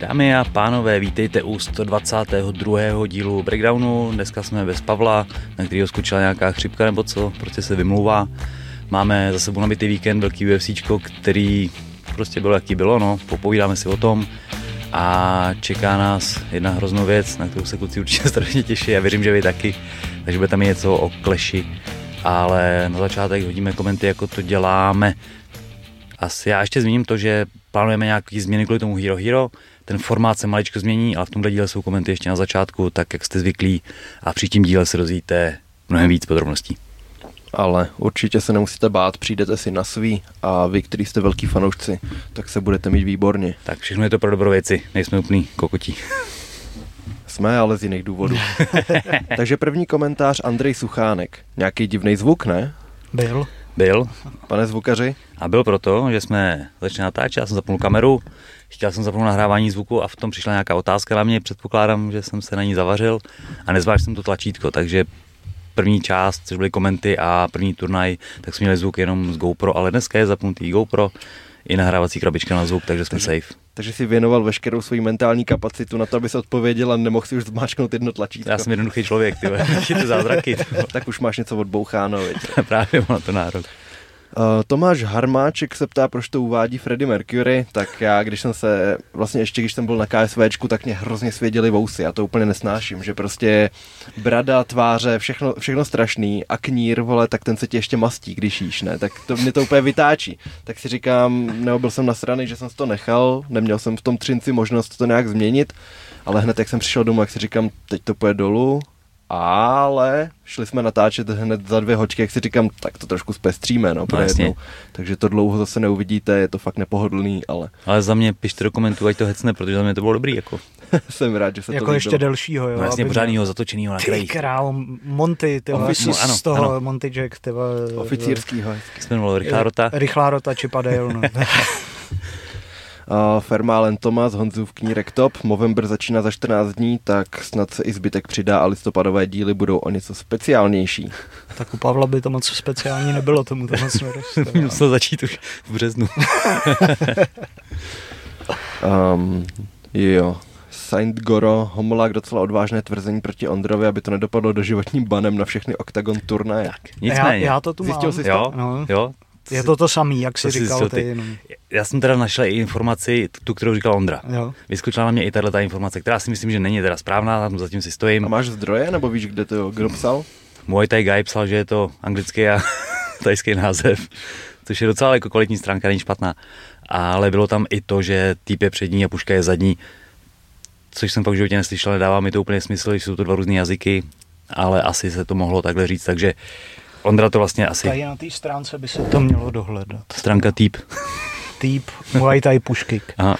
Dámy a pánové, vítejte u 122. dílu Breakdownu. Dneska jsme bez Pavla, na kterého skočila nějaká chřipka nebo co, prostě se vymlouvá. Máme za sebou nabitý víkend, velký UFC, který prostě bylo, jaký bylo, no, popovídáme si o tom a čeká nás jedna hroznou věc, na kterou se kluci určitě strašně těší a věřím, že vy taky, takže bude tam něco o kleši, ale na začátek hodíme komenty, jako to děláme. Asi já ještě zmíním to, že plánujeme nějaký změny kvůli tomu Hero Hero, ten formát se maličko změní, ale v tomhle díle jsou komenty ještě na začátku, tak jak jste zvyklí a při tím díle se dozvíte mnohem víc podrobností. Ale určitě se nemusíte bát, přijdete si na svý a vy, kteří jste velký fanoušci, tak se budete mít výborně. Tak všechno je to pro dobrou věci, nejsme úplný kokotí. Jsme, ale z jiných důvodů. Takže první komentář Andrej Suchánek. Nějaký divný zvuk, ne? Byl. Byl. Pane zvukaři? A byl proto, že jsme začali natáčet, já jsem zapnul kameru, chtěl jsem zapnout nahrávání zvuku a v tom přišla nějaká otázka na mě, předpokládám, že jsem se na ní zavařil a nezvážil jsem to tlačítko, takže první část, což byly komenty a první turnaj, tak jsme měli zvuk jenom z GoPro, ale dneska je zapnutý GoPro i nahrávací krabička na zvuk, takže jsme takže, safe. Takže si věnoval veškerou svoji mentální kapacitu na to, aby se odpověděl a nemohl si už zmáčknout jedno tlačítko. Já jsem jednoduchý člověk, ty, ty zázraky. tak už máš něco odboucháno. Právě na to nárok. Uh, Tomáš Harmáček se ptá, proč to uvádí Freddie Mercury, tak já, když jsem se, vlastně ještě když jsem byl na KSVčku, tak mě hrozně svěděli vousy, já to úplně nesnáším, že prostě brada, tváře, všechno, všechno strašný a knír, vole, tak ten se ti ještě mastí, když jíš, ne, tak to mě to úplně vytáčí. Tak si říkám, nebo byl jsem na strany, že jsem to nechal, neměl jsem v tom třinci možnost to nějak změnit, ale hned jak jsem přišel domů, jak si říkám, teď to půjde dolů, ale šli jsme natáčet hned za dvě hoďky, jak si říkám, tak to trošku zpestříme, no, pro no, Takže to dlouho zase neuvidíte, je to fakt nepohodlný, ale... Ale za mě pište do komentů, ať to hecne, protože za mě to bylo dobrý, jako. Jsem rád, že se jako to ještě delšího, jo. No jasně, pořádnýho, zatočenýho na kraji. Ty král, Monty, ty Office, no, ano, z toho ano. Monty Jack, ty Oficírskýho. Se jmenovalo, Rychlá rota? Rychlá rota, Chipadale, no. Uh, Fermálen Tomas, Honzův knírek top, Movember začíná za 14 dní, tak snad se i zbytek přidá a listopadové díly budou o něco speciálnější. Tak u Pavla by to moc speciální nebylo, tomu to moc neroste. Musel začít už v březnu. um, jo, Saint Goro, Homolák docela odvážné tvrzení proti Ondrovi, aby to nedopadlo do životním banem na všechny Octagon turnaje. Tak, nicméně. Já, já to tu Zjistil mám. Jsi jo, to? No. jo, je to to samý, jak jsi říkal ty. ty. Já jsem teda našel i informaci, tu, kterou říkal Ondra. Jo. Vyskočila na mě i tahle ta informace, která si myslím, že není teda správná, tam zatím si stojím. A máš zdroje, nebo víš, kde to kdo psal? Můj Thai Guy psal, že je to anglický a tajský název, což je docela jako kvalitní stránka, není špatná. Ale bylo tam i to, že týp je přední a puška je zadní, což jsem fakt v životě neslyšel, nedává mi to úplně smysl, že jsou to dva různé jazyky, ale asi se to mohlo takhle říct, takže Ondra to vlastně asi... Tady na té stránce by se to mělo dohledat. Stránka Týp. Týp, Muay Thai pušky. Aha,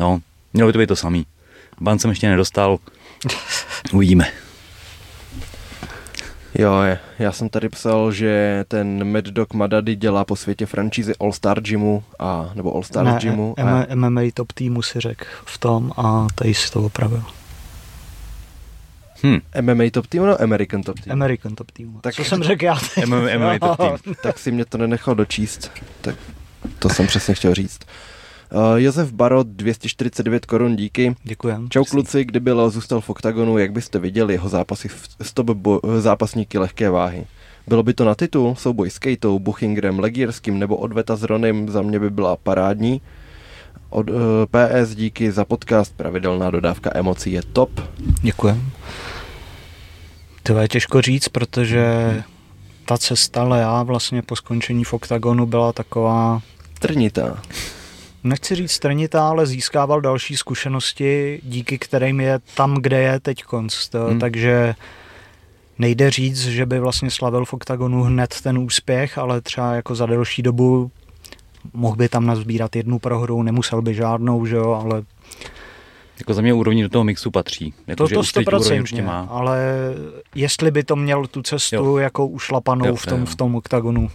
no, mělo by to být to samý. Ban jsem ještě nedostal, uvidíme. Jo, je. já jsem tady psal, že ten Mad Dog Madady dělá po světě franšízy All Star Gymu, a, nebo All Star ne, Gymu. A... MMA top týmu si řekl v tom a tady si to opravil. Hmm. MMA top team nebo American top team? American top team. Tak Co jsem řekl já teď? MMA top team. tak si mě to nenechal dočíst. Tak to jsem přesně chtěl říct. Uh, Josef Barot, 249 korun, díky. Děkujem. Čau kluci, kdyby Leo zůstal v oktagonu, jak byste viděli jeho zápasy s top bo- zápasníky lehké váhy? Bylo by to na titul, souboj s Kejtou, Buchingrem, Legierským nebo odveta s Ronem, za mě by byla parádní. Od uh, PS díky za podcast, pravidelná dodávka emocí je top. Děkujem. To je těžko říct, protože ta cesta Lea vlastně po skončení v oktagonu byla taková... Trnitá. Nechci říct strnitá, ale získával další zkušenosti, díky kterým je tam, kde je teď konc. Hmm. Takže nejde říct, že by vlastně slavil v oktagonu hned ten úspěch, ale třeba jako za delší dobu mohl by tam nazbírat jednu prohru, nemusel by žádnou, že jo, ale jako za mě úrovní do toho mixu patří. Jako, to, to 100%, má. ale jestli by to měl tu cestu jo. jako ušlapanou jo, v tom, jo. v tom oktagonu.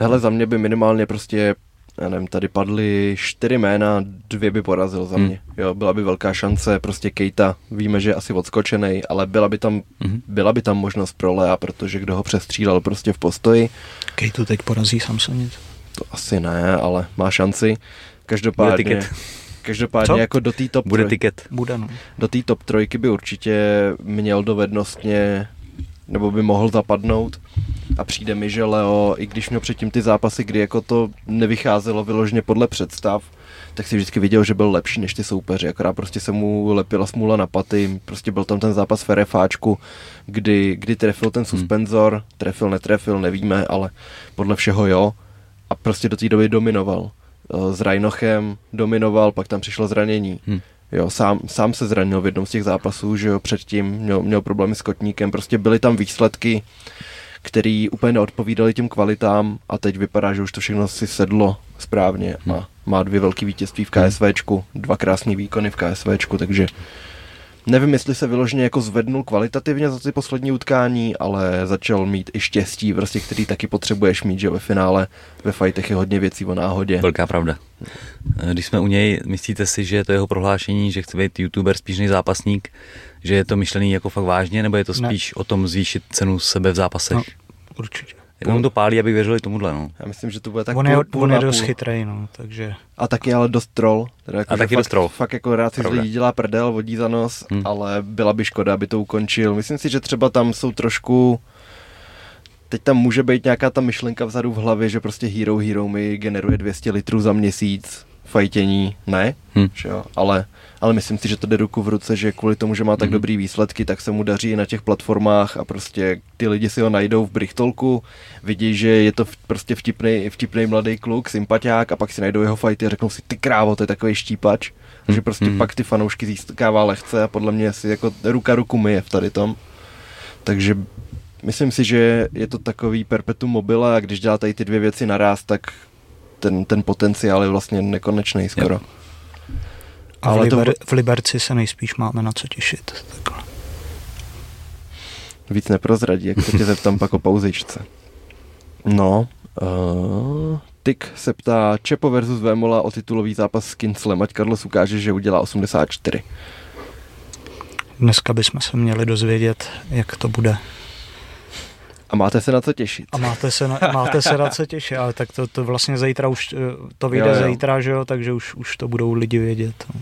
Hele, za mě by minimálně prostě já nevím, tady padly čtyři jména, dvě by porazil za hmm. mě. Jo, byla by velká šance, prostě Kejta, víme, že je asi odskočený, ale byla by tam, hmm. byla by tam možnost pro Lea, protože kdo ho přestřílel prostě v postoji. Kejtu teď porazí Samsonit. To asi ne, ale má šanci. Každopádně, Každopádně Co? jako do té top Bude troj- tiket. Bude, no. do té top trojky by určitě měl dovednostně nebo by mohl zapadnout a přijde mi, že Leo, i když měl předtím ty zápasy, kdy jako to nevycházelo vyloženě podle představ, tak si vždycky viděl, že byl lepší než ty soupeři, akorát prostě se mu lepila smůla na paty, prostě byl tam ten zápas v RFáčku, kdy, kdy trefil ten suspenzor, trefil, netrefil, nevíme, ale podle všeho jo a prostě do té doby dominoval. Eh, S Rajnochem dominoval, pak tam přišlo zranění. Hm. Jo, sám, sám se zranil v jednom z těch zápasů, že jo, předtím měl, měl problémy s kotníkem, prostě byly tam výsledky, které úplně neodpovídaly těm kvalitám a teď vypadá, že už to všechno si sedlo správně a má dvě velké vítězství v KSVčku, dva krásné výkony v KSVčku, takže nevím, jestli se vyloženě jako zvednul kvalitativně za ty poslední utkání, ale začal mít i štěstí, prostě, který taky potřebuješ mít, že ve finále ve fightech je hodně věcí o náhodě. Velká pravda. Když jsme u něj, myslíte si, že to jeho prohlášení, že chce být youtuber spíš než zápasník, že je to myšlený jako fakt vážně, nebo je to Ne. spíš o tom zvýšit cenu sebe v zápasech? No. určitě. Jenom to pálí, aby věřili tomuhle, no. Já myslím, že to bude tak on je, půl, půl on na je dost půl. chytrý, no, takže A taky ale dost troll. Teda jako, A taky fakt, dost troll. Fakt jako rád si z lidí dělá prdel, vodí za nos, Hmm. hmm. ale byla by škoda, aby to ukončil. Myslím si, že třeba tam jsou trošku... Teď tam může být nějaká ta myšlenka vzadu v hlavě, že prostě Hero Hero mi generuje 200 litrů za měsíc fajtění. Ne, Hm. že jo? Ale, ale myslím si, že to jde ruku v ruce, že kvůli tomu, že má tak Mhm. dobrý výsledky, tak se mu daří i na těch platformách a prostě ty lidi si ho najdou v Brichtolku, vidí, že je to v- prostě vtipný, vtipný mladý kluk, sympatiák a pak si najdou jeho fighty a řeknou si, ty krávo, to je takový štípač. A že prostě Mhm. pak ty fanoušky získává lehce a podle mě si jako ruka ruku myje v tady tom. Takže myslím si, že je to takový perpetuum mobile a když dělá tady ty dvě věci naraz, tak ten, ten potenciál je vlastně nekonečný skoro. Jo. A v, Ale to- Liber, v Liberci se nejspíš máme na co těšit. Takhle. Víc neprozradí, jak se tě zeptám pak o pauzičce. No, uh, Tik se ptá Čepo versus Vémola o titulový zápas s Kinslem, ať Carlos ukáže, že udělá 84. Dneska bychom se měli dozvědět, jak to bude. A máte se na co těšit. A máte se na, máte se na co těšit, ale tak to, to vlastně zítra už, eh, to vyjde Jo, jo. zítra, že jo, takže už, už to budou lidi vědět. No.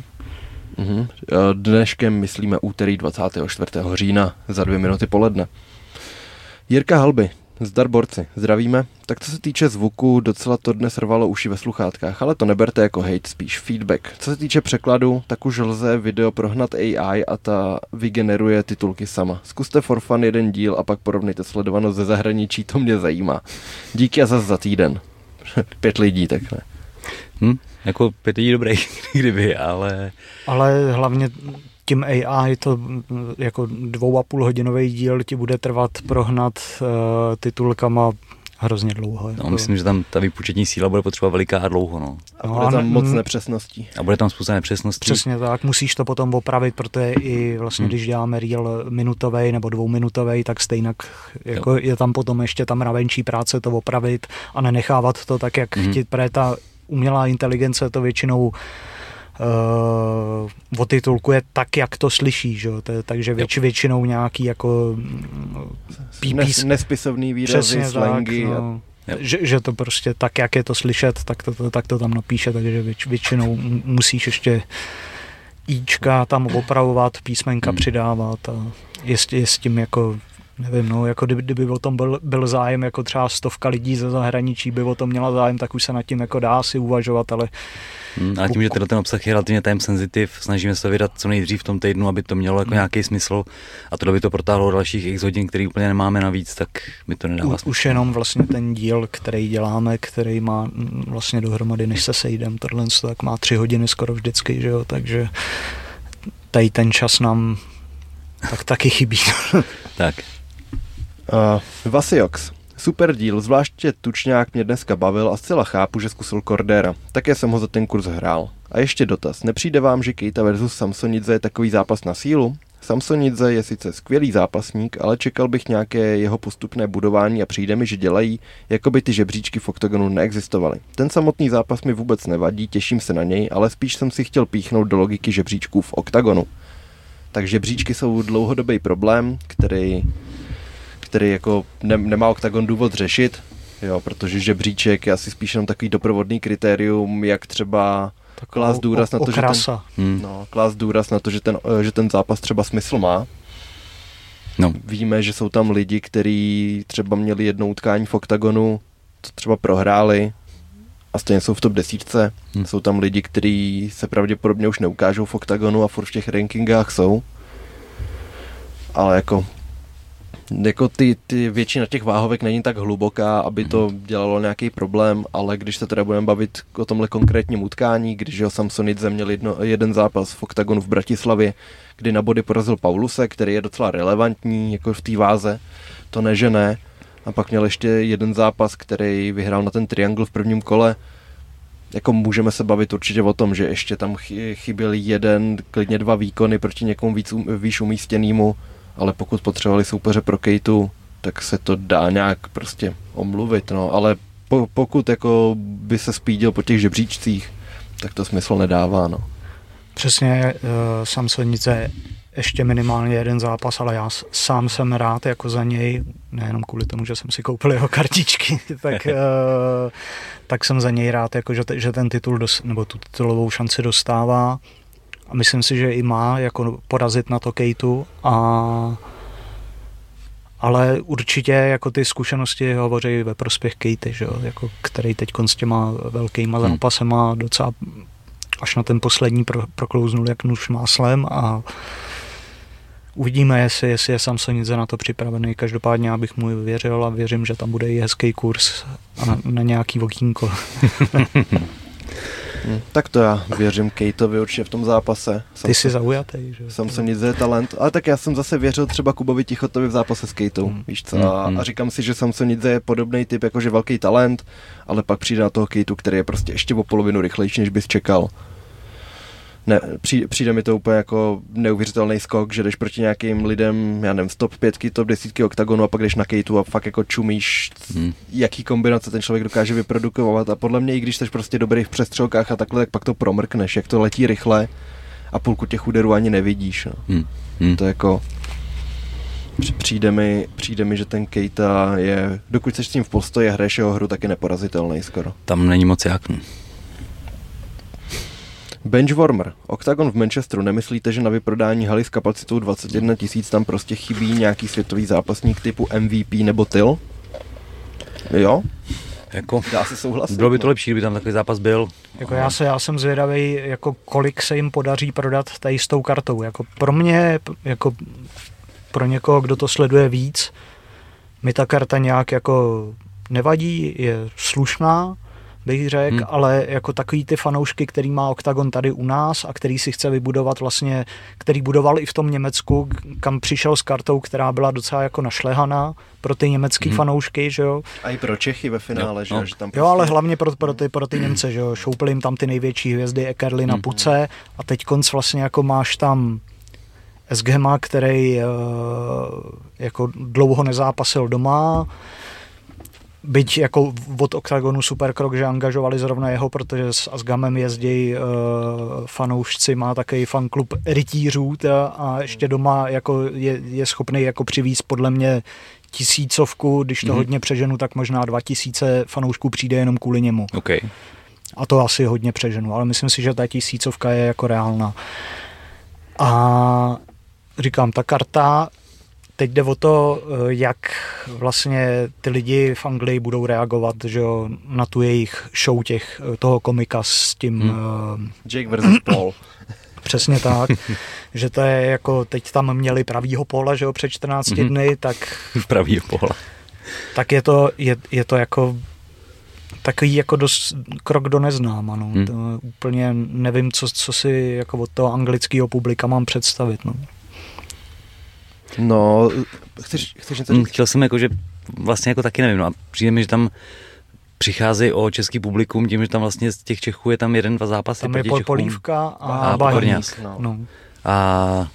Mhm. Eh, Dneškem myslíme úterý 24. října za dvě minuty poledne. Jirka Halby, zdar borci, zdravíme. Tak co se týče zvuku, docela to dnes rvalo uši ve sluchátkách, ale to neberte jako hate, spíš feedback. Co se týče překladu, tak už lze video prohnat AI a ta vygeneruje titulky sama. Zkuste for fun jeden díl a pak porovnejte sledovanost ze zahraničí, to mě zajímá. Díky a zas za týden. Pět lidí, takhle. Hm? Jako pět lidí dobrý, kdyby, ale Ale hlavně tím AI to mm, jako dvou a půl hodinový díl ti bude trvat prohnat uh, titulkama hrozně dlouho. Jako. no, myslím, že tam ta výpočetní síla bude potřeba veliká a dlouho, no. A No bude tam ne- moc mm. nepřesností. A bude tam spousta nepřesností. Přesně tak, musíš to potom opravit, protože i vlastně, Hmm. když děláme reel minutový nebo dvouminutový, tak stejně jako je tam potom ještě ta mravenčí práce to opravit a nenechávat to tak, jak hmm. ti, protože ta umělá inteligence to většinou uh, otitulkuje tak, jak to slyší, že? jo, to, je- takže věč, většinou nějaký jako mm, pípí, Nes, nespisovný výrazy, přesně slangy. tak, a no. Jo. Že, že to prostě tak, jak je to slyšet, tak to, to, tak to tam napíše, takže věč, většinou musíš ještě íčka tam opravovat, písmenka Hmm. přidávat a je, s- je s tím jako nevím, no, jako kdyby, kdyby o tom byl, byl zájem, jako třeba stovka lidí ze zahraničí by o tom měla zájem, tak už se nad tím jako dá si uvažovat, ale Hmm, ale tím, že tenhle ten obsah je relativně time sensitive, snažíme se vydat co nejdřív v tom týdnu, aby to mělo jako Hmm. nějaký smysl a to by to protáhlo dalších x hodin, který úplně nemáme navíc, tak mi to nedává u, smysl. už jenom vlastně ten díl, který děláme, který má mm, vlastně dohromady, než se sejdem, tohle tak má tři hodiny skoro vždycky, že jo, takže tady ten čas nám tak taky chybí. Tak, Uh, Vasiox. Super díl, zvláště Tučňák mě dneska bavil a zcela chápu, že zkusil Cordera. Také jsem ho za ten kurz hrál. A ještě dotaz. Nepřijde vám, že Keita versus Samsonidze je takový zápas na sílu? Samsonidze je sice skvělý zápasník, ale čekal bych nějaké jeho postupné budování a přijde mi, že dělají, jako by ty žebříčky v oktagonu neexistovaly. Ten samotný zápas mi vůbec nevadí, těším se na něj, ale spíš jsem si chtěl píchnout do logiky žebříčků v oktagonu. Takže žebříčky jsou dlouhodobý problém, který který jako ne, nemá OKTAGON důvod řešit, jo, protože žebříček je asi spíš jenom takový doprovodný kritérium, jak třeba Klás důraz na to, že ten, hmm. no, klás důraz na to, že ten, že ten zápas třeba smysl má. No. Víme, že jsou tam lidi, kteří třeba měli jednou utkání v oktagonu, to třeba prohráli a stejně jsou v top desítce. Hmm. Jsou tam lidi, kteří se pravděpodobně už neukážou v oktagonu a furt v těch rankingách jsou. Ale jako jako ty, ty většina těch váhovek není tak hluboká, aby to dělalo nějaký problém, ale když se teda budeme bavit o tomhle konkrétním utkání, když ho Samsonidze měl jedno, jeden zápas v oktagonu v Bratislavě, kdy na body porazil Pauluse, který je docela relevantní jako v té váze, to nežené. A pak měl ještě jeden zápas, který vyhrál na ten triangle v prvním kole. Jako můžeme se bavit určitě o tom, že ještě tam chyběl jeden, klidně dva výkony proti někomu víc, výš umístěnému ale pokud potřebovali soupeře pro Kejtu, tak se to dá nějak prostě omluvit, no, ale po, pokud jako by se spídil po těch žebříčcích, tak to smysl nedává, no. Přesně, uh, Samsonice ještě minimálně jeden zápas, ale já sám jsem rád jako za něj, nejenom kvůli tomu, že jsem si koupil jeho kartičky, tak, uh, tak jsem za něj rád, jako že, že ten titul, dos, nebo tu titulovou šanci dostává a myslím si, že i má jako porazit na to Kejtu a ale určitě jako ty zkušenosti hovoří ve prospěch Kejty, že jo? Jako, který teď s těma velkýma hmm. zápasema docela až na ten poslední pro, proklouznul jak nůž máslem a uvidíme, jestli, jestli je Samsonice na to připravený. Každopádně já bych mu věřil a věřím, že tam bude i hezký kurz a na, na nějaký okýnko. Hmm, tak to já věřím Kejtovi určitě v tom zápase. Ty jsi zaujatý, že? Jsem se nic je talent, ale tak já jsem zase věřil třeba Kubovi Tichotovi v zápase s Kejtou, hmm. víš co? Hmm, a, hmm. a říkám si, že Samsonidze je podobný typ, jakože velký talent, ale pak přijde na toho Kejtu, který je prostě ještě o polovinu rychlejší, než bys čekal ne, přijde, přijde mi to úplně jako neuvěřitelný skok, že jdeš proti nějakým lidem, já nevím, top pětky, top desítky oktagonu a pak jdeš na kejtu a fakt jako čumíš, hmm. jaký kombinace ten člověk dokáže vyprodukovat a podle mě, i když jsi prostě dobrý v přestřelkách a takhle, tak pak to promrkneš, jak to letí rychle a půlku těch úderů ani nevidíš. No. Hmm. Hmm. To je jako přijde mi, přijde mi, že ten Kejta je, dokud jsi s tím v postoji a hraješ jeho hru, tak je neporazitelný skoro. Tam není moc jak. Benchwarmer. Octagon v Manchesteru. Nemyslíte, že na vyprodání haly s kapacitou 21 tisíc tam prostě chybí nějaký světový zápasník typu MVP nebo Tyl? Jo? Jako, Dá se souhlasit. Bylo by to no. lepší, kdyby tam takový zápas byl. Jako já, se, já jsem zvědavý, jako kolik se jim podaří prodat tady s tou kartou. Jako pro mě, jako pro někoho, kdo to sleduje víc, mi ta karta nějak jako nevadí, je slušná, bych řekl, hmm. ale jako takový ty fanoušky, který má OKTAGON tady u nás a který si chce vybudovat vlastně, který budoval i v tom Německu, kam přišel s kartou, která byla docela jako našlehaná pro ty německý hmm. fanoušky, že jo. A i pro Čechy ve finále, jo. že, no. že tam prostě... Jo, ale hlavně pro, pro, ty, pro ty Němce, že jo. Šoupili jim tam ty největší hvězdy Ekerly na hmm. puce a teď konc vlastně jako máš tam SGMA, který uh, jako dlouho nezápasil doma, Byť jako od Octagonu super krok, že angažovali zrovna jeho, protože s Asgamem jezdí uh, fanoušci, má takový fanklub rytířů a ještě doma jako je, je schopný jako přivízt podle mě tisícovku, když to mm-hmm. hodně přeženu, tak možná dva tisíce fanoušků přijde jenom kvůli němu. Okay. A to asi hodně přeženu, ale myslím si, že ta tisícovka je jako reálná. A říkám, ta karta Teď jde o to, eh, jak vlastně ty lidi v Anglii budou reagovat že jo, na tu jejich show těch, eh, toho komika s tím... Hmm. Jake versus Paul. Přesně tak, že to je jako, teď tam měli pravýho pola, že jo, před 14 mm-hmm. dny, tak... Pravýho pola. Tak je to, je, je to jako takový jako dost, krok do neznáma, no. Hmm. To úplně nevím, co, co si jako od toho anglického publika mám představit, no. No, chceš, chceš něco říct? Chtěl jsem jako, že vlastně jako taky nevím, no a přijde mi, že tam přichází o český publikum tím, že tam vlastně z těch Čechů je tam jeden, dva zápasy tam je proti Polívka a, a. No. no. A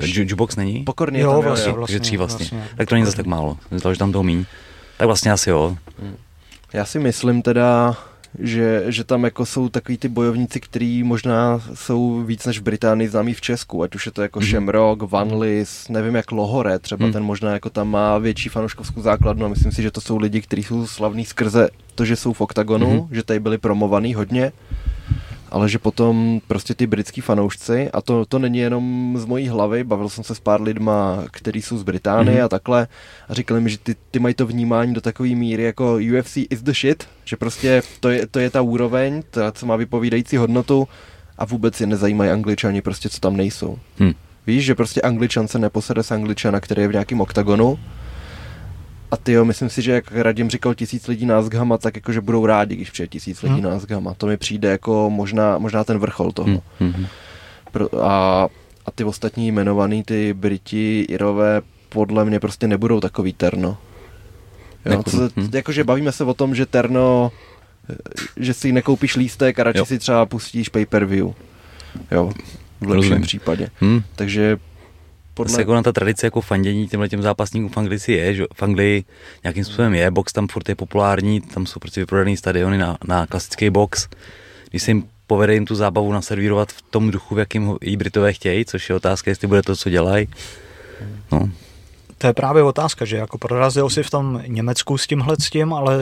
Jubox není? Pokorný jo, tam, vlastně, jo, vlastně, Takže tří vlastně. vlastně. Tak to není zase tak málo. Myslel, že tam toho míň. Tak vlastně asi jo. Já si myslím teda, že, že tam jako jsou takový ty bojovníci, kteří možná jsou víc než v Británii známí v Česku, ať už je to jako mm. Shamrock, Van Lis, nevím jak Lohore, třeba mm. ten možná jako tam má větší fanouškovskou základnu a myslím si, že to jsou lidi, kteří jsou slavní skrze to, že jsou v OKTAGONu, mm. že tady byli promovaný hodně ale že potom prostě ty britský fanoušci, a to, to není jenom z mojí hlavy, bavil jsem se s pár lidma, kteří jsou z Británie mm-hmm. a takhle, a říkali mi, že ty, ty mají to vnímání do takové míry jako UFC is the shit, že prostě to je, to je ta úroveň, ta, co má vypovídající hodnotu a vůbec je nezajímají angličani prostě, co tam nejsou. Hmm. Víš, že prostě angličan se neposede s angličana, který je v nějakém oktagonu, a ty jo, myslím si, že jak Radim říkal tisíc lidí na Zgama, tak jakože budou rádi, když přijde tisíc lidí hmm. na Zgama. To mi přijde jako možná, možná ten vrchol toho. Hmm. Pro, a, a ty ostatní jmenovaný, ty Briti, Irové, podle mě prostě nebudou takový terno. Jo, co, hmm. Jakože bavíme se o tom, že terno, že si nekoupíš lístek a radši jo. si třeba pustíš pay-per-view. Jo, v lepším případě. Hmm. Takže podle... Asi jako na ta tradice jako fandění těmhle těm zápasníkům v Anglii je, že v Anglii nějakým způsobem je, box tam furt je populární, tam jsou prostě vyprodaný stadiony na, na klasický box. Když se jim povede jim tu zábavu naservírovat v tom duchu, v jakým i Britové chtějí, což je otázka, jestli bude to, co dělají. No. To je právě otázka, že jako prorazil si v tom Německu s tímhle s tím, ale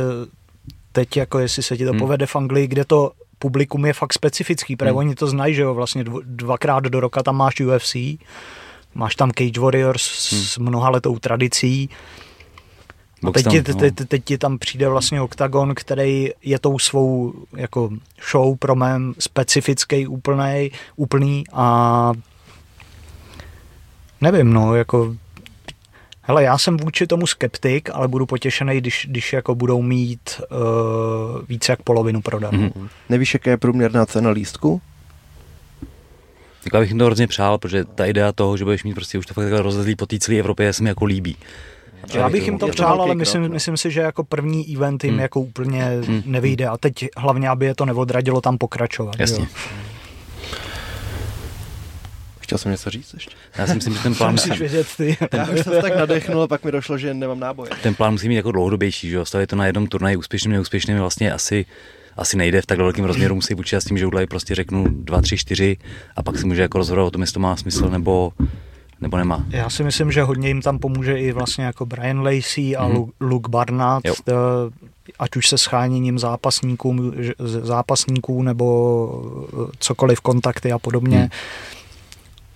teď jako jestli se ti to hmm. povede v Anglii, kde to publikum je fakt specifický, protože hmm. oni to znají, že jo, vlastně dvakrát do roka tam máš UFC, Máš tam Cage Warriors hmm. s mnoha letou tradicí. A teď, ti, no. teď, teď ti tam přijde vlastně Octagon, který je tou svou jako show pro mém specifický úplnej, úplný a nevím, no, jako Hele, já jsem vůči tomu skeptik, ale budu potěšený, když, když jako budou mít uh, více jak polovinu prodanou. Mm-hmm. Nevíš, jaká je průměrná cena lístku? Tak já bych jim to hrozně přál, protože ta idea toho, že budeš mít prostě už to fakt takhle rozezlý po té celé Evropě, se mi jako líbí. Já bych jim to přál, ale myslím, krok, no. myslím si, že jako první event jim hmm. jako úplně hmm. nevyjde a teď hlavně, aby je to neodradilo tam pokračovat. Jasně. Jo. Chtěl jsem něco říct ještě? Já si myslím, že ten plán musí vědět ty. Ten, já už jsem tak nadechnul a pak mi došlo, že nemám náboje. Ten plán musí mít jako dlouhodobější, že jo? Stavit to na jednom turnaji úspěšným, neúspěšným vlastně asi asi nejde v tak velkém rozměru, musí počítat s tím, že udělají prostě řeknu 2, 3, 4 a pak si může jako rozhodovat o tom, jestli to má smysl nebo, nebo nemá. Já si myslím, že hodně jim tam pomůže i vlastně jako Brian Lacey a mm-hmm. Luke Barnett, jo. Eh, ať už se scháněním zápasníků, zápasníků nebo eh, cokoliv, kontakty a podobně. Mm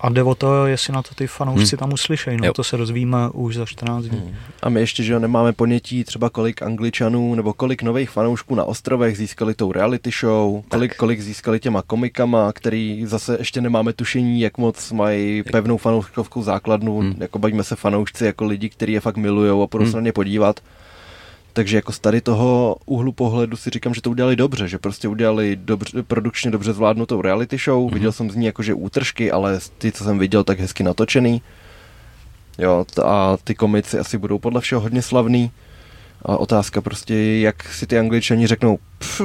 a jde o to, jestli na to ty fanoušci hmm. tam uslyšejí, no jo. to se rozvíme už za 14 dní. Hmm. A my ještě, že nemáme ponětí třeba kolik angličanů nebo kolik nových fanoušků na ostrovech získali tou reality show, kolik, kolik získali těma komikama, který zase ještě nemáme tušení, jak moc mají pevnou fanouškovskou základnu, hmm. jako bavíme se fanoušci jako lidi, kteří je fakt milujou a půjdou hmm. se na ně podívat. Takže jako z tady toho úhlu pohledu si říkám, že to udělali dobře, že prostě udělali dobře, produkčně dobře zvládnutou reality show. Mm-hmm. Viděl jsem z ní jakože útržky, ale ty, co jsem viděl, tak hezky natočený. Jo, a ty komici asi budou podle všeho hodně slavný. A otázka prostě, jak si ty angličani řeknou, pff,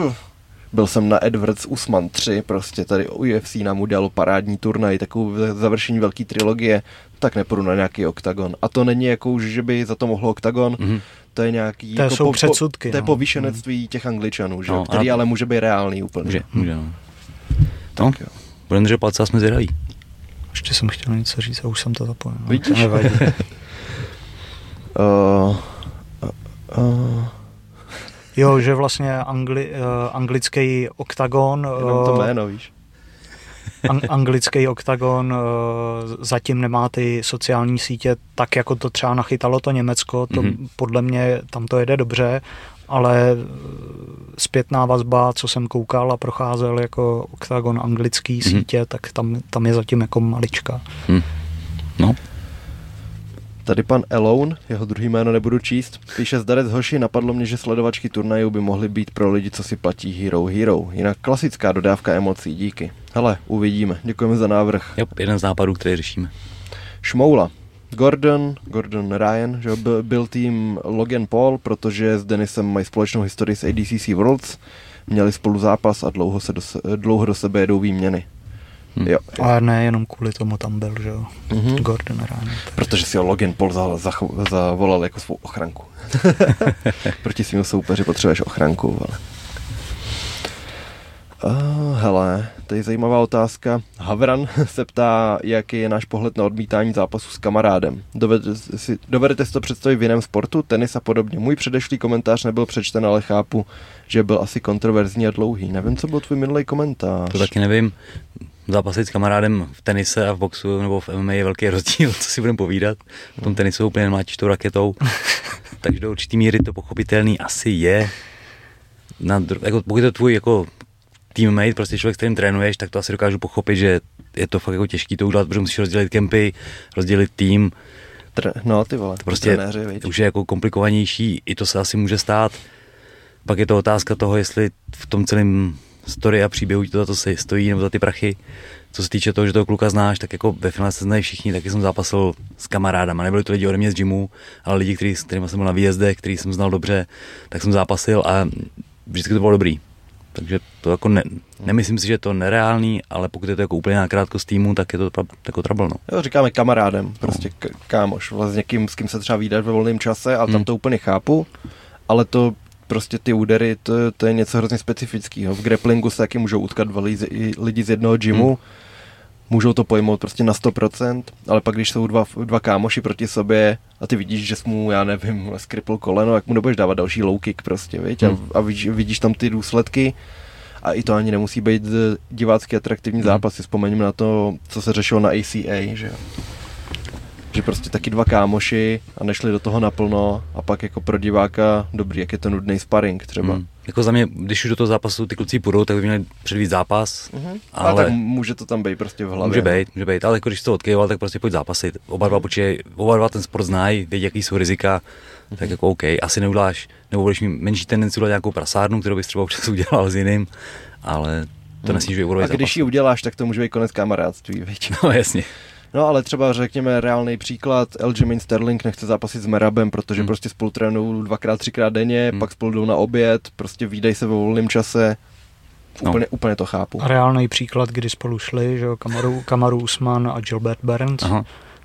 byl jsem na Edwards Usman 3, prostě tady UFC nám udělalo parádní turnaj, takovou završení velké trilogie, tak nepůjdu na nějaký oktagon. A to není jako, že by za to mohlo oktagon, mm-hmm to je nějaký... To jako jsou po, předsudky. Po, to je no. povýšenectví hmm. těch angličanů, že? No, který ale může být reálný úplně. Může, může no. Tak no, jo. Budeme držet palce a jsme zvědaví. Ještě jsem chtěl něco říct a už jsem to zapomněl. Vidíš? uh, uh, uh. Jo, že vlastně angli, uh, anglický oktagon... Uh, Jenom to jméno, víš an- anglický oktagon uh, zatím nemá ty sociální sítě tak, jako to třeba nachytalo to Německo. To mm-hmm. podle mě tam to jede dobře, ale eh, zpětná vazba, co jsem koukal a procházel jako oktagon anglický mm-hmm. sítě, tak tam, tam je zatím jako malička. Mm. No. Tady pan Alone, jeho druhý jméno nebudu číst, píše Zdarec Hoši, napadlo mě, že sledovačky turnajů by mohly být pro lidi, co si platí Hero Hero. Jinak klasická dodávka emocí, díky. Hele, uvidíme. Děkujeme za návrh. Jo, jeden z nápadů, který řešíme. Šmoula. Gordon, Gordon Ryan, že byl, byl tým Logan Paul, protože s Denisem mají společnou historii s ADCC Worlds, měli spolu zápas a dlouho, se do, dlouho do sebe jedou výměny. Hmm. Jo, jo. Ale ne jenom kvůli tomu tam byl, že jo, mm-hmm. Gordon Ryan. Takže. Protože si ho Logan Paul za, za, zavolal jako svou ochranku. Proti svým soupeři potřebuješ ochranku, ale... Uh, hele, to je zajímavá otázka. Havran se ptá, jaký je náš pohled na odmítání zápasu s kamarádem. Dovedete si, dovedete si to představit v jiném sportu, tenis a podobně. Můj předešlý komentář nebyl přečten, ale chápu, že byl asi kontroverzní a dlouhý. Nevím, co byl tvůj minulý komentář. To taky nevím. Zápasit s kamarádem v tenise a v boxu nebo v MMA je velký rozdíl, co si budeme povídat. V tom tenisu úplně nemlátíš tou raketou. Takže do určitý míry to pochopitelný asi je. Na, jako, pokud je to tvůj jako teammate, prostě člověk, s kterým trénuješ, tak to asi dokážu pochopit, že je to fakt jako těžký to udělat, protože musíš rozdělit kempy, rozdělit tým. Tr- no ty vole, to prostě trenéři, už je jako komplikovanější, i to se asi může stát. Pak je to otázka toho, jestli v tom celém story a příběhu to za to se stojí nebo za ty prachy. Co se týče toho, že toho kluka znáš, tak jako ve finále se znají všichni, taky jsem zápasil s kamarádama. Nebyli to lidi ode mě z gymu, ale lidi, který, s kterými jsem byl na výjezdech, který jsem znal dobře, tak jsem zápasil a vždycky to bylo dobrý. Takže to jako ne, nemyslím si, že je to nereálný, ale pokud je to jako úplně na krátko z týmu, tak je to jako trouble. No. Jo, říkáme kamarádem, prostě k- kámoš, vlastně někým, s kým se třeba vydat ve volném čase, a tam hmm. to úplně chápu, ale to prostě ty údery, to, to je něco hrozně specifického. V grapplingu se taky můžou utkat dva lidi, lidi z jednoho gymu, hmm. Můžou to pojmout prostě na 100%, ale pak když jsou dva, dva kámoši proti sobě a ty vidíš, že jsi mu, já nevím, skripl koleno, jak mu nebudeš dávat další low kick prostě, viď? Hmm. A, a vidíš, vidíš tam ty důsledky a i to ani nemusí být divácky atraktivní hmm. zápas. Vzpomeňme na to, co se řešilo na ACA, že že prostě taky dva kámoši a nešli do toho naplno a pak jako pro diváka dobrý, jak je to nudný sparring třeba. Hmm. Jako za mě, když už do toho zápasu ty kluci půjdou, tak by měli předvíc zápas. Mm-hmm. Ale... ale... tak může to tam být prostě v hlavě. Může být, může být, ale jako když to odkýval, tak prostě pojď zápasit. Oba dva, počkej, oba dva ten sport znají, vědí, jaký jsou rizika, mm-hmm. tak jako OK, asi neuděláš, nebo budeš mít menší tendenci udělat nějakou prasárnu, kterou bys třeba občas udělal s jiným, ale to hmm. nesnížuje úroveň A když ji uděláš, tak to může být konec kamarádství, viď? No jasně. No ale třeba řekněme reálný příklad, Elgin Sterling nechce zápasit s Merabem, protože hmm. prostě spolu trénují dvakrát, třikrát denně, hmm. pak spolu jdou na oběd, prostě výdej se ve volném čase. No. Úplně, úplně to chápu. A reálný příklad, kdy spolu šli, že Kamaru, Kamaru Usman a Gilbert Burns. Aha.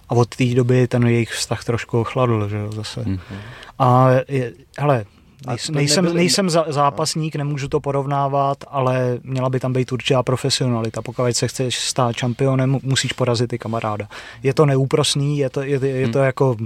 A od té doby ten jejich vztah trošku ochladl, že jo, zase. Hmm. A je, hele, Nejsem, nejsem, nejsem zápasník, nemůžu to porovnávat, ale měla by tam být určitá profesionalita. Pokud se chceš stát šampionem, musíš porazit i kamaráda. Je to neúprosný, je to, je, je to hmm. jako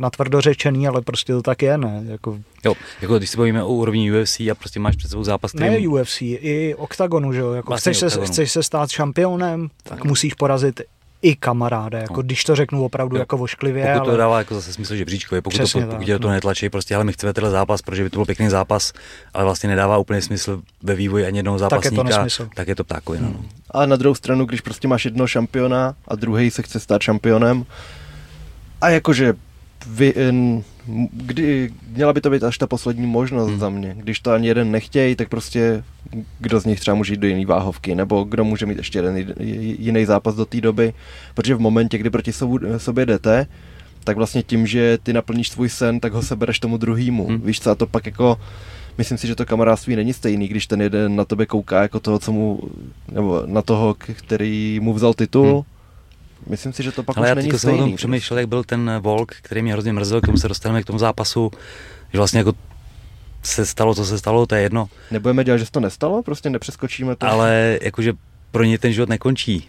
natvrdo řečený, ale prostě to tak je, ne? Jako... Jo, jako když se bavíme o úrovni UFC a prostě máš před sebou zápas, který... Ne UFC, i OKTAGONu, že jo? Jako vlastně chceš, se, chceš se stát šampionem, tak musíš porazit i kamaráde, jako no. když to řeknu opravdu jo. jako vošklivě. Pokud ale... to dává jako zase smysl, že bříčkově, pokud, to, pokud tě to no. netlačí, prostě ale my chceme tenhle zápas, protože by to byl pěkný zápas, ale vlastně nedává úplně smysl ve vývoji ani jednoho zápasníka, tak je to, tak je to ptákově. Hmm. No. A na druhou stranu, když prostě máš jednoho šampiona a druhý se chce stát šampionem, a jakože vy, kdy, měla by to být až ta poslední možnost hmm. za mě. Když to ani jeden nechtějí, tak prostě kdo z nich třeba může jít do jiné váhovky, nebo kdo může mít ještě jeden jiný zápas do té doby, protože v momentě, kdy proti sobě jdete, tak vlastně tím, že ty naplníš svůj sen, tak ho sebereš tomu druhému. Hmm. Víš co, a to pak jako myslím si, že to kamarádství není stejný, když ten jeden na tebe kouká jako toho, co mu, nebo na toho, který mu vzal titul, hmm Myslím si, že to pak Ale už já není stejný. jsem přemýšlel, jak byl ten Volk, který mě hrozně mrzel, k tomu se dostaneme k tomu zápasu, že vlastně jako se stalo, co se stalo, to je jedno. Nebudeme dělat, že se to nestalo? Prostě nepřeskočíme to? Ale jakože pro ně ten život nekončí.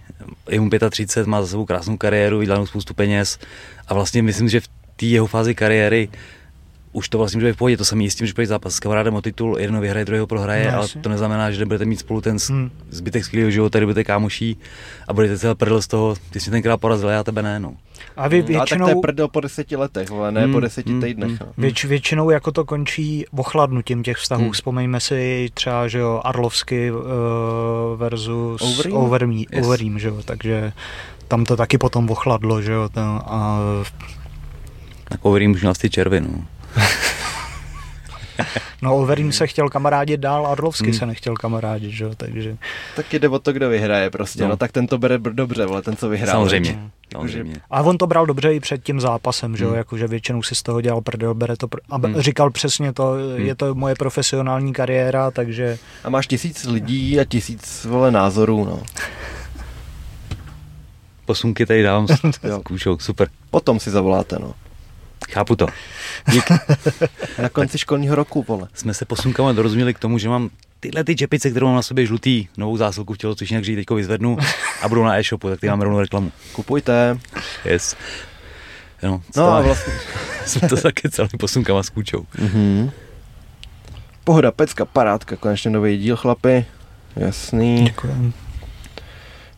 Je mu 35, má za sebou krásnou kariéru, vydělanou spoustu peněz a vlastně myslím, že v té jeho fázi kariéry už to vlastně může být v pohodě, to samý s tím, že zápas s kamarádem o titul, jedno vyhraje, druhého prohraje, no, ale to neznamená, že nebudete mít spolu ten hmm. zbytek skvělého života, kdy budete kámoší a budete celý prdel z toho, ty jsi tenkrát porazil, já tebe ne, no. A vy většinou... Hmm. A tak to je prdel po deseti letech, ale ne hmm, po deseti hmm, týdnech. Hmm. No. Věč, většinou jako to končí ochladnutím těch vztahů. Hmm. Vzpomeňme si třeba, že jo, Arlovsky uh, versus Overeem, Overeem, yes. Overeem že jo, takže tam to taky potom ochladlo, že jo, ten, a... Tak Overeem už měl červy, no. Overeem se chtěl kamarádit dál, Arlovsky hmm. se nechtěl kamarádit, že? takže... Tak jde o to, kdo vyhraje prostě, no. no tak ten to bere dobře, ale ten, co vyhrál. Samozřejmě. Samozřejmě. A on to bral dobře i před tím zápasem, že hmm. jakože většinou si z toho dělal prdel, bere to, pr- a hmm. říkal přesně to, hmm. je to moje profesionální kariéra, takže... A máš tisíc lidí a tisíc, vole, názorů, no. Posunky tady dávám s kůžou, super. Potom si zavoláte, no. Chápu to. Dík. Na konci školního roku, vole. Jsme se posunkami dorozuměli k tomu, že mám tyhle ty čepice, kterou mám na sobě žlutý, novou zásilku v což jinak teď vyzvednu a budou na e-shopu, tak ty máme rovnou reklamu. Kupujte. Yes. No, no a vlastně... jsme to taky celý posunkama s kůčou. Mm-hmm. Pohoda, pecka, parádka, konečně nový díl, chlapi. Jasný. Děkujem.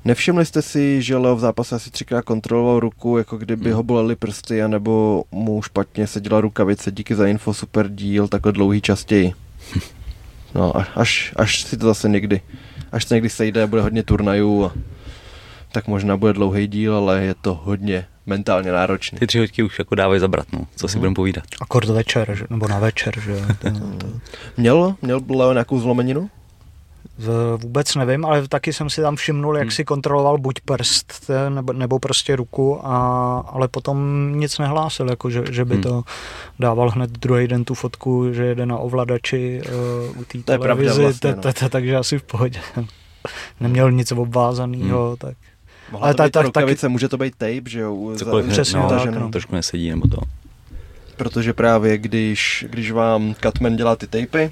Nevšimli jste si, že Leo v zápase asi třikrát kontroloval ruku, jako kdyby hmm. ho bolely prsty, anebo mu špatně seděla rukavice. Díky za info, super díl, takhle dlouhý častěji. No, až, až si to zase někdy, až se někdy sejde a bude hodně turnajů, a, tak možná bude dlouhý díl, ale je to hodně mentálně náročný. Ty tři hoďky už jako dávají zabrat, no. co si hmm. budeme povídat. Akord večer, že? nebo na večer, že to, to... Měl, měl Leo nějakou zlomeninu? Vůbec nevím, ale taky jsem si tam všimnul, jak hmm. si kontroloval buď prst nebo, nebo prostě ruku, a, ale potom nic nehlásil, jako že, že by hmm. to dával hned druhý den tu fotku, že jede na ovladači uh, u té televizi, vlastně, no. takže asi v pohodě. Neměl nic obvázaného, hmm. tak... Mohla ale to být tak, rukavice, taky... může to být tape, že jo? Cokoliv, Přesně no, tak, no. trošku nesedí nebo to. Protože právě když, když vám Catman dělá ty tapy,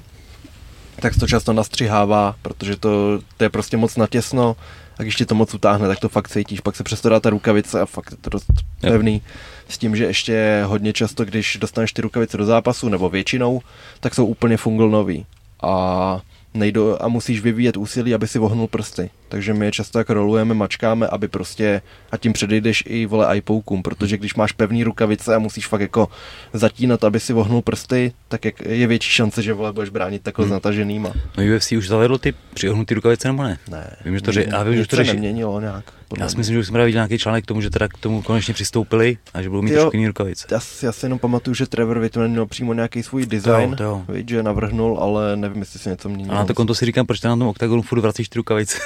tak to často nastřihává, protože to, to je prostě moc natěsno a když ti to moc utáhne, tak to fakt cítíš. Pak se přesto dá ta rukavice a fakt je to dost pevný. S tím, že ještě hodně často, když dostaneš ty rukavice do zápasu, nebo většinou, tak jsou úplně funglnový. A nejdo, a musíš vyvíjet úsilí, aby si vohnul prsty. Takže my je často jak rolujeme, mačkáme, aby prostě a tím předejdeš i vole iPoukům, protože když máš pevný rukavice a musíš fakt jako zatínat, aby si vohnul prsty, tak jak je větší šance, že vole budeš bránit takhle hmm. nataženýma. No UFC už zavedlo ty přiohnutý rukavice nebo ne? Ne. Vím, že to, ři- vím, že to řeší. neměnilo nějak. Já si myslím, že už jsme viděl nějaký článek k tomu, že teda k tomu konečně přistoupili a že budou mít trošku jiný rukavice. Já, já si jenom pamatuju, že Trevor Whitman měl přímo nějaký svůj design, to jo, to jo. že navrhnul, ale nevím, jestli si něco měnil. A na to konto si říkám, proč na tom oktagonu furt vracíš ty rukavice,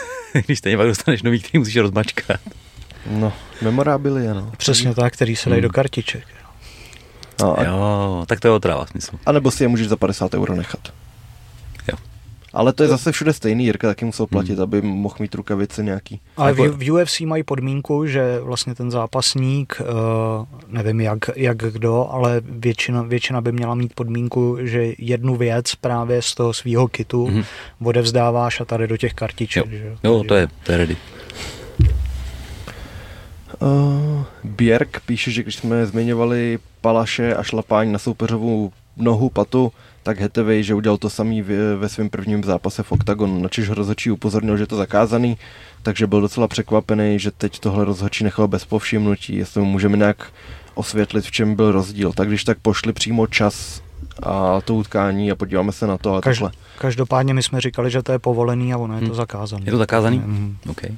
když stejně pak dostaneš nový, který musíš rozmačkat. No, memorabilie, no. Přesně tak, který se dají hmm. do kartiček. No, a... Jo, tak to je otrava smysl. A nebo si je můžeš za 50 euro nechat. Ale to je zase všude stejný, Jirka taky musel platit, hmm. aby mohl mít rukavice nějaký. Ale v, v UFC mají podmínku, že vlastně ten zápasník, uh, nevím jak, jak kdo, ale většina, většina by měla mít podmínku, že jednu věc právě z toho svého kitu hmm. odevzdáváš a tady do těch kartiček. Jo, že? jo to, je, to je ready. Uh, Bjerk píše, že když jsme zmiňovali Palaše a šlapání na soupeřovou nohu, patu, tak Hetevej, že udělal to samý ve svém prvním zápase v OKTAGON, načež rozhodčí upozornil, že je to zakázaný, takže byl docela překvapený, že teď tohle rozhodčí nechal bez povšimnutí, jestli mu můžeme nějak osvětlit, v čem byl rozdíl. Tak když tak pošli přímo čas a to utkání a podíváme se na to. A Každ- každopádně my jsme říkali, že to je povolený a ono je to hmm. zakázané. Je to zakázaný? Mm. Okay.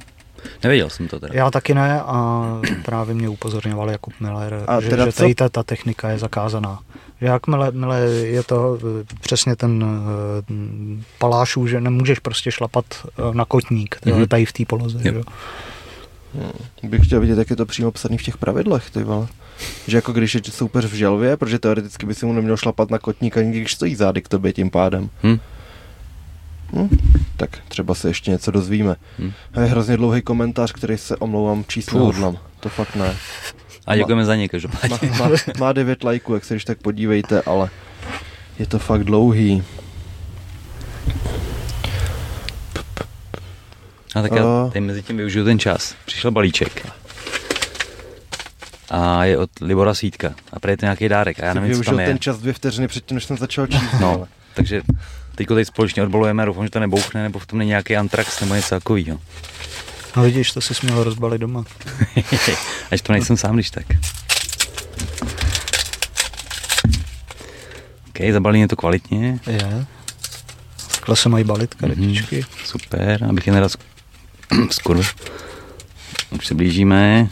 Nevěděl jsem to teda. Já taky ne a právě mě upozorňoval Jakub Miller, a že, že tady ta, ta technika je zakázaná. Jakmile mile je to eh, přesně ten uh, palášů, že nemůžeš prostě šlapat uh, na kotník, mm-hmm. tady v té poloze. Yep. Že? Hmm. Bych chtěl vidět, jak je to přímo psaný v těch pravidlech, ty vole. Že jako když je soupeř v želvě, protože teoreticky by si mu neměl šlapat na kotník, ani když stojí zády k tobě tím pádem. Hmm. Hmm, tak třeba se ještě něco dozvíme. Hmm. Je hrozně dlouhý komentář, který se omlouvám číst nehodlám. To fakt ne. A děkujeme má, za ně, každopádně. Má, má, má devět lajků, jak se když tak podívejte, ale je to fakt dlouhý. A tak já tady mezi tím využiju ten čas. Přišel balíček. A je od Libora Svítka. A prý je to nějaký dárek. A já nevím, co tam je. ten čas dvě vteřiny předtím, než jsem začal číst. No, takže teď tady společně odbalujeme, doufám, že to nebouchne, nebo v tom není nějaký antrax nebo něco takového. No vidíš, to si směl rozbalit doma. Až to nejsem sám, když tak. OK, zabalí to kvalitně. Je. Takhle se mají balit kartičky. Mm-hmm. Super, abych je neraz skoro. Už se blížíme.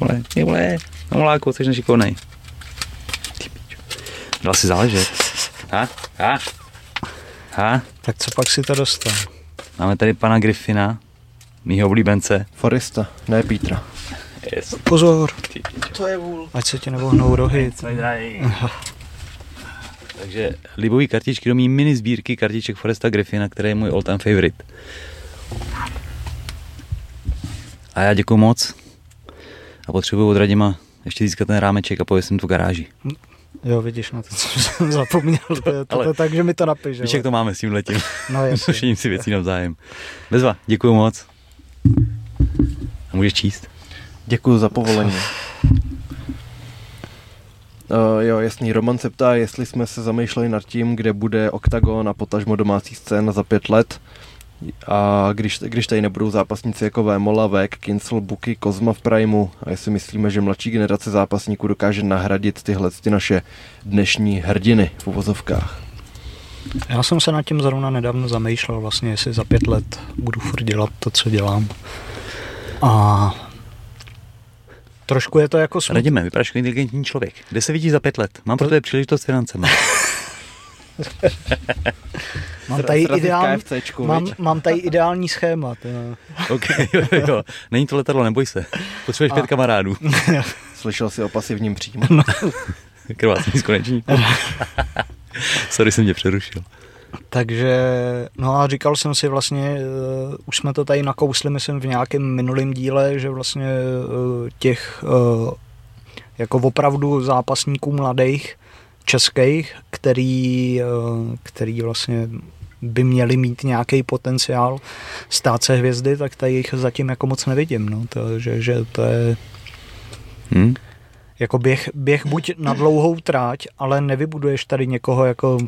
Vole, ty vole, no moláku, jsi nešikovnej. Dal si záležet. Ha? Ha? Ha? Tak co pak si to dostal? Máme tady pana Griffina, mýho oblíbence. Foresta, ne Petra. Yes. Pozor. To je vůl. Ať se ti nevohnou rohy. Takže libový kartičky do mý mini sbírky kartiček Foresta Griffina, který je můj all time favorite. A já děkuji moc. A potřebuji od Radima ještě získat ten rámeček a pověsím tu garáži. Jo, vidíš, na to jsem zapomněl. To, to, to, to tak, že mi to napiš. Víš, jak to máme s tím letím. No, jasně. si věcí navzájem. Bezva, děkuji moc. A můžeš číst? Děkuji za povolení. Uh, jo, jasný. Roman se ptá, jestli jsme se zamýšleli nad tím, kde bude OKTAGON a potažmo domácí scéna za pět let. A když, když tady nebudou zápasníci jako Vémola, Vek, Kincel, Buky, Kozma v Primeu a jestli myslíme, že mladší generace zápasníků dokáže nahradit tyhle ty naše dnešní hrdiny v uvozovkách. Já jsem se nad tím zrovna nedávno zamýšlel, vlastně, jestli za pět let budu furt dělat to, co dělám. A trošku je to jako smut... Radíme, vypadáš jako inteligentní člověk. Kde se vidíš za pět let? Mám pro tebe příležitost s financemi. mám, tady ideální, mám, mám tady ideální schéma. ok, jo, jo. Není to letadlo, neboj se. Potřebuješ A... pět kamarádů. Slyšel jsi o pasivním příjmu? No. Krvácení konečník. Sorry, jsem tě přerušil. Takže, no a říkal jsem si vlastně, uh, už jsme to tady nakousli, myslím, v nějakém minulém díle, že vlastně uh, těch uh, jako opravdu zápasníků mladých, českých, který, uh, který vlastně by měli mít nějaký potenciál stát se hvězdy, tak tady jich zatím jako moc nevidím. No. To, že, že to je hmm. jako běh, běh buď na dlouhou tráť, ale nevybuduješ tady někoho jako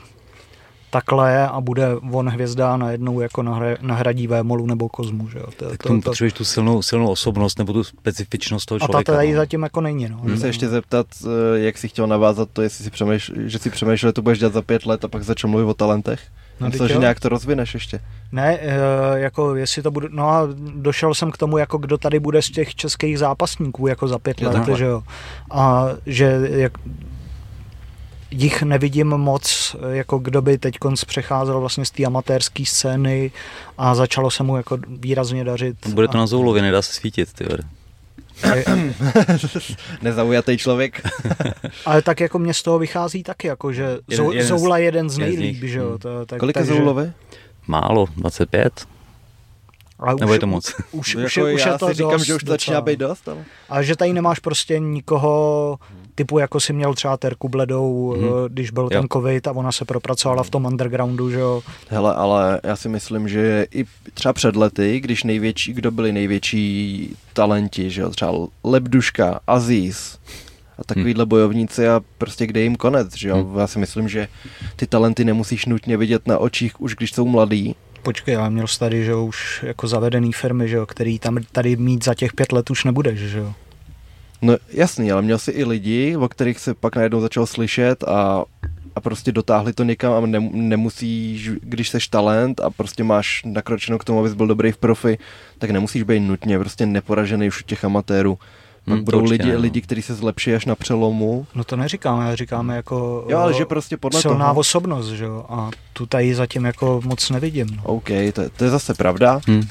takhle a bude on hvězda najednou jako nahra, nahradí Vémolu nebo Kozmu. Že jo? To, tak to, tomu to, potřebuješ tu silnou, silnou osobnost nebo tu specifičnost toho člověka. A ta tady no. zatím jako není. No. Můžu se ještě zeptat, eh, jak jsi chtěl navázat to, jestli si přemýšl, že si přemýšlel, že to budeš dělat za pět let a pak začal mluvit o talentech? No, Myslel, že nějak to rozvineš ještě. Ne, eh, jako jestli to bude, no a došel jsem k tomu, jako kdo tady bude z těch českých zápasníků jako za pět let, že jo. A že jak, jich nevidím moc, jako kdo by teď přecházel vlastně z té amatérské scény a začalo se mu jako výrazně dařit. Bude to a... na Zoulově, nedá se svítit, ty Nezaujatý člověk. Ale tak jako mě z toho vychází taky, jako že jeden, jeden Zoula je jeden z nejlíp, že jo. Hmm. tak, Kolik je Zoulovi? Málo, 25. Ale Nebo už, je to moc? Už, už, jako už já je to si říkám, dost, že už to začíná být dost. Ale... A že tady nemáš prostě nikoho typu, jako si měl třeba Terku Bledou, hmm. když byl jo. ten covid a ona se propracovala v tom undergroundu, že jo. Hele, ale já si myslím, že i třeba před lety, když největší, kdo byli největší talenti, že jo, třeba Lebduška, Aziz, a takovýhle hmm. bojovníci a prostě kde jim konec, že jo. Hmm. Já si myslím, že ty talenty nemusíš nutně vidět na očích, už když jsou mladí, Počkej, já měl tady, že už jako zavedený firmy, že jo, který tam tady mít za těch pět let už nebudeš, že jo. No jasný, ale měl si i lidi, o kterých se pak najednou začal slyšet a, a prostě dotáhli to někam a ne, nemusíš, když seš talent a prostě máš nakročeno k tomu, abys byl dobrý v profi, tak nemusíš být nutně prostě neporažený už u těch amatérů. Pak hmm, budou určitě, lidi, no. lidi, kteří se zlepší až na přelomu. No to neříkáme, říkáme jako jo, ale že prostě podle silná toho... osobnost, že jo, a tu tady zatím jako moc nevidím. No. OK, to, to je zase pravda. Hmm.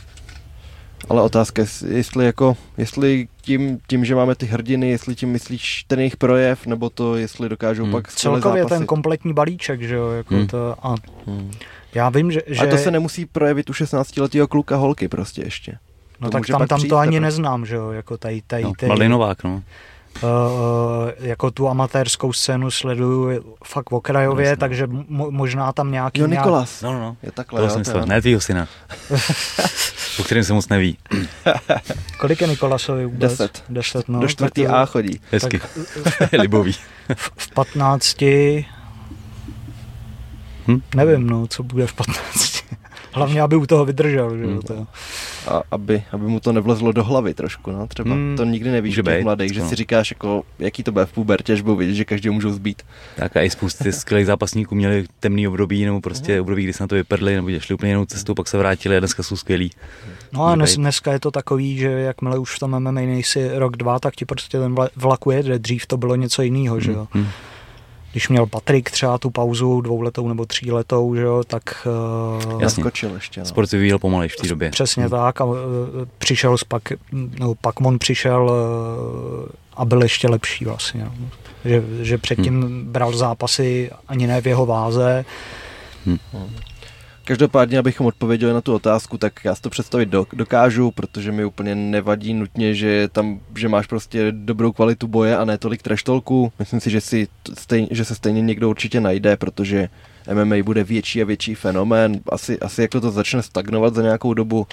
Ale otázka je, jestli jako, jestli tím, tím, že máme ty hrdiny, jestli tím myslíš ten jejich projev, nebo to, jestli dokážou hmm. pak Celkově zápasit. ten kompletní balíček, že jo, jako hmm. to a hmm. já vím, že, že... A to se nemusí projevit u 16-letého kluka holky prostě ještě. No to tak tam, tam to ani neznám, že jo, jako tady, tady, no, tady Malinovák, no. Uh, jako tu amatérskou scénu sleduju fakt okrajově, no, takže mo- možná tam nějaký... Jo, Nikolas. Nějak... No, no, no. Je takhle, to jo, jsem ne tvýho syna. o kterém se moc neví. Kolik je Nikolasovi vůbec? Deset. Deset, no. Do čtvrtý A chodí. Hezky. Tak, Libový. v, v patnácti... Hm? Nevím, no, co bude v patnácti. Hlavně, aby u toho vydržel. Že? Hmm. To. A aby, aby mu to nevlezlo do hlavy trošku, no, třeba. Hmm. To nikdy nevíš že těch mladých, že no. si říkáš, jako, jaký to bude v pubertě, až budou vidět, že každý můžou zbít. Tak a i spousty skvělých zápasníků měli temný období, nebo prostě hmm. období, kdy se na to vypadli, nebo šli úplně jinou cestou, pak se vrátili a dneska jsou skvělí. No a dnes, dneska je to takový, že jakmile už v tom MMA nejsi rok, dva, tak ti prostě ten vlak jede. Dřív to bylo něco jiného, hmm. že jo. Hmm když měl Patrik třeba tu pauzu dvouletou nebo tříletou, že jo, tak... Uh, Jasně. Skočil ještě. No. Sport vyvíjel pomalej v té době. Přesně hmm. tak a uh, přišel pak, no, pak Mon přišel uh, a byl ještě lepší vlastně. No. Že, že předtím hmm. bral zápasy ani ne v jeho váze. Hmm. Každopádně, abychom odpověděli na tu otázku, tak já si to představit do, dokážu, protože mi úplně nevadí nutně, že tam, že máš prostě dobrou kvalitu boje a ne tolik treštolku. Myslím si, že, si stejně, že se stejně někdo určitě najde, protože MMA bude větší a větší fenomén. Asi, asi jako to začne stagnovat za nějakou dobu,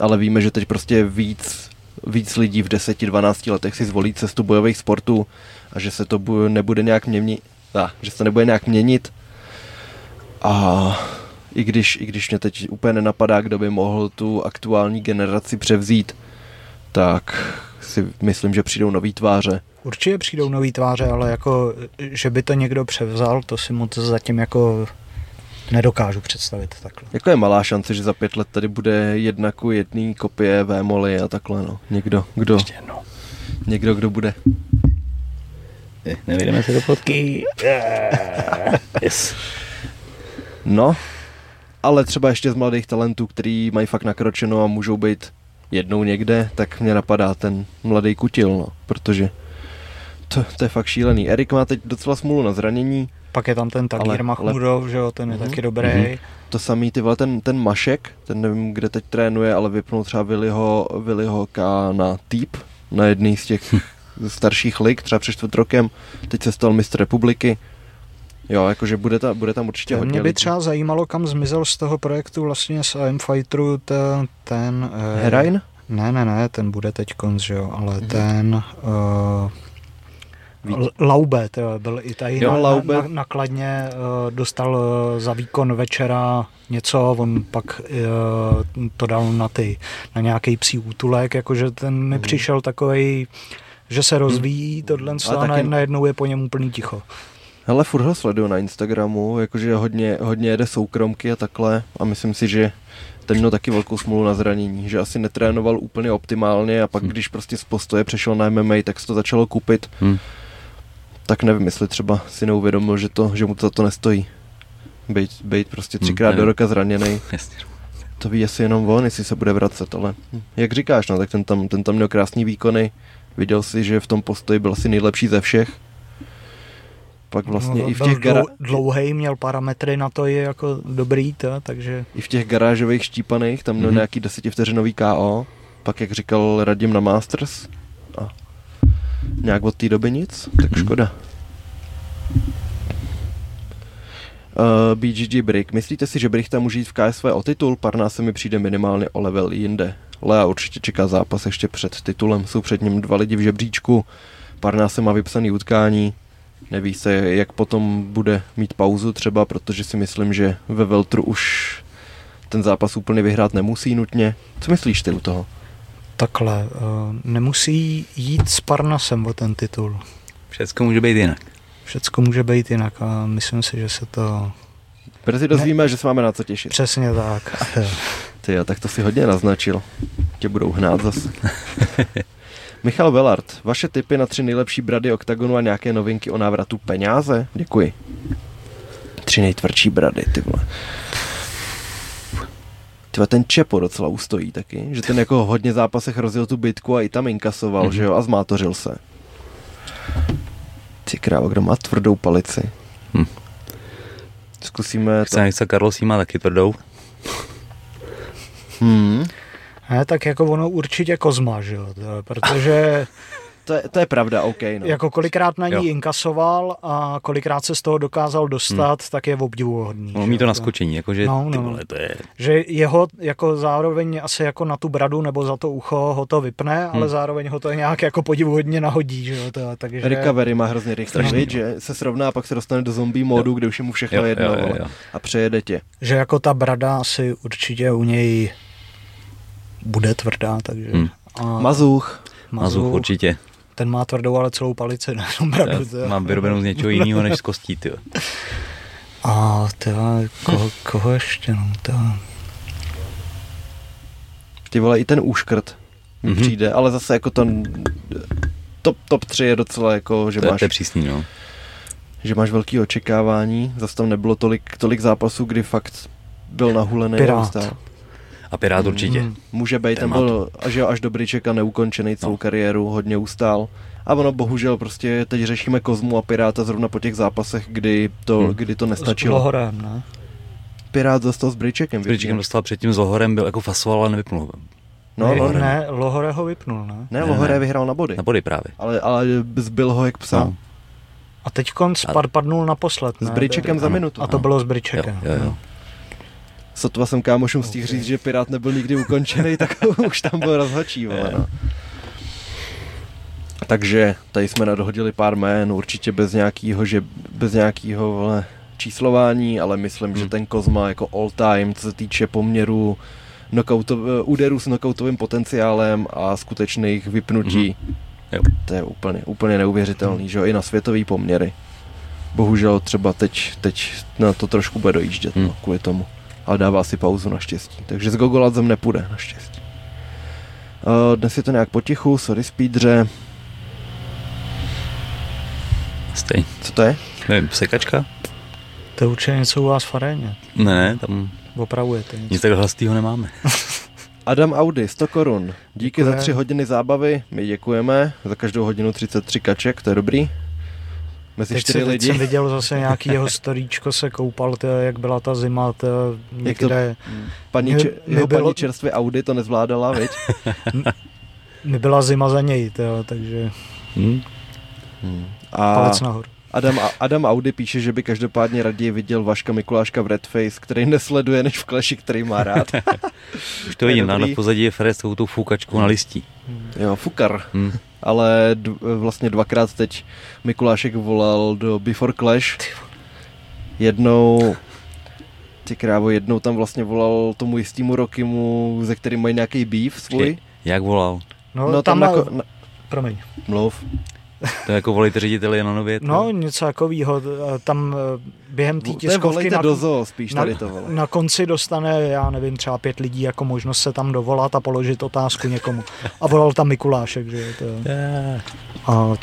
ale víme, že teď prostě víc, víc lidí v 10-12 letech si zvolí cestu bojových sportů a že se to nebude nějak měnit, že se to nebude nějak měnit. A i když, i když mě teď úplně nenapadá, kdo by mohl tu aktuální generaci převzít, tak si myslím, že přijdou nový tváře. Určitě přijdou nový tváře, ale jako, že by to někdo převzal, to si moc zatím jako nedokážu představit takhle. Jako je malá šance, že za pět let tady bude jedna ku jedný kopie Vémoly a takhle, no. Někdo, kdo, no. někdo, kdo bude. Nevidíme se do fotky. Yeah. Yes. No, ale třeba ještě z mladých talentů, který mají fakt nakročeno a můžou být jednou někde, tak mě napadá ten mladý kutil, no, protože to, to je fakt šílený. Erik má teď docela smůlu na zranění. Pak je tam ten Tagir Mahmudov, že jo, ten je mm-hmm. taky dobrý. Mm-hmm. To samý, ty vole, ten, ten Mašek, ten nevím, kde teď trénuje, ale vypnul třeba Viliho, Viliho K na Týp, na jedný z těch starších lig, třeba před čtvrt rokem. Teď se stal mistr republiky. Jo, jakože bude, ta, bude tam určitě hodně Mě by lidí. třeba zajímalo, kam zmizel z toho projektu vlastně s AM Fighteru ten... ten eh, Herain? Ne, ne, ne, ten bude teď konc, že jo, ale mm-hmm. ten... Uh, Laube, to byl i tady jo, na, Laube. Na, nakladně uh, dostal uh, za výkon večera něco, on pak uh, to dal na ty, na nějaký psí útulek, jakože ten mi mm. přišel takový, že se rozvíjí mm. tohle a taky... najednou je po něm úplný ticho. Hele, furt ho sleduju na Instagramu, jakože hodně, hodně jede soukromky a takhle a myslím si, že ten měl taky velkou smůlu na zranění, že asi netrénoval úplně optimálně a pak hmm. když prostě z postoje přešel na MMA, tak se to začalo kupit. Hmm. Tak nevím, jestli třeba si neuvědomil, že, to, že mu to, to nestojí. Bejt, bejt prostě třikrát hmm, do roka zraněný. To ví asi jenom on, jestli se bude vracet, ale jak říkáš, no, tak ten tam, ten tam měl krásný výkony. Viděl si, že v tom postoji byl asi nejlepší ze všech pak vlastně no, i v těch gara... Dlouhý měl parametry na to je jako dobrý, to, takže... I v těch garážových štípaných, tam měl mm-hmm. nějaký desetivteřinový KO, pak jak říkal Radim na Masters a nějak od té doby nic, tak mm-hmm. škoda. Uh, BGG Brick. Myslíte si, že Brick tam může jít v KSV o titul? Parná se mi přijde minimálně o level jinde. Lea určitě čeká zápas ještě před titulem. Jsou před ním dva lidi v žebříčku. Parná se má vypsaný utkání. Neví se, jak potom bude mít pauzu třeba, protože si myslím, že ve Veltru už ten zápas úplně vyhrát nemusí nutně. Co myslíš ty u toho? Takhle, uh, nemusí jít s Parnasem o ten titul. Všecko může být jinak. Všecko může být jinak a myslím si, že se to... Brzy dozvíme, ne... že se máme na co těšit. Přesně tak. Ty tak to si hodně naznačil. Tě budou hnát zase. Michal Velart, vaše tipy na tři nejlepší brady OKTAGONu a nějaké novinky o návratu peněze? Děkuji. Tři nejtvrdší brady, ty vole. Tyva ten Čepo docela ustojí taky, že ten jako hodně zápasech rozjel tu bitku a i tam inkasoval, mm-hmm. že jo, a zmátořil se. Ty krávo, kdo má tvrdou palici? Hm. Zkusíme to. Chce, Carlos má taky tvrdou. Hmm. Ne, tak jako ono určitě Kozma, že jo, protože... to, je, to je pravda, OK. No. Jako kolikrát na ní jo. inkasoval a kolikrát se z toho dokázal dostat, hmm. tak je obdivuhodný. No, mí to naskočení, jakože no, no. Vole, to je... Že jeho jako zároveň asi jako na tu bradu nebo za to ucho ho to vypne, hmm. ale zároveň ho to nějak jako podivuhodně nahodí, že jo. To, takže... Recovery má hrozně rychle, no. že se srovná a pak se dostane do zombie modu, jo. kde už je mu všechno jo, jedno jo, jo, jo. a přejede tě. Že jako ta brada asi určitě u něj bude tvrdá, takže... Hmm. A Mazuch. Mazuch určitě. Ten má tvrdou, ale celou palici, Já mám vyrobenou z něčeho jiného než z kostí, ty. A teda, koho, koho ještě, no, teda. Ty vole, i ten úškrt mm-hmm. přijde, ale zase jako ten top, top 3 je docela jako, že to máš... To je přísný, no. Že máš velký očekávání, zase tam nebylo tolik, tolik zápasů, kdy fakt byl nahulený. Pirát. A Pirát určitě. Mm, může být, ten byl až, až dobrý čeka neukončený celou no. kariéru, hodně ustál. A ono bohužel prostě teď řešíme Kozmu a Piráta zrovna po těch zápasech, kdy to, hmm. kdy to nestačilo. Horem, ne? Pirát dostal s Bryčekem. S Bryčekem dostal předtím s Lohorem, byl jako fasoval, ale nevypnul. No, ne, Lohore. ne, Lohore ho vypnul, ne? Ne, Ne, Lohore ne. vyhrál na body. Na body právě. Ale, ale zbyl ho jak psa. No. A teď spad padnul naposled, ne? S Bryčekem za minutu. A to bylo s Jo, Bryčekem. jo, jo. Sotva jsem kámošům stihl Okay. říct, že Pirát nebyl nikdy ukončený, tak už tam byl rozhočí, vole, no. Takže tady jsme nadohodili pár jmén, určitě bez nějakého, že bez nějakého vole, číslování, ale myslím, Hmm. že ten Kozma jako all time, co se týče poměru knockouto, úderů s knockoutovým potenciálem a skutečných vypnutí, Jo. to je úplně, úplně neuvěřitelný, že jo, i na světový poměry. Bohužel třeba teď, teď na to trošku bude dojíždět, Hmm. no, kvůli tomu. Ale dává si pauzu naštěstí. Takže z Gogoladzem nepůjde naštěstí. Uh, dnes je to nějak potichu, sorry speedře. Stej. Co to je? Nevím, sekačka? To je určitě něco u vás v aréně. Ne, ne, tam Opravujete něco. nic tak hlastýho nemáme. Adam Audi, 100 korun. Díky Děkujem. za 3 hodiny zábavy, my děkujeme. Za každou hodinu 33 kaček, to je dobrý. Mezi Teď, 4 si, teď lidi. jsem viděl zase nějaký jeho storíčko se koupal, to, jak byla ta zima, to někde, Paní, Mě- če- mě jeho bylo- paní čerstvě Audi to nezvládala, viď? mi byla zima za něj, to, takže Hm? A palec nahoru. Adam, Adam Audi píše, že by každopádně raději viděl Vaška Mikuláška v Redface, který nesleduje než v Clashi, který má rád. Už To to je vidím, na, pozadí je Fred s tou foukačkou na listí. jo, fukar. Hm. Ale d- vlastně dvakrát teď Mikulášek volal do Before Clash. Jednou ty krávo, jednou tam vlastně volal tomu jistýmu Rokimu, ze kterým mají nějaký beef svůj. Jak volal? No, No tam, tam na, na, promiň. mluv. To je jako volejte řediteli na nově. No, něco takového. Tam eh, během té tiskovky na, do zoo, spíš na, tady to vole. na konci dostane, já nevím, třeba pět lidí jako možnost se tam dovolat a položit otázku někomu. A volal tam Mikulášek, že jo, to. A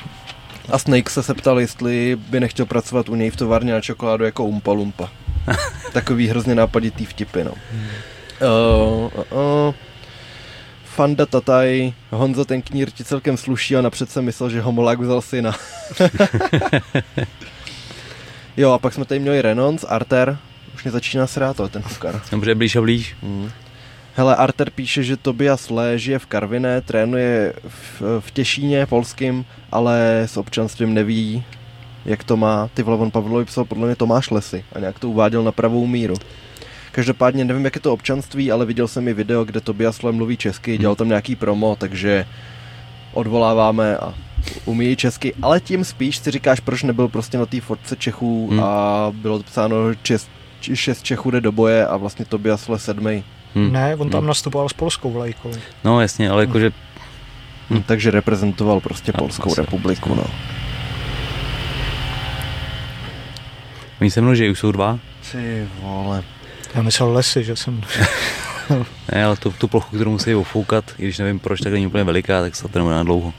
A Snake se se ptal, jestli by nechtěl pracovat u něj v továrně na čokoládu jako Umpa Lumpa. Takový hrozně nápaditý vtipy, no. Uh, uh, uh. Fanda Tataj, Honzo ten knír ti celkem sluší a napřed jsem myslel, že homolák vzal syna. jo, a pak jsme tady měli Renons, Arter, už mě začíná srát, ale ten fukar. Dobře, blíž a blíž. Hmm. Hele, Arter píše, že Tobias Lé žije v Karviné, trénuje v, v Těšíně polským, ale s občanstvím neví, jak to má. Ty vole, on Pavlovi psal podle mě Tomáš Lesy a nějak to uváděl na pravou míru. Každopádně nevím, jak je to občanství, ale viděl jsem i video, kde Tobias Lé mluví česky, dělal tam nějaký promo, takže odvoláváme a umí česky, ale tím spíš si říkáš, proč nebyl prostě na té fotce Čechů Hmm. a bylo psáno, že šest Čechů jde do boje a vlastně Tobias Lé sedmý. Hm. ne, on tam Hm. nastupoval s polskou vlajkou. No jasně, ale jakože Hm. Takže reprezentoval prostě A, Polskou asi, republiku, no. oni se mnou, že už jsou dva. Ty vole. Já myslel lesy, že jsem... Ne, ale tu, tu plochu, kterou musí ofoukat, i když nevím proč, tak není úplně veliká, tak se to nebude na dlouho.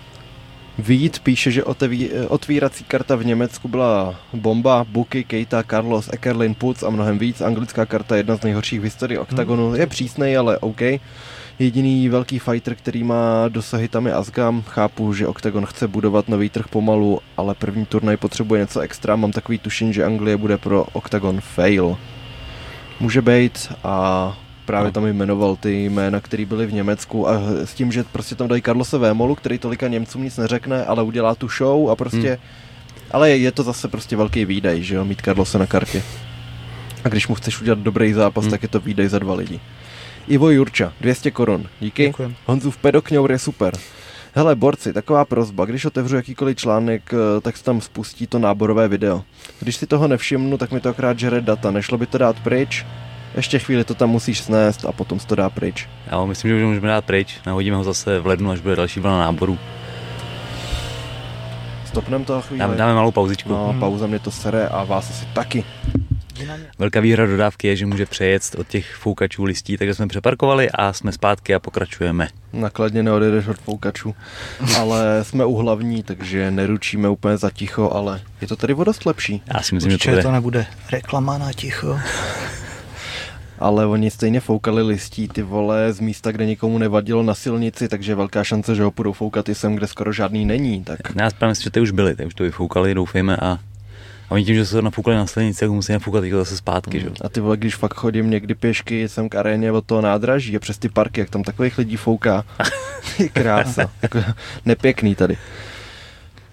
Vít píše, že oteví, otvírací karta v Německu byla bomba, Buky, Keita, Carlos, Ekerlin, Putz a mnohem víc. Anglická karta je jedna z nejhorších v historii OKTAGONu. Je přísnej, ale OK. Jediný velký fighter, který má dosahy tam je Asgam. Chápu, že Octagon chce budovat nový trh pomalu, ale první turnaj potřebuje něco extra. Mám takový tušení, že Anglie bude pro Octagon fail. Může být a právě No. tam jmenoval ty jména, které byly v Německu a s tím, že prostě tam dají Carlose Vémolu, který tolika Němcům nic neřekne, ale udělá tu show a prostě... Hmm. Ale je, je to zase prostě velký výdaj, že jo, mít Carlose na kartě. A když mu chceš udělat dobrý zápas, Hmm. tak je to výdej za dva lidi. Ivo Jurča, 200 korun, díky. Děkujem. Honzův pedokňour je super. Hele, borci, taková prozba, když otevřu jakýkoliv článek, eh, tak se tam spustí to náborové video. Když si toho nevšimnu, tak mi to akorát žere data, nešlo by to dát pryč? Ještě chvíli to tam musíš snést a potom se to dá pryč. Já myslím, že už můžeme dát pryč, nahodíme ho zase v lednu, až bude další vlna náboru. Stopnem to chvíli. Dáme, dáme malou pauzičku. No, pauza mě to sere a vás asi taky. Velká výhra dodávky je, že může přejet od těch foukačů listí, takže jsme přeparkovali a jsme zpátky a pokračujeme. Nakladně neodejdeš od foukačů. ale jsme u hlavní, takže neručíme úplně za ticho, ale je to tady o dost lepší. Já si myslím, že to Určitě bude. to nebude reklama na ticho. Ale oni stejně foukali listí ty vole z místa, kde nikomu nevadilo na silnici, takže velká šance, že ho půjdou foukat i sem, kde skoro žádný není. Tak Já právě myslím, že ty už byly, ty už to vyfoukali, doufejme A oni tím, že se to nafukali na stanici, tak musí nafukat zase zpátky, mm. že? A ty vole, když fakt chodím někdy pěšky jsem k aréně od toho nádraží a přes ty parky, jak tam takových lidí fouká. Krása. jako nepěkný tady.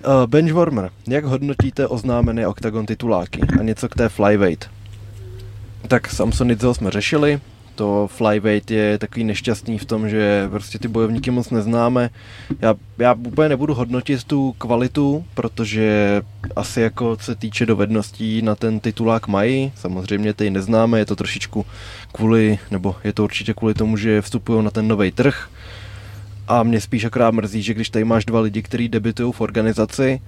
Uh, Benchwarmer, jak hodnotíte oznámené Octagon tituláky a něco k té flyweight? Tak Samsonidzo jsme řešili, to flyweight je takový nešťastný v tom, že prostě ty bojovníky moc neznáme. Já, já úplně nebudu hodnotit tu kvalitu, protože asi jako se týče dovedností na ten titulák mají, samozřejmě ty neznáme, je to trošičku kvůli, nebo je to určitě kvůli tomu, že vstupují na ten nový trh. A mě spíš akorát mrzí, že když tady máš dva lidi, kteří debitují v organizaci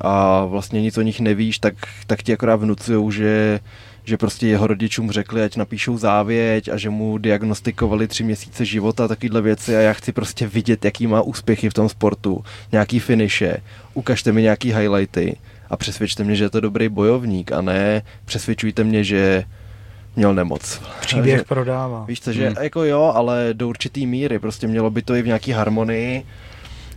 a vlastně nic o nich nevíš, tak, tak ti akorát vnucují, že že prostě jeho rodičům řekli, ať napíšou závěť a že mu diagnostikovali tři měsíce života, takovéhle věci a já chci prostě vidět, jaký má úspěchy v tom sportu, nějaký finiše, ukažte mi nějaký highlighty a přesvědčte mě, že je to dobrý bojovník a ne přesvědčujte mě, že měl nemoc. Příběh že, prodává. Víš co, že hmm. jako jo, ale do určitý míry, prostě mělo by to i v nějaký harmonii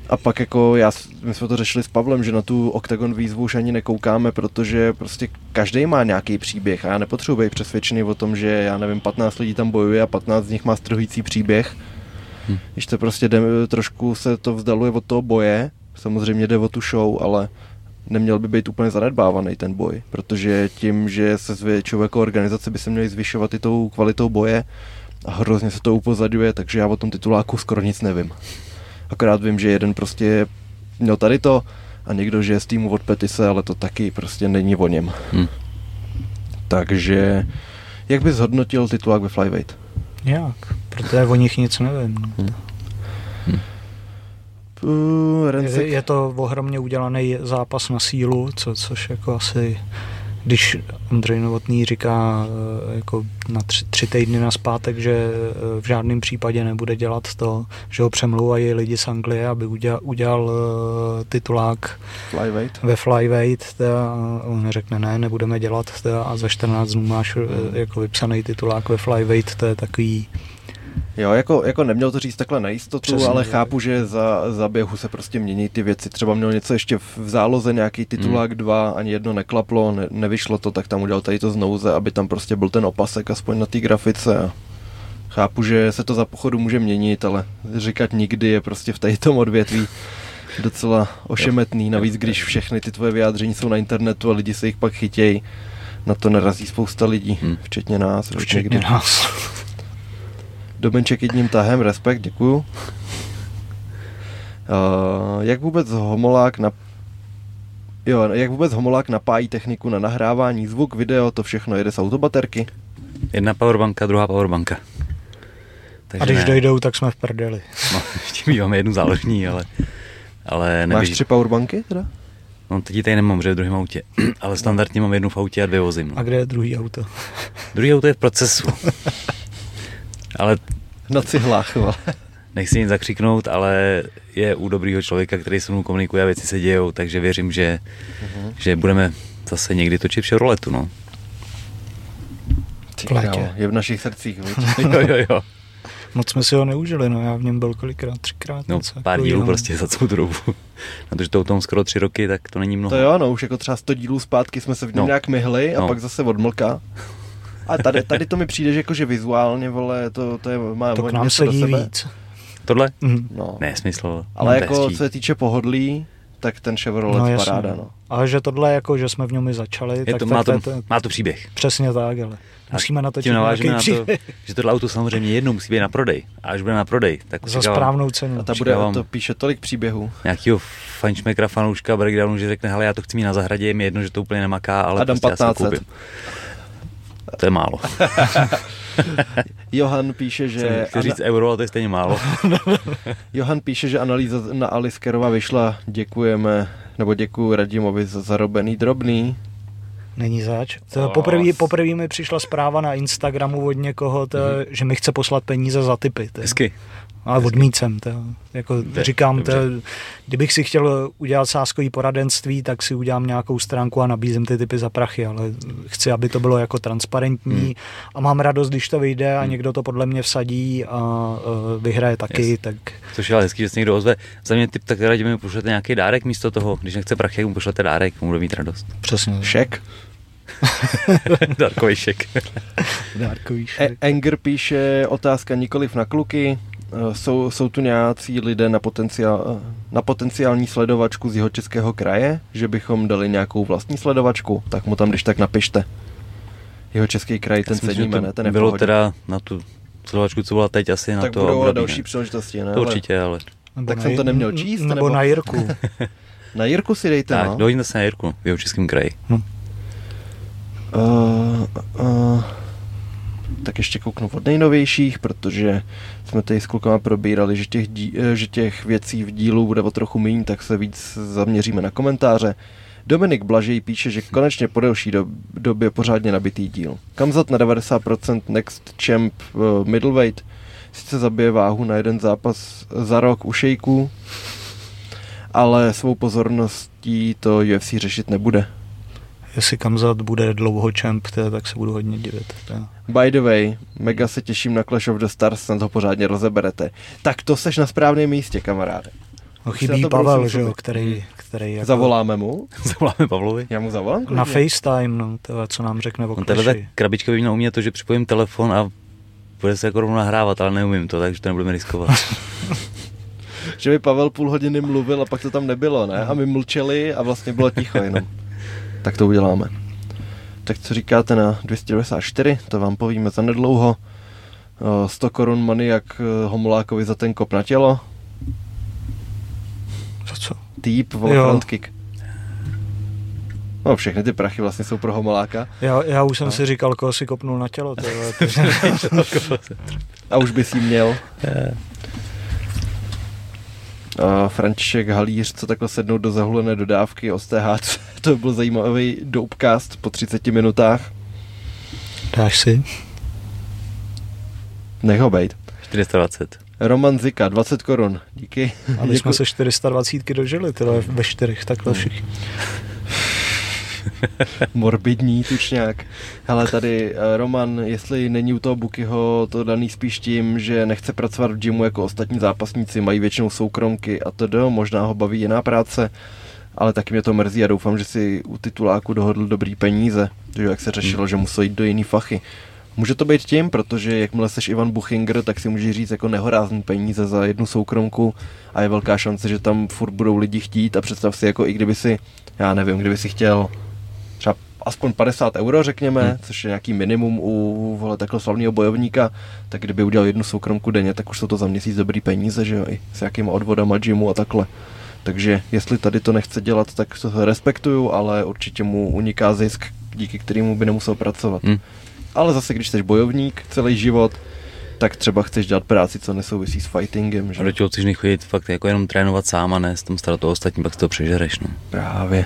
a pak jako já, my jsme to řešili s Pavlem, že na tu Octagon výzvu už ani nekoukáme, protože prostě každý má nějaký příběh a já nepotřebuji být přesvědčený o tom, že já nevím, 15 lidí tam bojuje a 15 z nich má strhující příběh. Hm. Když to prostě jde, trošku se to vzdaluje od toho boje, samozřejmě jde o tu show, ale neměl by být úplně zanedbávaný ten boj, protože tím, že se zvětšuje jako organizace, by se měli zvyšovat i tou kvalitou boje a hrozně se to upozaduje, takže já o tom tituláku skoro nic nevím. Akorát vím, že jeden prostě měl tady to a někdo, že je z týmu od Petise, ale to taky prostě není o něm. Hmm. Takže jak bys hodnotil titulák ve Flyweight? Jak? Protože o nich nic nevím. Hmm. Uh, je, je to ohromně udělaný zápas na sílu, co, což jako asi když Andrej Novotný říká eh, jako na tři, tři týdny na zpátek, že eh, v žádném případě nebude dělat to, že ho přemlouvají lidi z Anglie, aby udělal, udělal eh, titulák flyweight. ve flyweight a on řekne ne, nebudeme dělat a za 14 dnů máš jako vypsaný titulák ve flyweight, to je takový Jo, jako, jako neměl to říct takhle na jistotu, Přesně, ale chápu, že za, za běhu se prostě mění ty věci. Třeba měl něco ještě v, záloze, nějaký titulák hmm. dva, ani jedno neklaplo, ne, nevyšlo to, tak tam udělal tady to znouze, aby tam prostě byl ten opasek aspoň na té grafice. A chápu, že se to za pochodu může měnit, ale říkat nikdy je prostě v tady tom odvětví docela ošemetný. Navíc, když všechny ty tvoje vyjádření jsou na internetu a lidi se jich pak chytějí, na to narazí spousta lidí, hmm. včetně nás. Včetně někdy. nás. Dobenček jedním tahem, respekt, děkuju. Uh, jak vůbec homolák na Jo, jak vůbec homolák napájí techniku na nahrávání, zvuk, video, to všechno jede z autobaterky? Jedna powerbanka, druhá powerbanka. Takže A když ne. dojdou, tak jsme v prdeli. No, ještě máme jednu záložní, ale... ale neběž... Máš tři powerbanky teda? No teď tady nemám, že v druhém autě, ale standardně mám jednu v autě a dvě vozím. No. A kde je druhý auto? Druhý auto je v procesu. ale... Na cihlách, Nechci nic zakřiknout, ale je u dobrýho člověka, který se mnou komunikuje a věci se dějou, takže věřím, že, uh-huh. že budeme zase někdy točit Chevroletu, no. Ty, jo, je v našich srdcích, jo, jo, jo. Moc jsme si ho neužili, no já v něm byl kolikrát, třikrát. No, něco, pár dílů prostě za celou dobu. Protože to tom skoro tři roky, tak to není mnoho. To jo, no už jako třeba 100 dílů zpátky jsme se v něm no. nějak myhli a no. pak zase odmlka. A tady, tady to mi přijde, že jakože vizuálně, vole, to, to je, má to k nám sedí víc. Tohle? Mm. No. Ne, smysl. Ale no, jako co se týče pohodlí, tak ten Chevrolet no, paráda, no. Ale že tohle, jako, že jsme v něm i začali, je tak, to, tak má, to, to, má to příběh. Přesně tak, ale musíme natočit nějaký na to, že tohle auto samozřejmě jednou musí být na prodej. A až bude na prodej, tak Za správnou cenu. A ta bude, to píše tolik příběhů. Nějakýho fančmekra, fanouška breakdownu, že řekne, hele, já to chci mít na zahradě, je mi jedno, že to úplně nemaká, ale Adam prostě 1500. já si to je málo. Johan píše, že... Chci říct euro, ale to je stejně málo. Johan píše, že analýza na Aliskerova vyšla. Děkujeme, nebo děkuji Radimovi za zarobený drobný. Není zač. To poprvé, poprvé mi přišla zpráva na Instagramu od někoho, to, mm-hmm. že mi chce poslat peníze za typy. To. Hezky. Ale odmícem. To, jako Dobře, říkám, to, kdybych si chtěl udělat sáskový poradenství, tak si udělám nějakou stránku a nabízím ty typy za prachy, ale chci, aby to bylo jako transparentní Hmm. a mám radost, když to vyjde a Hmm. někdo to podle mě vsadí a uh, vyhraje taky, Yes. tak Což je ale hezký, že se někdo ozve. Za mě typ tak radě mi pošlete nějaký dárek místo toho. Když nechce prachy, mu pošlete dárek, mu bude mít radost. přesně. Šek. Dárkový šek. Dárkový E- šek. Enger píše otázka nikoliv na kluky. Eh, Jsou, jsou tu nějací lidé na, potenciál, na potenciální sledovačku z jeho českého kraje, že bychom dali nějakou vlastní sledovačku, tak mu tam když tak napište. Jeho český kraj, ten myslím, ne? to Ten je bylo pohodě. teda na tu sledovačku, co byla teď asi na tak to budou ale období, další ne? příležitosti, ne? To určitě, ale... Nebo tak na jsem to neměl číst, Nebo, nebo- na Jirku. Na Jirku si dejte, Tak, no. dojďme se na Jirku v jeho českém kraji. Uh, uh, tak ještě kouknu od nejnovějších, protože jsme tady s klukama probírali, že těch, dí, eh, že těch věcí v dílu bude o trochu méně, tak se víc zaměříme na komentáře. Dominik Blažej píše, že konečně po delší dob, době pořádně nabitý díl. Kamzat na 90% Next Champ uh, Middleweight sice zabije váhu na jeden zápas za rok u šejků, ale svou pozorností to UFC řešit nebude. Jestli Kamzat bude dlouho to, tak se budu hodně divit. By the way, mega se těším na Clash of the Stars, snad ho pořádně rozeberete. Tak to seš na správném místě, kamaráde. No, chybí na Pavel, že jo, který, který jako Zavoláme mu? Zavoláme Pavlovi. Já mu zavolám? na klidně. FaceTime, no, to, co nám řekne o tahle Clashi. krabička by měla umět to, že připojím telefon a bude se jako rovnou nahrávat, ale neumím to, takže to nebudeme riskovat. Že by Pavel půl hodiny mluvil a pak to tam nebylo, ne? A my mlčeli a vlastně bylo ticho jenom. Tak to uděláme. Tak co říkáte na 294, to vám povíme za nedlouho. O, 100 korun maniak eh, Homolákovi za ten kop na tělo. Co, co? Týp, vole, front kick. No, všechny ty prachy vlastně jsou pro Homoláka. Já, já už jsem No. si říkal, koho si kopnul na tělo. To, A už bys jí měl. A František Halíř, co takhle sednout do zahulené dodávky o STH, to byl zajímavý dopecast po 30 minutách. dáš si? Nech ho bejt. 420. Roman Zika, 20 korun. Díky. Aby jsme se 420 dožili, tyhle ve čtyřech, takhle Hmm. všichni. Morbidní tučňák. Hele, tady eh, Roman, jestli není u toho Bukyho to daný spíš tím, že nechce pracovat v gymu jako ostatní zápasníci, mají většinou soukromky a to do, možná ho baví jiná práce, ale taky mě to mrzí a doufám, že si u tituláku dohodl dobrý peníze, že jak se řešilo, že musel jít do jiný fachy. Může to být tím, protože jakmile seš Ivan Buchinger, tak si můžeš říct jako nehorázný peníze za jednu soukromku a je velká šance, že tam furt budou lidi chtít a představ si jako i kdyby si, já nevím, kdyby si chtěl třeba aspoň 50 euro, řekněme, Hmm. hmm. což je nějaký minimum u vole, takhle slavného bojovníka, tak kdyby udělal jednu soukromku denně, tak už jsou to za měsíc dobrý peníze, že jo, i s jakýma odvodama gymu a takhle. Takže jestli tady to nechce dělat, tak to respektuju, ale určitě mu uniká zisk, díky kterému by nemusel pracovat. Hm. Ale zase, když jsi bojovník celý život, tak třeba chceš dělat práci, co nesouvisí s fightingem, A že? do čeho chceš nechodit fakt jako jenom trénovat sám a ne s tom starat o ostatní, pak si to přežereš. No. Právě.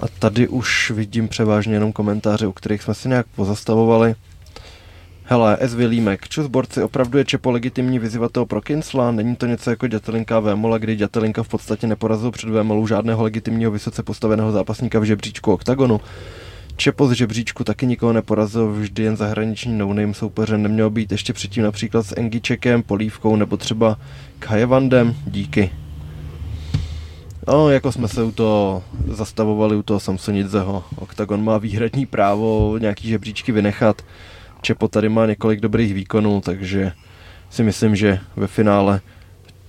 A tady už vidím převážně jenom komentáře, u kterých jsme se nějak pozastavovali. Hele, S. Vilímek, čus borci, opravdu je Čepo legitimní vyzývatel pro Kinsla? Není to něco jako Dětelinka Vémola, kdy Dětelinka v podstatě neporazil před Vémolou žádného legitimního vysoce postaveného zápasníka v žebříčku OKTAGONu? Čepo z žebříčku taky nikoho neporazil, vždy jen zahraniční no-name soupeře nemělo být ještě předtím například s Engičekem, Polívkou nebo třeba Kajevandem, díky. No, jako jsme se u toho zastavovali u toho Samsonidzeho. Octagon má výhradní právo nějaký žebříčky vynechat. Čepo tady má několik dobrých výkonů, takže si myslím, že ve finále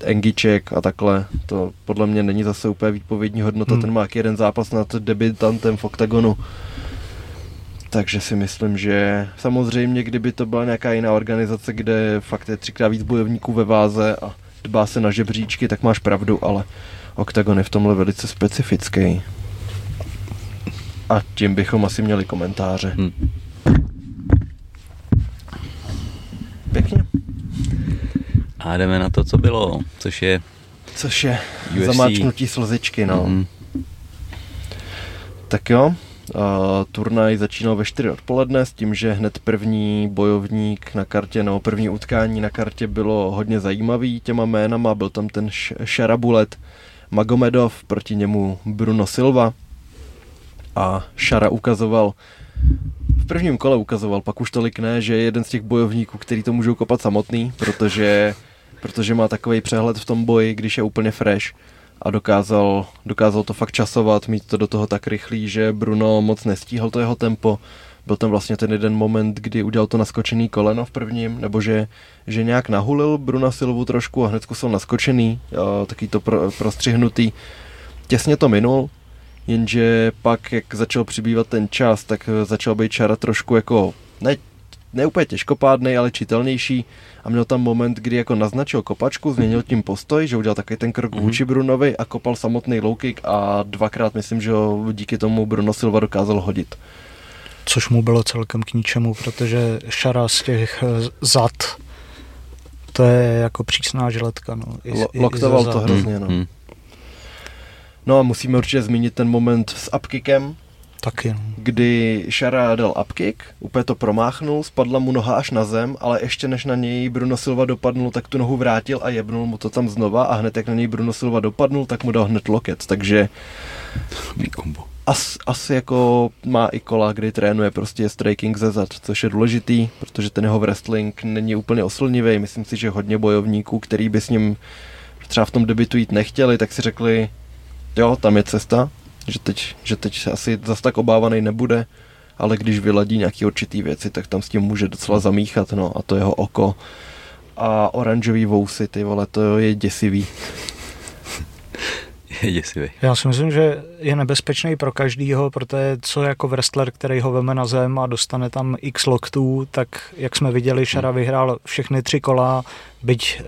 Engiček a takhle, to podle mě není zase úplně výpovědní hodnota, Hmm. ten má jeden zápas nad debitantem v Octagonu. Takže si myslím, že samozřejmě, kdyby to byla nějaká jiná organizace, kde fakt je třikrát víc bojovníků ve váze a dbá se na žebříčky, tak máš pravdu, ale Octagon je v tomhle velice specifický. A tím bychom asi měli komentáře. Hm. Pěkně. A jdeme na to, co bylo, což je Což je UFC. zamáčknutí slzičky, no. Mhm. Tak jo, turnaj začínal ve 4 odpoledne s tím, že hned první bojovník na kartě, no první utkání na kartě bylo hodně zajímavý těma jménama, byl tam ten Šarabulet Magomedov, proti němu Bruno Silva a Šara ukazoval v prvním kole ukazoval, pak už tolik ne, že je jeden z těch bojovníků, který to můžou kopat samotný, protože, protože má takový přehled v tom boji, když je úplně fresh a dokázal, dokázal to fakt časovat, mít to do toho tak rychlý, že Bruno moc nestíhal to jeho tempo. Byl tam vlastně ten jeden moment, kdy udělal to naskočený koleno v prvním, nebo že, že nějak nahulil Bruna Silvu trošku a hned zkusil naskočený, taky to pro, prostřihnutý. Těsně to minul, jenže pak, jak začal přibývat ten čas, tak začal být čara trošku jako, ne, ne úplně těžkopádnej, ale čitelnější a měl tam moment, kdy jako naznačil kopačku, změnil tím postoj, že udělal takový ten krok mm-hmm. vůči Brunovi a kopal samotný low kick a dvakrát myslím, že ho díky tomu Bruno Silva dokázal hodit. Což mu bylo celkem k ničemu, protože šara z těch eh, zad to je jako přísná žiletka. No. I, L- loktoval to hrozně, no. Mm-hmm. No a musíme určitě zmínit ten moment s upkickem, Taky. No. Kdy Šara dal upkick, úplně to promáchnul, spadla mu noha až na zem, ale ještě než na něj Bruno Silva dopadnul, tak tu nohu vrátil a jebnul mu to tam znova a hned jak na něj Bruno Silva dopadnul, tak mu dal hned loket, takže kombo. As, asi jako má i kola, kdy trénuje prostě striking ze zad, což je důležitý, protože ten jeho wrestling není úplně oslnivý. Myslím si, že hodně bojovníků, který by s ním třeba v tom debitu jít nechtěli, tak si řekli, jo, tam je cesta, že teď, že teď asi zas tak obávaný nebude, ale když vyladí nějaký určitý věci, tak tam s tím může docela zamíchat, no a to jeho oko a oranžový vousy, ty vole, to je děsivý. Je děsivý. Já si myslím, že je nebezpečný pro každýho, protože co jako wrestler, který ho veme na zem a dostane tam x loktů, tak jak jsme viděli, Šara hmm. vyhrál všechny tři kola, byť uh,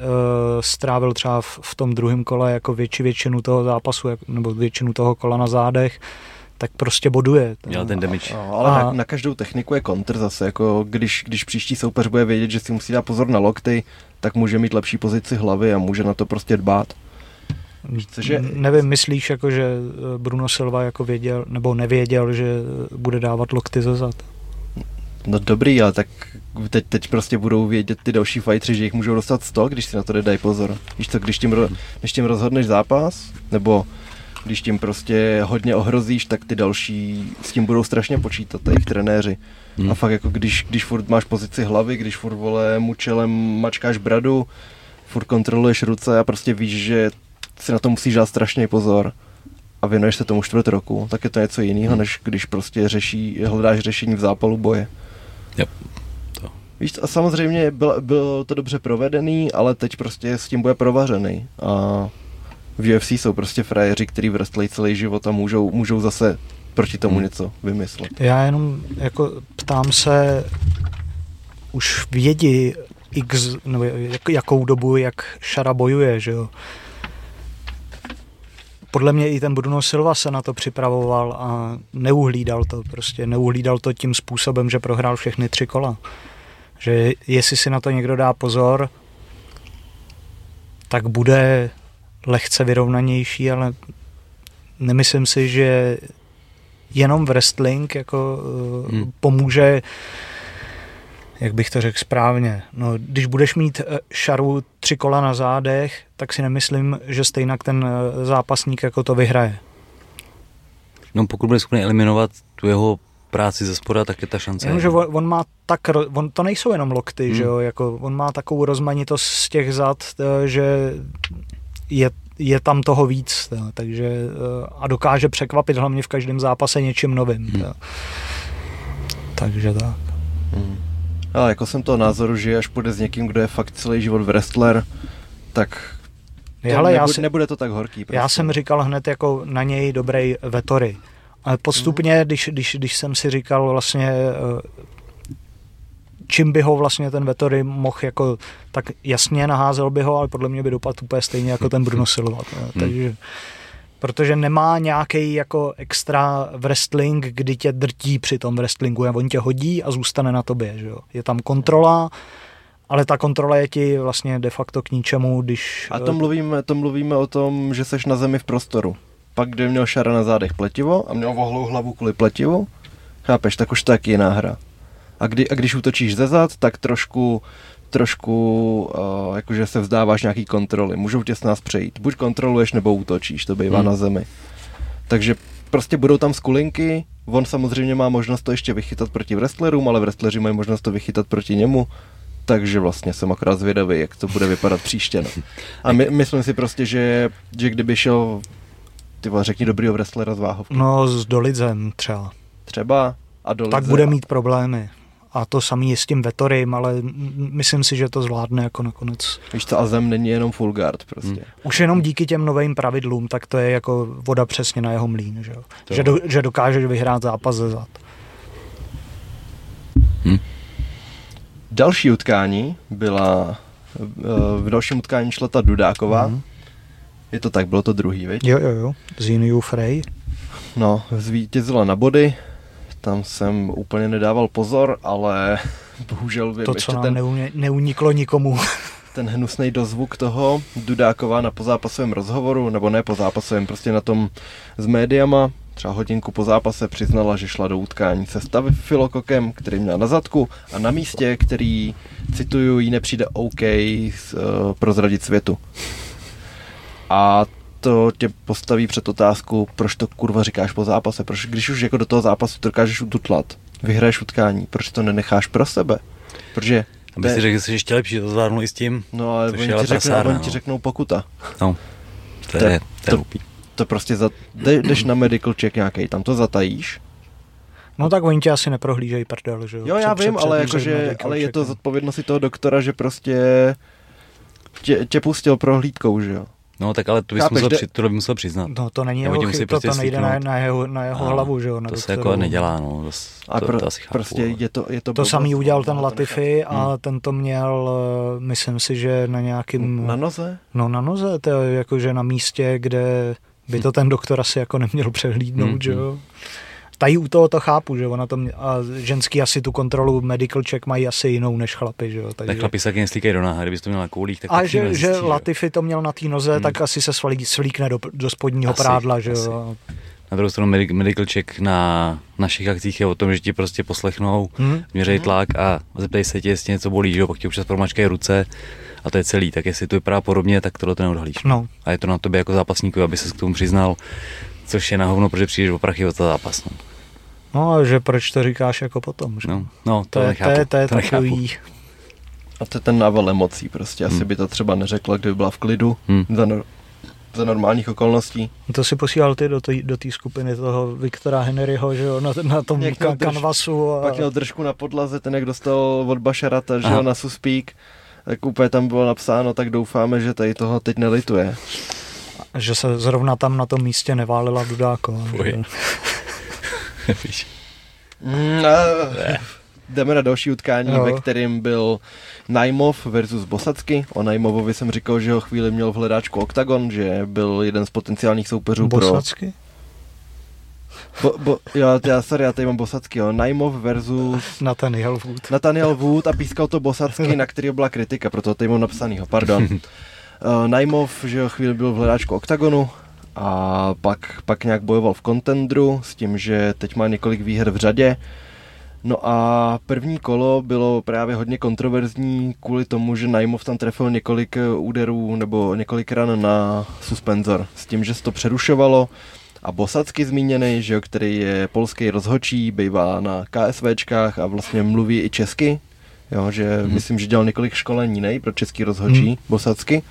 strávil třeba v, v tom druhém kole jako větší většinu toho zápasu, nebo většinu toho kola na zádech, tak prostě boduje. Měl ten damage. No, ale a... na, na, každou techniku je kontr zase, jako když, když příští soupeř bude vědět, že si musí dát pozor na lokty, tak může mít lepší pozici hlavy a může na to prostě dbát. Cože... Nevím, myslíš, jako, že eh, Bruno Silva jako věděl, nebo nevěděl, že bude dávat lokty ze zad? No dobrý, ale tak teď, teď prostě budou vědět ty další fightři, že jich můžou dostat 100, když si na to dají pozor. Víš co, když tím, když tím rozhodneš zápas, nebo když tím prostě hodně ohrozíš, tak ty další s tím budou strašně počítat, jejich trenéři. Hmm. A fakt jako když, když furt máš pozici hlavy, když furt vole mu čelem mačkáš bradu, furt kontroluješ ruce a prostě víš, že si na to musíš dát strašně pozor a věnuješ se tomu čtvrt roku, tak je to něco jiného, hmm. než když prostě řeší, hledáš řešení v zápalu boje. Yep. To. Víš, a samozřejmě bylo, bylo to dobře provedený, ale teď prostě s tím bude provařený. A v UFC jsou prostě frajeři, kteří vrstlejí celý život a můžou, můžou zase proti tomu hmm. něco vymyslet. Já jenom jako ptám se, už vědí x, nebo jak, jakou dobu, jak Šara bojuje, že jo? Podle mě i ten Bruno Silva se na to připravoval a neuhlídal to prostě, neuhlídal to tím způsobem, že prohrál všechny tři kola. Že jestli si na to někdo dá pozor, tak bude lehce vyrovnanější, ale nemyslím si, že jenom wrestling jako hmm. pomůže jak bych to řekl správně, no, když budeš mít eh, šaru tři kola na zádech, tak si nemyslím, že stejně ten eh, zápasník jako to vyhraje. No pokud bude schopný eliminovat tu jeho práci ze spoda, tak je ta šance. Jenom, že on, on má tak, on, to nejsou jenom lokty, hmm. že jo, jako on má takovou rozmanitost z těch zad, eh, že je, je tam toho víc, takže a dokáže překvapit hlavně v každém zápase něčím novým. Hmm. Takže tak. Hmm. Ale jako jsem toho názoru, že až půjde s někým, kdo je fakt celý život wrestler, tak to ale nebude, já si, nebude to tak horký. Prostě. Já jsem říkal hned jako na něj dobrý vetory. Ale postupně, mm. když, když, když jsem si říkal vlastně, eh, čím by ho vlastně ten Vetory mohl jako, tak jasně naházel by ho, ale podle mě by dopadl úplně stejně jako ten Bruno Silva. Mm. Protože nemá nějaký jako extra wrestling, kdy tě drtí při tom wrestlingu, on tě hodí a zůstane na tobě, že jo. Je tam kontrola, ale ta kontrola je ti vlastně de facto k ničemu, když... A to mluvíme, to mluvíme o tom, že seš na zemi v prostoru. pak kdyby měl šara na zádech pletivo a měl vohlou hlavu kvůli pletivu, chápeš, tak už to taky jiná hra. A, kdy, a když útočíš ze zad, tak trošku trošku, uh, jakože se vzdáváš nějaký kontroly. Můžou tě s nás přejít. Buď kontroluješ, nebo útočíš, to bývá hmm. na zemi. Takže prostě budou tam skulinky, on samozřejmě má možnost to ještě vychytat proti wrestlerům, ale wrestleri mají možnost to vychytat proti němu, takže vlastně jsem akorát zvědavý, jak to bude vypadat příště. No. A my, myslím si prostě, že, že kdyby šel, ty vole, řekni dobrýho wrestlera z váhovky. No s Dolidzem třeba. Třeba a Dolidze. Tak bude mít problémy. A to samý je s tím Vetorym, ale myslím si, že to zvládne jako nakonec. Víš to, a zem není jenom full guard prostě. Hmm. Už jenom díky těm novým pravidlům, tak to je jako voda přesně na jeho mlín, že, že, do, že dokáže vyhrát zápas ze zad. Hmm. Další utkání byla, eh, v dalším utkání šla ta Dudáková. Hmm. Je to tak, bylo to druhý, viď? Jo, jo, jo, Ziniu Frey. No, zvítězila na body, tam jsem úplně nedával pozor, ale bohužel vím, to, co nám ten, neuniklo nikomu. ten hnusný dozvuk toho Dudákova na pozápasovém rozhovoru, nebo ne pozápasovém, prostě na tom s médiama, třeba hodinku po zápase přiznala, že šla do utkání se stavy Filokokem, který měl na zadku a na místě, který, cituju, jí nepřijde OK uh, prozradit světu. A to tě postaví před otázku, proč to kurva říkáš po zápase, proč když už jako do toho zápasu to dokážeš ututlat, vyhraješ utkání, proč to nenecháš pro sebe? Protože aby si řekl, že jsi ještě lepší, to zvládnu i s tím. No ale oni ti, řeknou, oni ti řeknou pokuta. No, to, to je, to, to, to prostě za, jdeš na medical check nějaký, tam to zatajíš. No tak oni tě asi neprohlížejí prdel, že jo? Jo, já před, vím, před, ale, jakože, ale je to zodpovědnost toho doktora, že prostě tě, tě pustil prohlídkou, že jo? No tak ale to bys musel, při, to by musel přiznat. No to není jeho chyb, to, prostě to nejde na, na, jeho, na jeho no, hlavu, že jo? Na to se jako nedělá, no. To, a to, pro, to asi chápu, prostě je to, je to, to samý udělal ten Latifi a hmm. ten to měl, eh, myslím si, že na nějakým... Na noze? No na noze, to je jakože na místě, kde by to ten doktor asi jako neměl přehlídnout, hmm. že jo? Tady u toho to chápu, že ona to mě, a ženský asi tu kontrolu medical check mají asi jinou než chlapy, že jo. Takže... Tak chlapi se taky neslíkají do náhy, kdybys to měl na koulích, tak A že, že Latifi to měl na té noze, hmm. tak asi se svalí, svlíkne do, do spodního asi, prádla, že asi. jo. Na druhou stranu medical check na našich akcích je o tom, že ti prostě poslechnou, hmm. měřejí hmm. tlak a zeptají se tě, jestli něco bolí, že jo, pak ti občas promačkají ruce a to je celý. Tak jestli to vypadá podobně, tak tohle to neodhalíš. No. A je to na tobě jako zápasníku, aby se k tomu přiznal, což je na hovno, protože přijdeš o prachy od toho zápas. No. No a že proč to říkáš jako potom, že? No, no to, to, nechápu, to, je, to je to takový... A to je ten nával emocí prostě. Asi hmm. by to třeba neřekla, kdyby byla v klidu hmm. za, no, za normálních okolností. To si posílal ty do té do skupiny toho Viktora Henryho, že jo, na, na tom ka- kanvasu. A... Pak měl držku na podlaze, ten jak dostal od Bašarata, že jo, na Suspík, tak úplně tam bylo napsáno, tak doufáme, že tady toho teď nelituje. Že se zrovna tam na tom místě neválila Dudáková. Mm, jdeme na další utkání, no. ve kterém byl Najmov versus Bosacky. O Najmovovi jsem říkal, že ho chvíli měl v hledáčku Octagon, že byl jeden z potenciálních soupeřů Bosacky? pro... Bo, bo, jo, já, sorry, já tady mám Bosacky, jo. Najmov versus... Nathaniel Wood. Nathaniel Wood a pískal to Bosacky, na který byla kritika, proto tady mám napsanýho, pardon. uh, Najmov, že jo, chvíli byl v hledáčku Octagonu, a pak, pak nějak bojoval v kontendru s tím, že teď má několik výher v řadě. No a první kolo bylo právě hodně kontroverzní kvůli tomu, že Najmov tam trefil několik eh, úderů nebo několik ran na suspenzor s tím, že se to přerušovalo a Bosacky zmíněný, že jo, který je polský rozhočí, bývá na KSVčkách a vlastně mluví i česky, jo, že hmm. myslím, že dělal několik školení nej pro český rozhočí, hmm. Bosacky.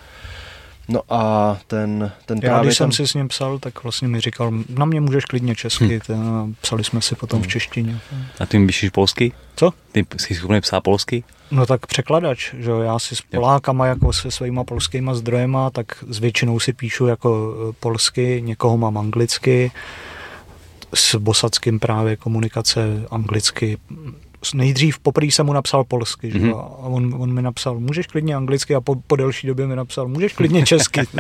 No a ten, ten Já právě když jsem si s ním psal, tak vlastně mi říkal, na mě můžeš klidně česky, hmm. ten, psali jsme si potom hmm. v češtině. A ty mi píšeš polsky? Co? Ty jsi schopný psát polsky? No tak překladač, že já si s Polákama jako se svýma polskýma zdrojema, tak s většinou si píšu jako e, polsky, někoho mám anglicky, s bosackým právě komunikace anglicky, nejdřív poprvé jsem mu napsal polsky, mm-hmm. že? Mhm. a on, on mi napsal, můžeš klidně anglicky a po, po delší době mi napsal, můžeš klidně česky.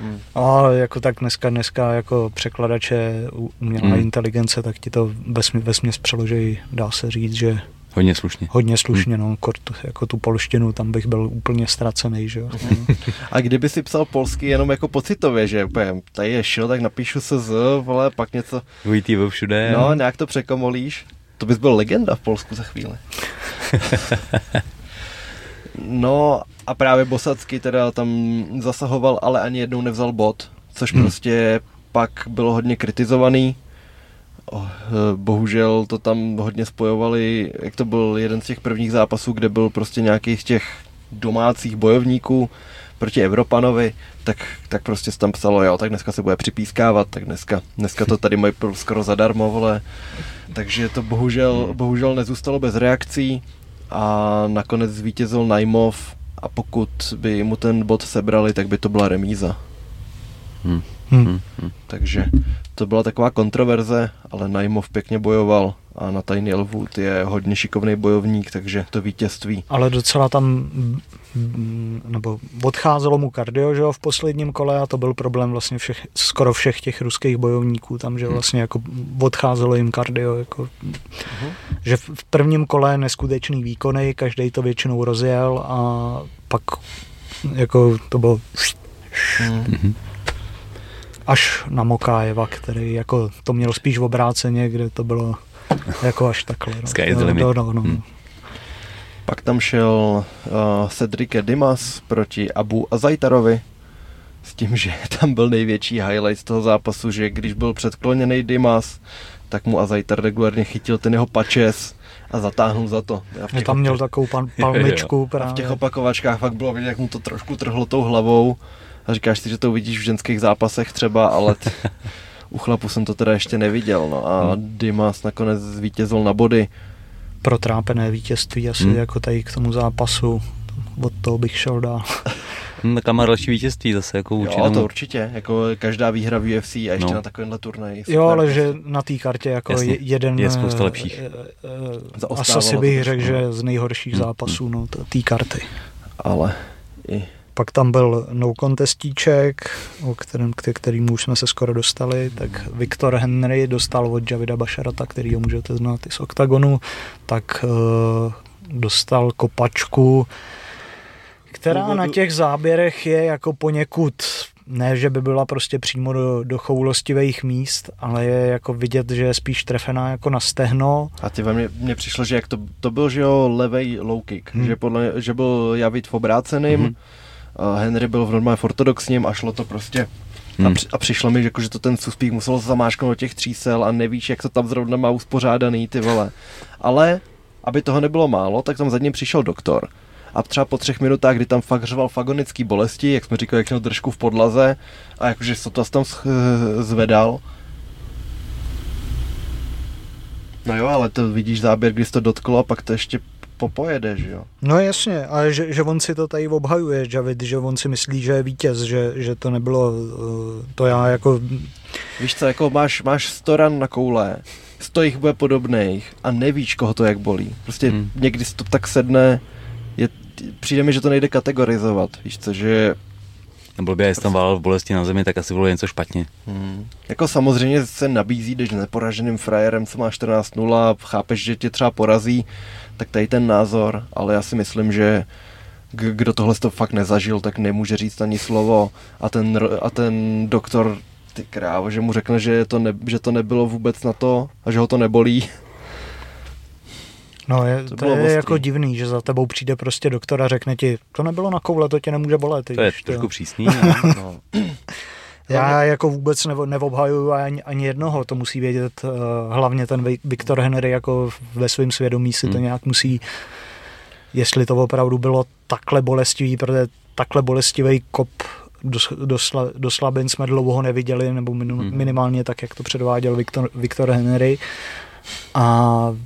Hmm. A jako tak dneska, dneska jako překladače umělá hmm. inteligence, tak ti to ve, ve směs přeloží, dá se říct, že Hodně slušně. Hodně slušně, no, kort, jako tu polštinu, tam bych byl úplně ztracený, že jo. A kdyby si psal polsky jenom jako pocitově, že úplně, tady je šil, tak napíšu se z, vole, pak něco. Dvojitý ve všude. No, nějak to překomolíš. To bys byl legenda v Polsku za chvíli. no a právě Bosacky teda tam zasahoval, ale ani jednou nevzal bod, což hmm. prostě pak bylo hodně kritizovaný. Oh, bohužel to tam hodně spojovali, jak to byl jeden z těch prvních zápasů, kde byl prostě nějaký z těch domácích bojovníků proti Evropanovi, tak, tak prostě tam psalo, jo, tak dneska se bude připískávat, tak dneska, dneska to tady mají skoro zadarmo, vole. Takže to bohužel, bohužel nezůstalo bez reakcí a nakonec zvítězil Najmov a pokud by mu ten bod sebrali, tak by to byla remíza. Hmm. Hmm. Hmm. Takže to byla taková kontroverze, ale Najmov pěkně bojoval a na Tiny Elwood je hodně šikovný bojovník, takže to vítězství. Ale docela tam nebo odcházelo mu kardio, že jo, v posledním kole a to byl problém vlastně všech, skoro všech těch ruských bojovníků tam, že hmm. vlastně jako odcházelo jim kardio, jako, uh-huh. že v prvním kole neskutečný výkony, každý to většinou rozjel a pak jako to bylo hmm. až na Mokájeva, který jako to měl spíš v obráceně, kde to bylo jako až takhle. No. Sky no, no, no, no. Hmm. Pak tam šel uh, Cedric Dimas proti Abu Azajtarovi s tím, že tam byl největší highlight z toho zápasu, že když byl předkloněný Dimas, tak mu Azajtar regulárně chytil ten jeho pačes a zatáhnul za to. A v těch tam měl takovou pan, palmičku právě. A v těch opakovačkách fakt bylo vidět, jak mu to trošku trhlo tou hlavou a říkáš si, že to uvidíš v ženských zápasech třeba, ale t- u chlapu jsem to teda ještě neviděl. No. A hmm. Dimas nakonec zvítězil na body protrápené vítězství asi hmm. jako tady k tomu zápasu. Od toho bych šel dál. Hmm, tak má další vítězství zase, jako vůči Jo, to určitě, jako každá výhra v UFC a ještě no. na takovémhle turnaji. Jo, ale že na té kartě jako Jasně, jeden... Je spousta lepších. Uh, asi bych řekl, že z nejhorších hmm. zápasů, no, té karty. Ale i pak tam byl no contestíček, o kterém, k kterým už jsme se skoro dostali, tak Viktor Henry dostal od Javida Bašarata, který ho můžete znát i z OKTAGONu, tak uh, dostal kopačku, která na těch záběrech je jako poněkud ne, že by byla prostě přímo do, do choulostivých míst, ale je jako vidět, že je spíš trefená jako na stehno. A ty ve mně, mně přišlo, že jak to, to byl, že jo, levej low kick, hmm. že, podle, že byl Javid v obráceným, hmm Henry byl v normálně ortodoxním a šlo to prostě Hmm. A, při, a přišlo mi, že, jako, že to ten suspík musel zamášknout do těch třísel a nevíš, jak to tam zrovna má uspořádaný, ty vole. Ale, aby toho nebylo málo, tak tam za ním přišel doktor. A třeba po třech minutách, kdy tam fakt řval fagonický bolesti, jak jsme říkali, jak měl držku v podlaze a jakože se to tam zvedal. No jo, ale to vidíš záběr, když to dotklo a pak to ještě popojede, že jo? No jasně, ale že, že on si to tady obhajuje, Javid, že on si myslí, že je vítěz, že, že to nebylo, eh, to já jako... Víš co, jako máš, máš 100 ran na koule, 100 jich bude podobných a nevíš, koho to jak bolí. Prostě hmm. někdy to tak sedne, je, přijde mi, že to nejde kategorizovat, víš co, že Blbě, jestli tam válel v bolesti na zemi, tak asi bylo něco špatně. Hmm. Jako samozřejmě se nabízí, když neporaženým frajerem, co má 14-0, chápeš, že tě třeba porazí, tak tady ten názor, ale já si myslím, že kdo tohle to fakt nezažil, tak nemůže říct ani slovo a ten, a ten doktor, ty krávo, že mu řekne, že to, ne, že to nebylo vůbec na to a že ho to nebolí. No, je, to, to je ostrý. jako divný, že za tebou přijde prostě doktor a řekne ti, to nebylo na koule, to tě nemůže bolet. To je trošku přísný. no. Já jako vůbec nevo, neobhajuju ani, ani jednoho, to musí vědět uh, hlavně ten Viktor Henry jako ve svém svědomí si hmm. to nějak musí, jestli to opravdu bylo takhle bolestivý, protože takhle bolestivý kop do, do, sla, do slabin jsme dlouho neviděli, nebo hmm. minimálně tak, jak to předváděl Viktor, Viktor Henry. A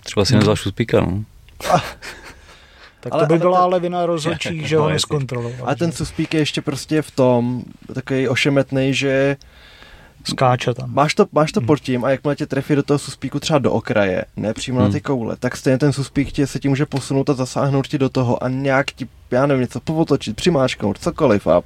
Třeba si nevzal šuspíka, no. Tak ale, to by byla ale, ale vina rozhodčích, že ho neskontroloval. A ten suspík je ještě prostě v tom takový ošemetný, že skáče tam. Máš to, máš to hmm. pod tím a jakmile tě trefí do toho suspíku třeba do okraje, ne přímo hmm. na ty koule, tak stejně ten suspík tě se ti může posunout a zasáhnout ti do toho a nějak ti, já nevím, něco povotočit, přimáčknout, cokoliv a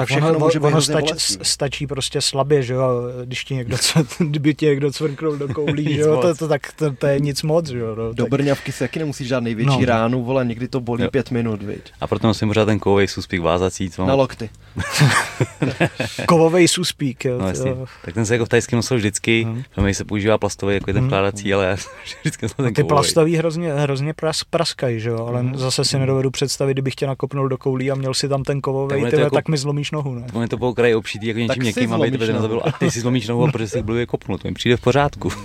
Tak všechno ono, může být ono hrozně stačí, prostě slabě, že jo, když ti někdo, co, kdyby ti někdo cvrknul do koulí, že jo, to, moc. to, tak to, to, je nic moc, že jo. No, Do tak, brňavky si taky nemusíš žádný největší No. ránu, vole, někdy to bolí Jo. pět minut, viď? A proto nosím pořád ten kovový suspík vázací, co Na lokty. kovovej suspík, jo. No, jasně. to- Tak ten se jako v tajském nosil vždycky, Mhm. hmm. se používá plastový jako je ten Mhm. vkládací, ale já vždycky nosil ten Ty kovový. plastový hrozně, hrozně pras, praskají, že jo, ale Mhm. zase si nedovedu představit, kdybych tě nakopnul do koulí a měl si tam ten Tak to jako... jako- tak mi zlomíš nohu, ne? On je to po kraji obšitý jako něčím si měkkým, aby tebe nohu. nezabilo. A ty si zlomíš nohu, protože jsi blbě kopnul, to mi přijde v pořádku.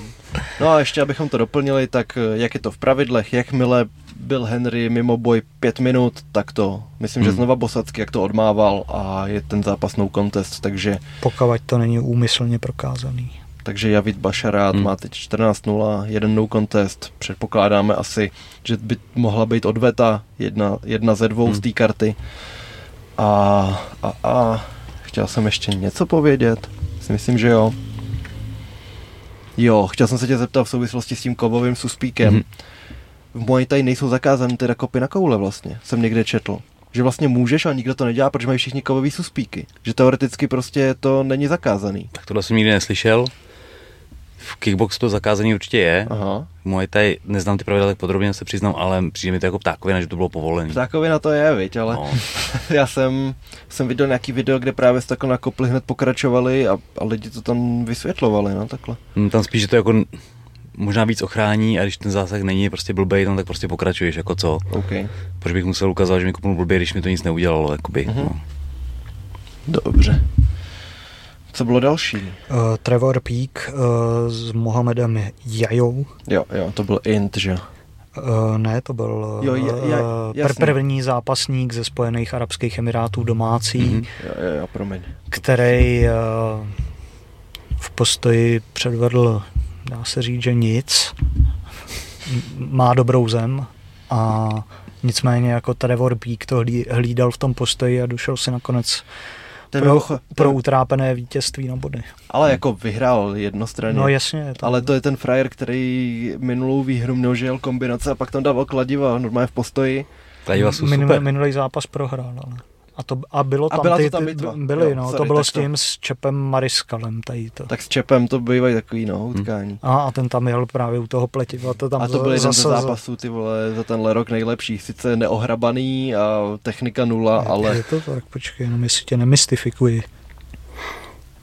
No a ještě abychom to doplnili, tak eh, jak je to v pravidlech, jakmile byl Henry mimo boj pět minut, tak to, myslím, že Hmm. znova Bosacky, jak to odmával a je ten zápas no contest, takže, Pokud to není úmyslně prokázaný. takže Javid Bašarát Hmm. má teď 14-0, jeden no contest, předpokládáme asi, že by mohla být odveta jedna, jedna ze dvou Hmm. z té karty a, a, a chtěl jsem ještě něco povědět, si myslím, že jo. Jo, chtěl jsem se tě zeptat v souvislosti s tím kovovým suspíkem. Mhm. V Muay Thai nejsou zakázané teda kopy na koule vlastně, jsem někde četl. Že vlastně můžeš, ale nikdo to nedělá, protože mají všichni kovový suspíky. Že teoreticky prostě to není zakázaný. Tak tohle jsem nikdy neslyšel. V kickboxu to zakázaný určitě je. Aha. Muay Thai neznám ty pravidla tak podrobně, se přiznám, ale přijde mi to jako ptákovina, že to bylo povolené. Ptákovina to je, viď, ale No. já jsem, jsem viděl nějaký video, kde právě se takhle na kopli hned pokračovali a, a lidi to tam vysvětlovali, no takhle. Hm, Tam spíš, že to jako možná víc ochrání a když ten zásah není prostě blbej, tam tak prostě pokračuješ jako co. OK. Proč bych musel ukázat, že mi kopnul blbě, když mi to nic neudělalo, jakoby. Mhm. No. Dobře. Co bylo další? Uh, Trevor Peak uh, s Mohamedem Jajou. Jo, jo, to byl Int, že. Uh, ne, to byl Jo, uh, ja- ja- pr- první zápasník ze Spojených Arabských Emirátů domácí, Mhm. mm-hmm. Jo, jo, jo, promiň. který uh, v postoji předvedl, dá se říct, že nic. Má dobrou zem a nicméně jako Trevor Peak to hlí- hlídal v tom postoji a došel si nakonec Ten pro, mimocho- pro ten- utrápené vítězství na body. Ale jako vyhrál jednostranně. No jasně. To, Ale to je ten frajer, který minulou výhru jel kombinace a pak tam dával kladiva normálně v postoji. Kladiva jsou Minulý- super. Minulý zápas prohrál, ale. A, to, a bylo A tam byla ty, to tam ty- bitva. byly, Jo, no, sorry, to bylo s to- tím, s Čepem Mariskalem, tady to. Tak s Čepem to bývají takový, no, utkání. A, a ten tam jel právě u toho pletiva, to tam A to byl jeden ze zápasů, ty vole, za tenhle rok nejlepších. Sice neohrabaný a technika nula, Je, ale Je to tak, počkej, jenom jestli tě nemystifikuji.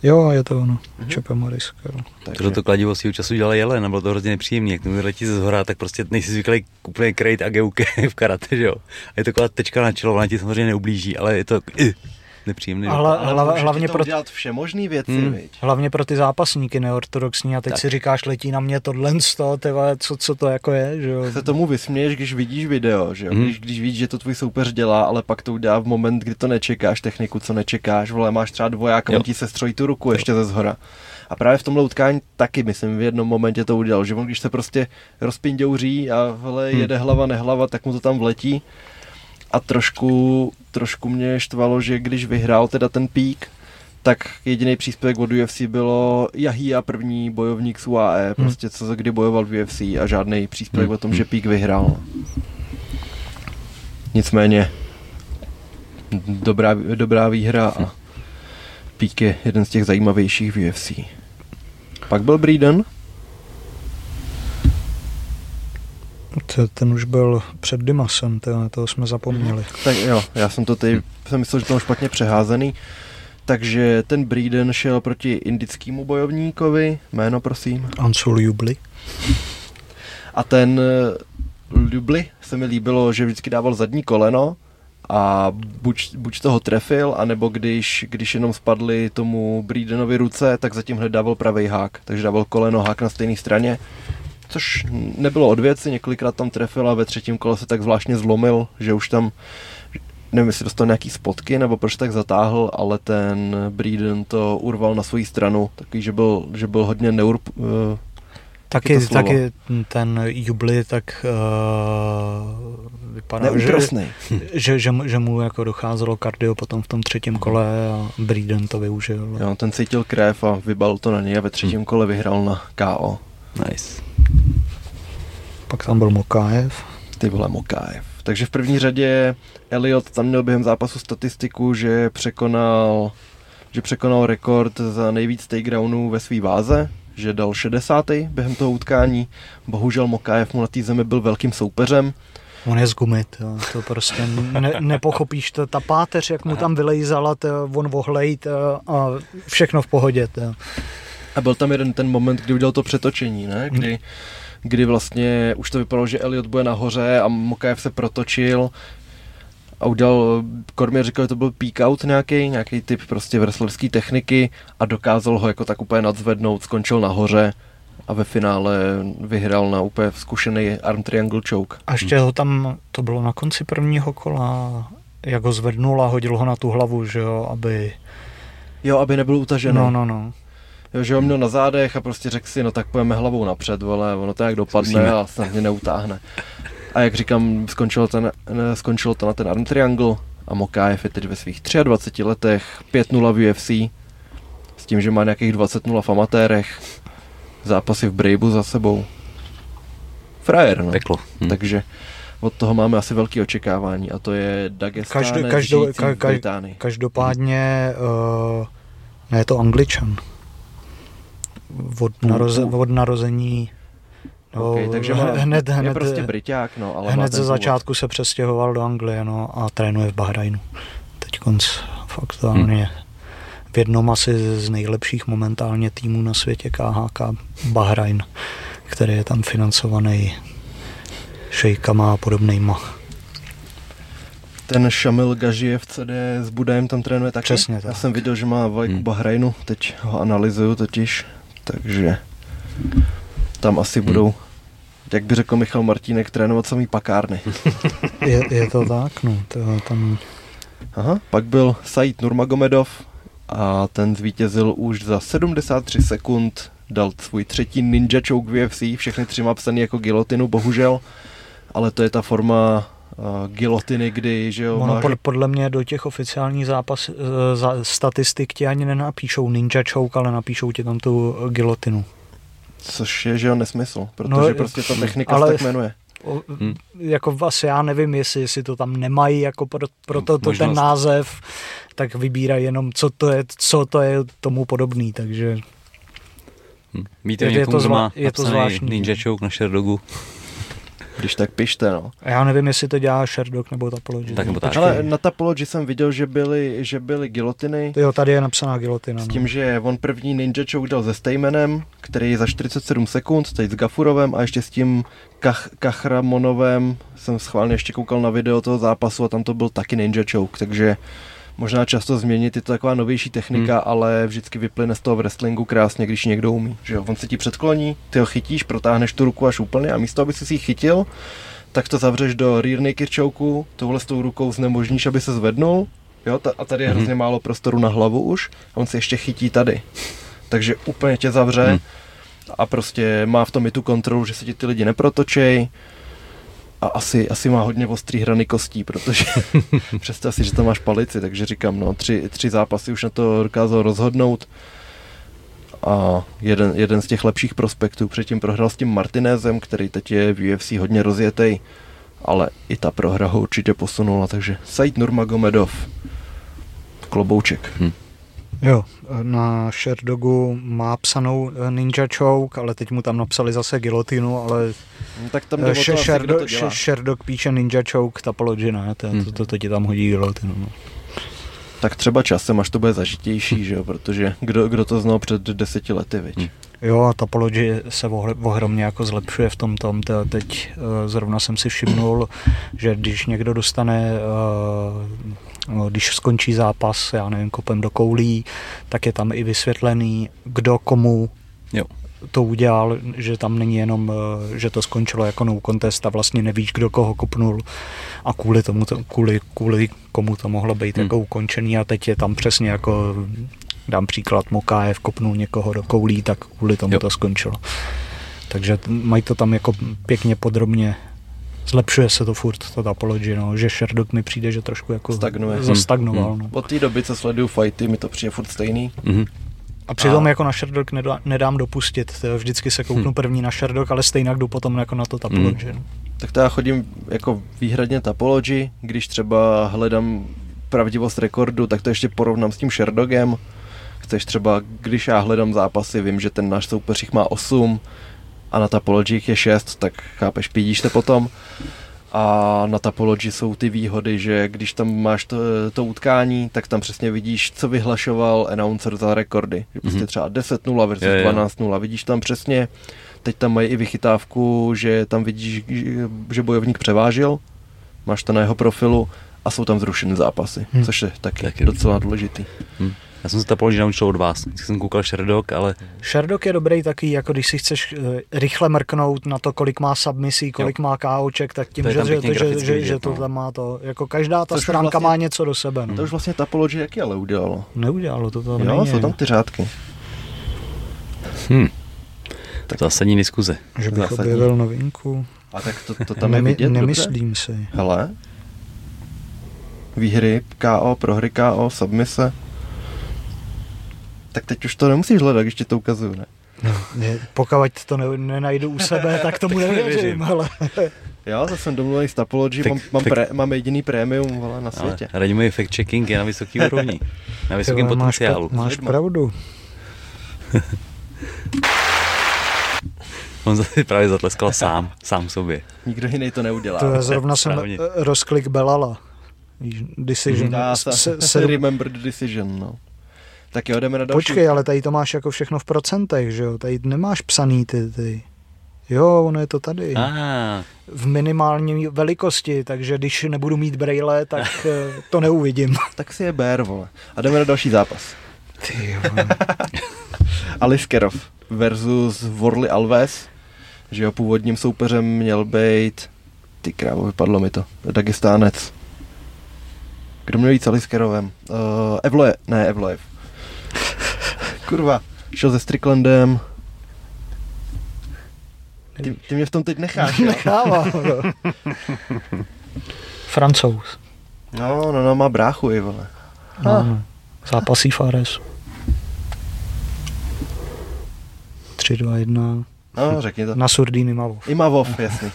Jo, je to ono, Mhm. Čepe Mariskal. takže, To, kladivo svýho času dělal jelen a bylo to hrozně nepříjemný, jak to letí ze zhora, tak prostě nejsi zvyklý úplně krejt a geuke v karate, že jo. A je to taková tečka na čelo, ona ti samozřejmě neublíží, ale je to uh, nepříjemný. Ale- dopad. ale hla- ti hlavně pro- dělat všemožný věci, Hmm. viď? Hlavně pro ty zápasníky neortodoxní a teď Tak. si říkáš, letí na mě tohle z toho, co, co to jako je, že jo. se tomu vysměješ, když vidíš video, že jo? Mhm. Když, když víš, že to tvůj soupeř dělá, ale pak to udělá v moment, kdy to nečekáš, techniku, co nečekáš, vole, máš třeba dvoják a Jo. on ti se strojí tu ruku ještě ze zhora. A právě v tomhle utkání taky, myslím, v jednom momentě to udělal, že on když se prostě rozpindouří a vole, Hmm. jede hlava, nehlava, tak mu to tam vletí. A trošku, trošku mě štvalo, že když vyhrál teda ten pík, tak jediný příspěvek od UFC bylo Jahia první bojovník z UAE, prostě co kdy bojoval v UFC a žádný příspěvek Hmm. o tom, že pík vyhrál. Nicméně dobrá, dobrá výhra a pík je jeden z těch zajímavějších v UFC. Pak byl Breeden, Ten už byl před Dimasem, to, toho jsme zapomněli. tak jo, já jsem to teď, jsem myslel, že to špatně přeházený. Takže ten Breeden šel proti indickému bojovníkovi, jméno prosím. Ansul Jubli. A ten eh, Lubli se mi líbilo, že vždycky dával zadní koleno a buď, buď toho trefil, anebo když, když jenom spadly tomu Breedenovi ruce, tak zatím hned dával pravý hák. Takže dával koleno, hák na stejné straně. Což nebylo od věci, několikrát tam trefil a ve třetím kole se tak zvláštně zlomil, že už tam nevím, jestli dostal nějaký spotky, nebo proč tak zatáhl, ale ten Breeden to urval na svoji stranu, takový, že byl, že byl hodně neur, uh, Taky, slovo. taky ten Jubli tak uh, vypadá, že, že, že, mu- že, mu jako docházelo kardio potom v tom třetím kole a Breeden to využil. Jo, ten cítil krev a vybal to na něj a ve třetím kole vyhrál na KO. Nice. Pak tam byl Mokajev. Ty vole Mokájev. Takže v první řadě Elliot tam měl během zápasu statistiku, že překonal, že překonal rekord za nejvíc takedownů ve své váze, že dal 60. během toho utkání. Bohužel Mokajev mu na té zemi byl velkým soupeřem. On je z gumy, to, to prostě ne, nepochopíš, to, ta páteř, jak mu tam vylejzala, to, on vohlejt a všechno v pohodě. To. A byl tam jeden ten moment, kdy udělal to přetočení, ne? Kdy, kdy vlastně už to vypadalo, že Elliot bude nahoře a Mokajev se protočil a udělal, Kormier říkal, že to byl peak out nějaký, nějaký typ prostě wrestlerské techniky a dokázal ho jako tak úplně nadzvednout, skončil nahoře a ve finále vyhrál na úplně zkušený arm triangle choke. A ještě ho tam, to bylo na konci prvního kola, jak ho zvednul a hodil ho na tu hlavu, že jo, aby... Jo, aby nebyl utažený. No, no, no. Jo, že ho měl na zádech a prostě řekl si, no tak pojeme hlavou napřed, vole, ono to jak dopadne Zkusíme. a snad mě neutáhne. A jak říkám, skončilo to, na, skončilo to na ten arm triangle a Mokajev je teď ve svých 23 letech, 5-0 v UFC, s tím, že má nějakých 20-0 v amatérech, zápasy v Braveu za sebou. Frajer, no. Peklo. Hm. Takže od toho máme asi velké očekávání a to je Dagestán Každo, každo, ka, ka, Každopádně uh, ne, je to Angličan. Od, naroze, od narození No, okay, takže hned, hned, je prostě Briťák, no, ale hned ze začátku se přestěhoval do Anglie no, a trénuje v Bahrajnu. Teď konc fakt to hmm. je v jednom asi z nejlepších momentálně týmů na světě KHK Bahrajn, který je tam financovaný šejkama a podobnýma. Ten Šamil Gažiev CD s Budajem tam trénuje taky? Přesně tak. Já jsem viděl, že má vlajku hmm. Bahrajnu, teď ho analyzuju totiž, takže tam asi hmm. budou, jak by řekl Michal Martínek, trénovat samý pakárny. je, je to tak, no. To, tam... Aha, pak byl Said Nurmagomedov a ten zvítězil už za 73 sekund, dal svůj třetí ninja choke v UFC, všechny tři má psaný jako gilotinu, bohužel, ale to je ta forma gilotiny, kdy, že jo, ono máš... podle mě do těch oficiálních zápas, uh, za, statistik ti ani nenapíšou ninja choke, ale napíšou ti tam tu gilotinu. Což je, že jo, nesmysl, protože no, prostě ta technika ale... se tak jmenuje. O, hmm. Jako vlastně já nevím, jestli, jestli to tam nemají jako pro, proto to ten název, tak vybírají jenom, co to je, co to je tomu podobný, takže... Hmm. Víte, je, je to, zvla, je to zvláštní. Ninja Choke na Sherdogu. Když tak pište, no. Já nevím, jestli to dělá Sherdog nebo Tapology. Tak nebo tak. Ale na Tapology jsem viděl, že byly, že byly gilotiny. Jo, tady je napsaná gilotina. S no. tím, no. že on první Ninja Choke dal se Stejmenem, který je za 47 sekund, teď s Gafurovem a ještě s tím Kach, Kachramonovem jsem schválně ještě koukal na video toho zápasu a tam to byl taky Ninja Choke, takže možná často změnit, je to taková novější technika, hmm. ale vždycky vyplyne z toho v wrestlingu krásně, když někdo umí. Že jo? On se ti předkloní, ty ho chytíš, protáhneš tu ruku až úplně a místo, aby si ji chytil, tak to zavřeš do rear naked choke, tohle s tou rukou znemožníš, aby se zvednul, jo, a tady je hmm. hrozně málo prostoru na hlavu už, a on se ještě chytí tady. Takže úplně tě zavře hmm. a prostě má v tom i tu kontrolu, že se ti ty lidi neprotočej, a asi, asi má hodně ostrý hrany kostí, protože představ si, že tam máš palici, takže říkám, no, tři, tři zápasy už na to dokázal rozhodnout a jeden, jeden z těch lepších prospektů předtím prohrál s tím Martinezem, který teď je v UFC hodně rozjetý, ale i ta prohra ho určitě posunula, takže Said Nurmagomedov, klobouček. Hmm. Jo, na Sherdogu má psanou Ninja Choke, ale teď mu tam napsali zase gilotinu, ale no, tak tam jde Sh- Sherdo, Sh- Sherdog píše Ninja Choke, Tapology ne, to, hmm. to, to, to ti tam hodí gilotinu. No. Tak třeba časem, až to bude zažitější, že jo, protože kdo, kdo to znal před deseti lety, viď? Hmm. Jo, a Topology se ohromně jako zlepšuje v tom tom. Teď uh, zrovna jsem si všimnul, že když někdo dostane uh, No, když skončí zápas, já nevím, kopem do koulí, tak je tam i vysvětlený, kdo komu jo. To udělal, že tam není jenom, eh, že to skončilo jako no contest a vlastně nevíš, kdo koho kopnul a kvůli tomu, to, kvůli, kvůli komu to mohlo být hmm. jako ukončený a teď je tam přesně jako, dám příklad, Mokájev kopnul někoho do koulí, tak kvůli tomu jo. to skončilo. Takže mají to tam jako pěkně podrobně zlepšuje se to furt, ta Apology, no, že Sherdog mi přijde, že trošku jako Stagnuje. zastagnoval. Hmm. No. Od té doby, co sleduju fighty, mi to přijde furt stejný. Mm-hmm. A přitom a... jako na Sherdog nedá, nedám dopustit, vždycky se kouknu hmm. první na Sherdog, ale stejně jdu potom jako na to Apology. Hmm. No. Tak to já chodím jako výhradně Tapology, když třeba hledám pravdivost rekordu, tak to ještě porovnám s tím Sherdogem. Chceš třeba, když já hledám zápasy, vím, že ten náš soupeř jich má 8 a na Tapology je 6, tak chápeš, pídíš to potom. A na Tapology jsou ty výhody, že když tam máš to, to utkání, tak tam přesně vidíš, co vyhlašoval announcer za rekordy. Že prostě Mhm. třeba 10-0 versus Jo, jo. 12-0. Vidíš tam přesně, teď tam mají i vychytávku, že tam vidíš, že bojovník převážil, máš to na jeho profilu a jsou tam zrušené zápasy, Hmm. což je taky, Taky. docela důležitý. Hm. Já jsem se to položil naučil od vás. Vždycky jsem koukal Sherdog, ale Sherdog je dobrý taky, jako když si chceš eh, rychle mrknout na to, kolik má submisí, kolik má KOček, tak tím, To je že, že, že, že, vidět, že to no. tam má to, jako každá ta Což stránka vlastně- má něco do sebe. No. To už vlastně Tapology jaký ale udělalo. Neudělalo to tam jo, jsou tam ty řádky. hm. tak zásadní diskuze. že bych zásadní. objevil novinku. A tak to, to tam je Nemy- vidět dobře. Nemyslím si. Hele. Výhry, KO, prohry KO, submise. Tak teď už to nemusíš hledat, když ti to ukazuju, ne? Je, pokud to ne, nenajdu u sebe, tak tomu nevěřím, nevěřím. ale Jo, zase jsem domluvený s Tapology, Tak- mám, mám, tak- pré, mám jediný prémium vole, na Ale světě. Radimůj fact-checking je na vysoký úrovni. Na vysokém máš, potenciálu. máš Lidma. pravdu. On zase právě zatleskal sám, sám sobě. Nikdo jiný to neudělá. To já zrovna jsem Správně. rozklik Belala. Decision. S- se, se, se, remember the decision, no. Tak jo, jdeme na další. počkej, ale tady to máš jako všechno v procentech, že jo? Tady nemáš psaný ty, ty. Jo, ono je to tady. Ah, V minimální velikosti, takže když nebudu mít braille, tak eh, to neuvidím. Tak si je ber, vole. A jdeme na další zápas. Ty jo. Aliskerov versus Worley Alves, že jeho původním soupeřem měl být, ty krávo, vypadlo mi to, Dagestánec. Kdo měl jít s Aliskerovem? Uh, Evloje, ne Evlojev. Kurva, šel se Stricklandem. Ty, ty mě v tom teď necháš? Nechává. Francouz. No, no, no, má bráchu, i vole. No, no. Zápasí Fares. 3, 2, 1. No, řekni to. Na Surdíny Mavov. I Mavov, jasný.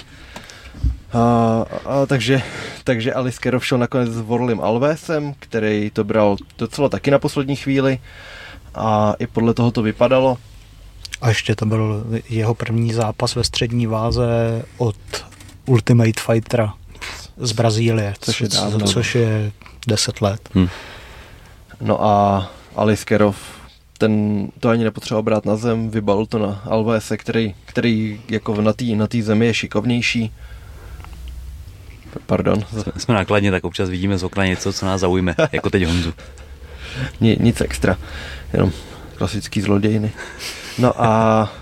A, a, takže, takže Aliskerov šel nakonec s Vorlim Alvesem, který to bral docela taky na poslední chvíli a i podle toho to vypadalo. A ještě to byl jeho první zápas ve střední váze od Ultimate Fightera z Brazílie, Což je dávno. což je 10 let. hm. No a Aliskerov ten to ani nepotřeboval brát na zem, vybalil to na Alvese, který, který jako na té na tý zemi je šikovnější. Pardon, Jsme- nákladně, tak občas vidíme z okna něco, co nás zaujme, jako teď Honzu. Ni, nic extra, jenom klasický zlodějny. No a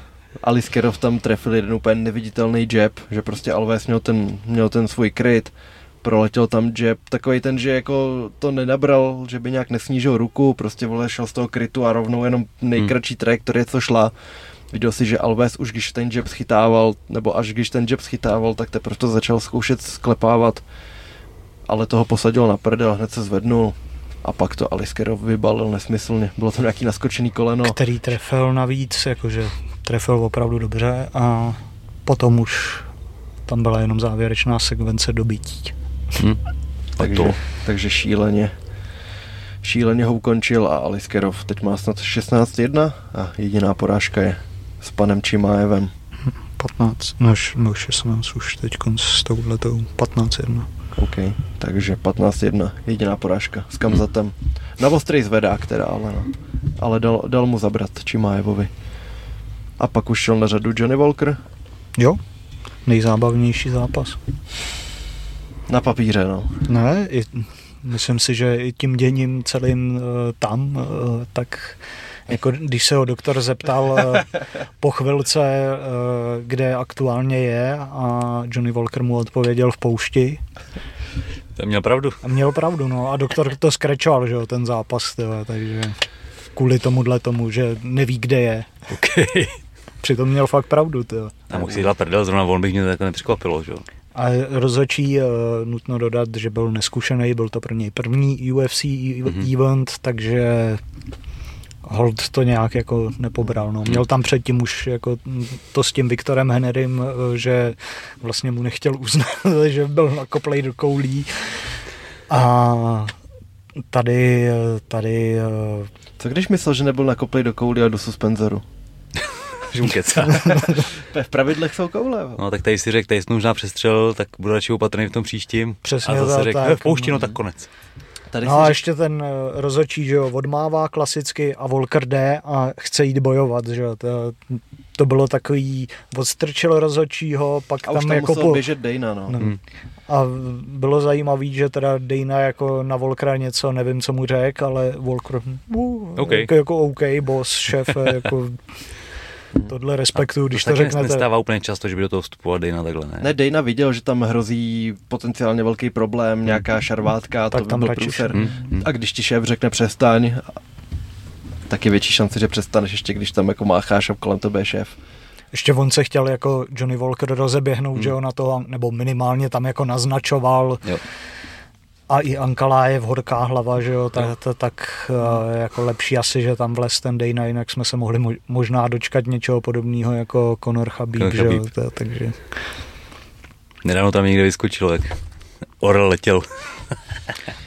Aliskerov tam trefil jeden úplně neviditelný jab, že prostě Alves měl ten, měl ten svůj kryt, proletěl tam jab, takový ten, že jako to nenabral, že by nějak nesnížil ruku, prostě vole šel z toho krytu a rovnou jenom nejkratší trajektorie, co šla. Viděl si, že Alves už když ten jab schytával, nebo až když ten jab schytával, tak teprve to začal zkoušet sklepávat, ale toho posadil na prdel, hned se zvednul a pak to Aliskerov vybalil nesmyslně. Bylo to nějaký naskočený koleno. Který trefil navíc, jakože trefil opravdu dobře a potom už tam byla jenom závěrečná sekvence dobytí. Hm. Takže, to. takže šíleně šíleně ho ukončil a Aliskerov teď má snad 16-1 a jediná porážka je s panem Čimájevem. 15, no, š- no 16 už teď s touhletou 15-1. OK, takže 15-1, jediná porážka s Kamzatem. Na ostrý zvedák teda, ale, no. ale dal, dal mu zabrat Čimájevovi. A pak už šel na řadu Johnny Walker Jo, nejzábavnější zápas. na papíře, no. Ne, i, myslím si, že i tím děním celým uh, tam, uh, tak jako když se ho doktor zeptal uh, po chvilce, uh, kde aktuálně je a Johnny Walker mu odpověděl v poušti To měl pravdu. a měl pravdu, no a doktor to skrečoval, že jo, ten zápas, tyhle, takže kvůli tomuhle tomu, že neví, kde je. Okay. Přitom měl fakt pravdu, tyhle. A mohl si dělat prdel, zrovna on bych mě to takhle nepřekvapilo, že jo. A rozhodčí, uh, nutno dodat, že byl neskušený, byl to pro něj první UFC mm-hmm. Mhm. event, takže hold to nějak jako nepobral. No. Měl tam předtím už jako to s tím Viktorem Henrym, eh, že vlastně mu nechtěl uznat, že byl nakoplej do koulí. A tady, tady... Eh, Co když myslel, že nebyl nakoplej do koulí a do suspenzoru? kecá. v pravidlech jsou koule. No tak tady si řekl, tady jsi možná přestřelil, tak budu radši opatrný v tom příštím. Přesně a zase řekl, tak, v poušti, no tak konec. Tady no a řek... ještě ten eh, rozočí, že jo, odmává klasicky a Volker jde a chce jít bojovat, že jo. To, to bylo takový, odstrčil rozočího, pak a tam, tam jako po... běžet Dejna, no. no. Hmm. A bylo zajímavé, že teda Dejna jako na Volkra něco, nevím, co mu řekl, ale Volker, uh, okay. jako, jako OK, boss, šéf, jako tohle respektuju, když to, to řeknete. nestává úplně často, že by do toho vstupoval Dana takhle, ne? Ne, Dana viděl, že tam hrozí potenciálně velký problém, hmm. nějaká šarvátka, tak to tam by byl průser. Hmm. Hmm. A když ti šéf řekne přestaň, tak je větší šance, že přestaneš ještě, když tam jako mácháš a kolem tebe je šéf. Ještě on se chtěl jako Johnny Walker rozeběhnout, hmm. že jo, na to, nebo minimálně tam jako naznačoval. Jo a i Ankala je v horká hlava, že jo, tak, tak, tak uh, jako lepší asi, že tam vles ten Dana, jinak jsme se mohli možná dočkat něčeho podobného jako Conor Chabib, Conor že jo, to, takže... Nedávno tam někde vyskočil, jak Orel letěl.